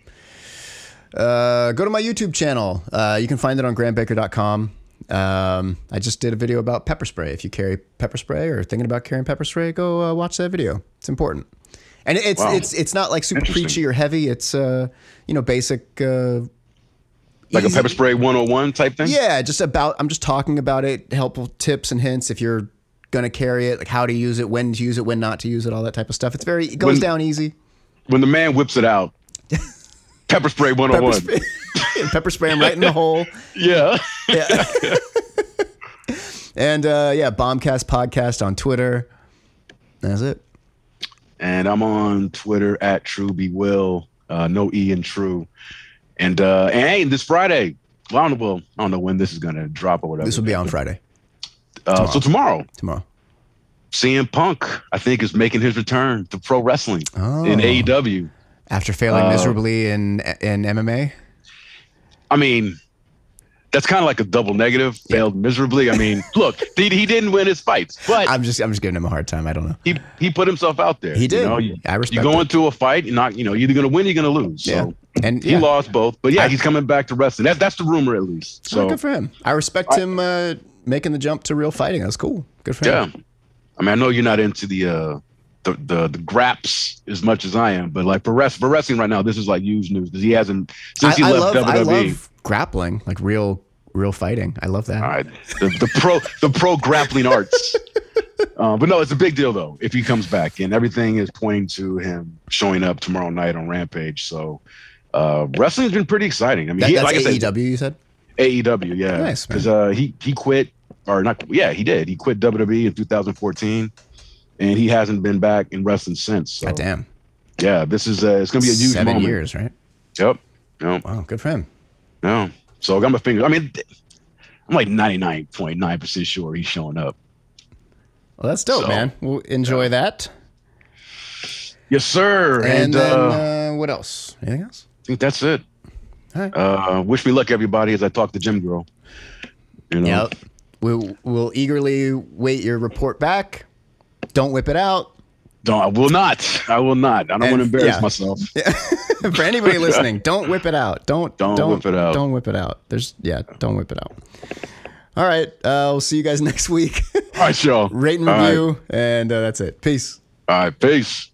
Speaker 2: Uh, go to my YouTube channel. Uh, you can find it on GrahamBaker.com. Um, I just did a video about pepper spray. If you carry pepper spray or thinking about carrying pepper spray, go uh, watch that video. It's important. And it's
Speaker 1: Wow.
Speaker 2: it's it's not like super preachy or heavy. It's uh, you know basic uh,
Speaker 1: Like a pepper spray 101 type thing.
Speaker 2: Yeah, just about. I'm just talking about it. Helpful tips and hints if you're gonna carry it, like how to use it, when to use it, when not to use it, all that type of stuff. It's very. It goes
Speaker 1: When-
Speaker 2: down easy.
Speaker 1: When the man whips it out, pepper spray
Speaker 2: Pepper
Speaker 1: 101.
Speaker 2: spray, pepper spray 'em right in the hole.
Speaker 1: Yeah.
Speaker 2: Yeah. and uh, yeah, Bombcast podcast on Twitter. That's it.
Speaker 1: and I'm on Twitter at True Be Will, uh, no E in True. And uh, and hey, this Friday, well, I don't know, well, I don't know when this is gonna drop or whatever.
Speaker 2: This will be on Friday
Speaker 1: uh, so tomorrow.
Speaker 2: tomorrow.
Speaker 1: CM Punk, I think, is making his return to pro wrestling
Speaker 2: Oh.
Speaker 1: in AEW.
Speaker 2: After failing
Speaker 1: Uh,
Speaker 2: miserably in in MMA.
Speaker 1: I mean, that's kind of like a double negative. Failed miserably. I mean, look, he, he didn't win his fights, but
Speaker 2: I'm just I'm just giving him a hard time. I don't know.
Speaker 1: he he put himself out there.
Speaker 2: He did.
Speaker 1: You, know, you,
Speaker 2: I respect
Speaker 1: you go
Speaker 2: it.
Speaker 1: into a fight, you're not you know you're either gonna win, or you're gonna lose. So
Speaker 2: Yeah. And
Speaker 1: he
Speaker 2: yeah.
Speaker 1: lost both, but yeah, he's coming back to wrestling. That's that's the rumor at least.
Speaker 2: Oh,
Speaker 1: So
Speaker 2: good for him. I respect him uh, making the jump to real fighting. That's cool. Good for
Speaker 1: yeah,
Speaker 2: him.
Speaker 1: I mean, I know you're not into the uh the the, the graps as much as I am, but like for rest for wrestling right now, this is like huge news because he hasn't since he
Speaker 2: I
Speaker 1: left
Speaker 2: love
Speaker 1: WWE.
Speaker 2: I love grappling, like real real fighting. I love that.
Speaker 1: All right, the, the pro the pro grappling arts. Uh, but no, it's a big deal though if he comes back, and everything is pointing to him showing up tomorrow night on Rampage. So uh, wrestling's been pretty exciting. I mean,
Speaker 2: That-
Speaker 1: he,
Speaker 2: that's
Speaker 1: like I said,
Speaker 2: AEW. You said.
Speaker 1: AEW, yeah,
Speaker 2: Nice, man.
Speaker 1: because uh, he he quit or not? Yeah, he did. He quit WWE in 2014, and he hasn't been back in wrestling since. So
Speaker 2: God damn.
Speaker 1: yeah, this is uh, it's gonna be a huge
Speaker 2: Seven
Speaker 1: moment.
Speaker 2: years, right?
Speaker 1: Yep. No,
Speaker 2: Wow, good for him.
Speaker 1: no. So I got my finger. I mean, I'm like 99.9 percent sure he's showing up.
Speaker 2: Well, that's dope,
Speaker 1: So,
Speaker 2: man. We'll enjoy that.
Speaker 1: Yes, sir.
Speaker 2: And,
Speaker 1: And,
Speaker 2: then
Speaker 1: uh,
Speaker 2: uh, what else? Anything else?
Speaker 1: I think that's it.
Speaker 2: Right.
Speaker 1: Uh, wish me luck, everybody, as I talk to Gym Girl. You know,
Speaker 2: Yep. We'll, we'll eagerly wait your report back. Don't whip it out.
Speaker 1: don't I will not. I will not. I don't want to embarrass
Speaker 2: yeah.
Speaker 1: myself.
Speaker 2: For anybody listening, don't whip it out. Don't
Speaker 1: Don't
Speaker 2: don't
Speaker 1: whip it out.
Speaker 2: Don't whip it out. There's yeah, don't whip it out. All right. Uh, we'll see you guys next week.
Speaker 1: All right, y'all.
Speaker 2: Rate and
Speaker 1: All right.
Speaker 2: review, and uh, that's it. Peace.
Speaker 1: All right, peace.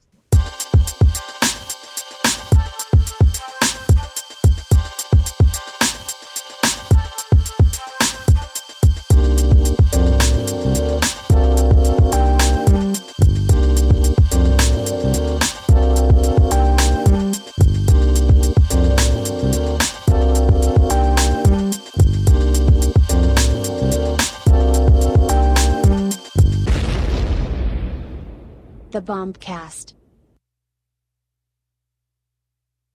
Speaker 3: Bombcast.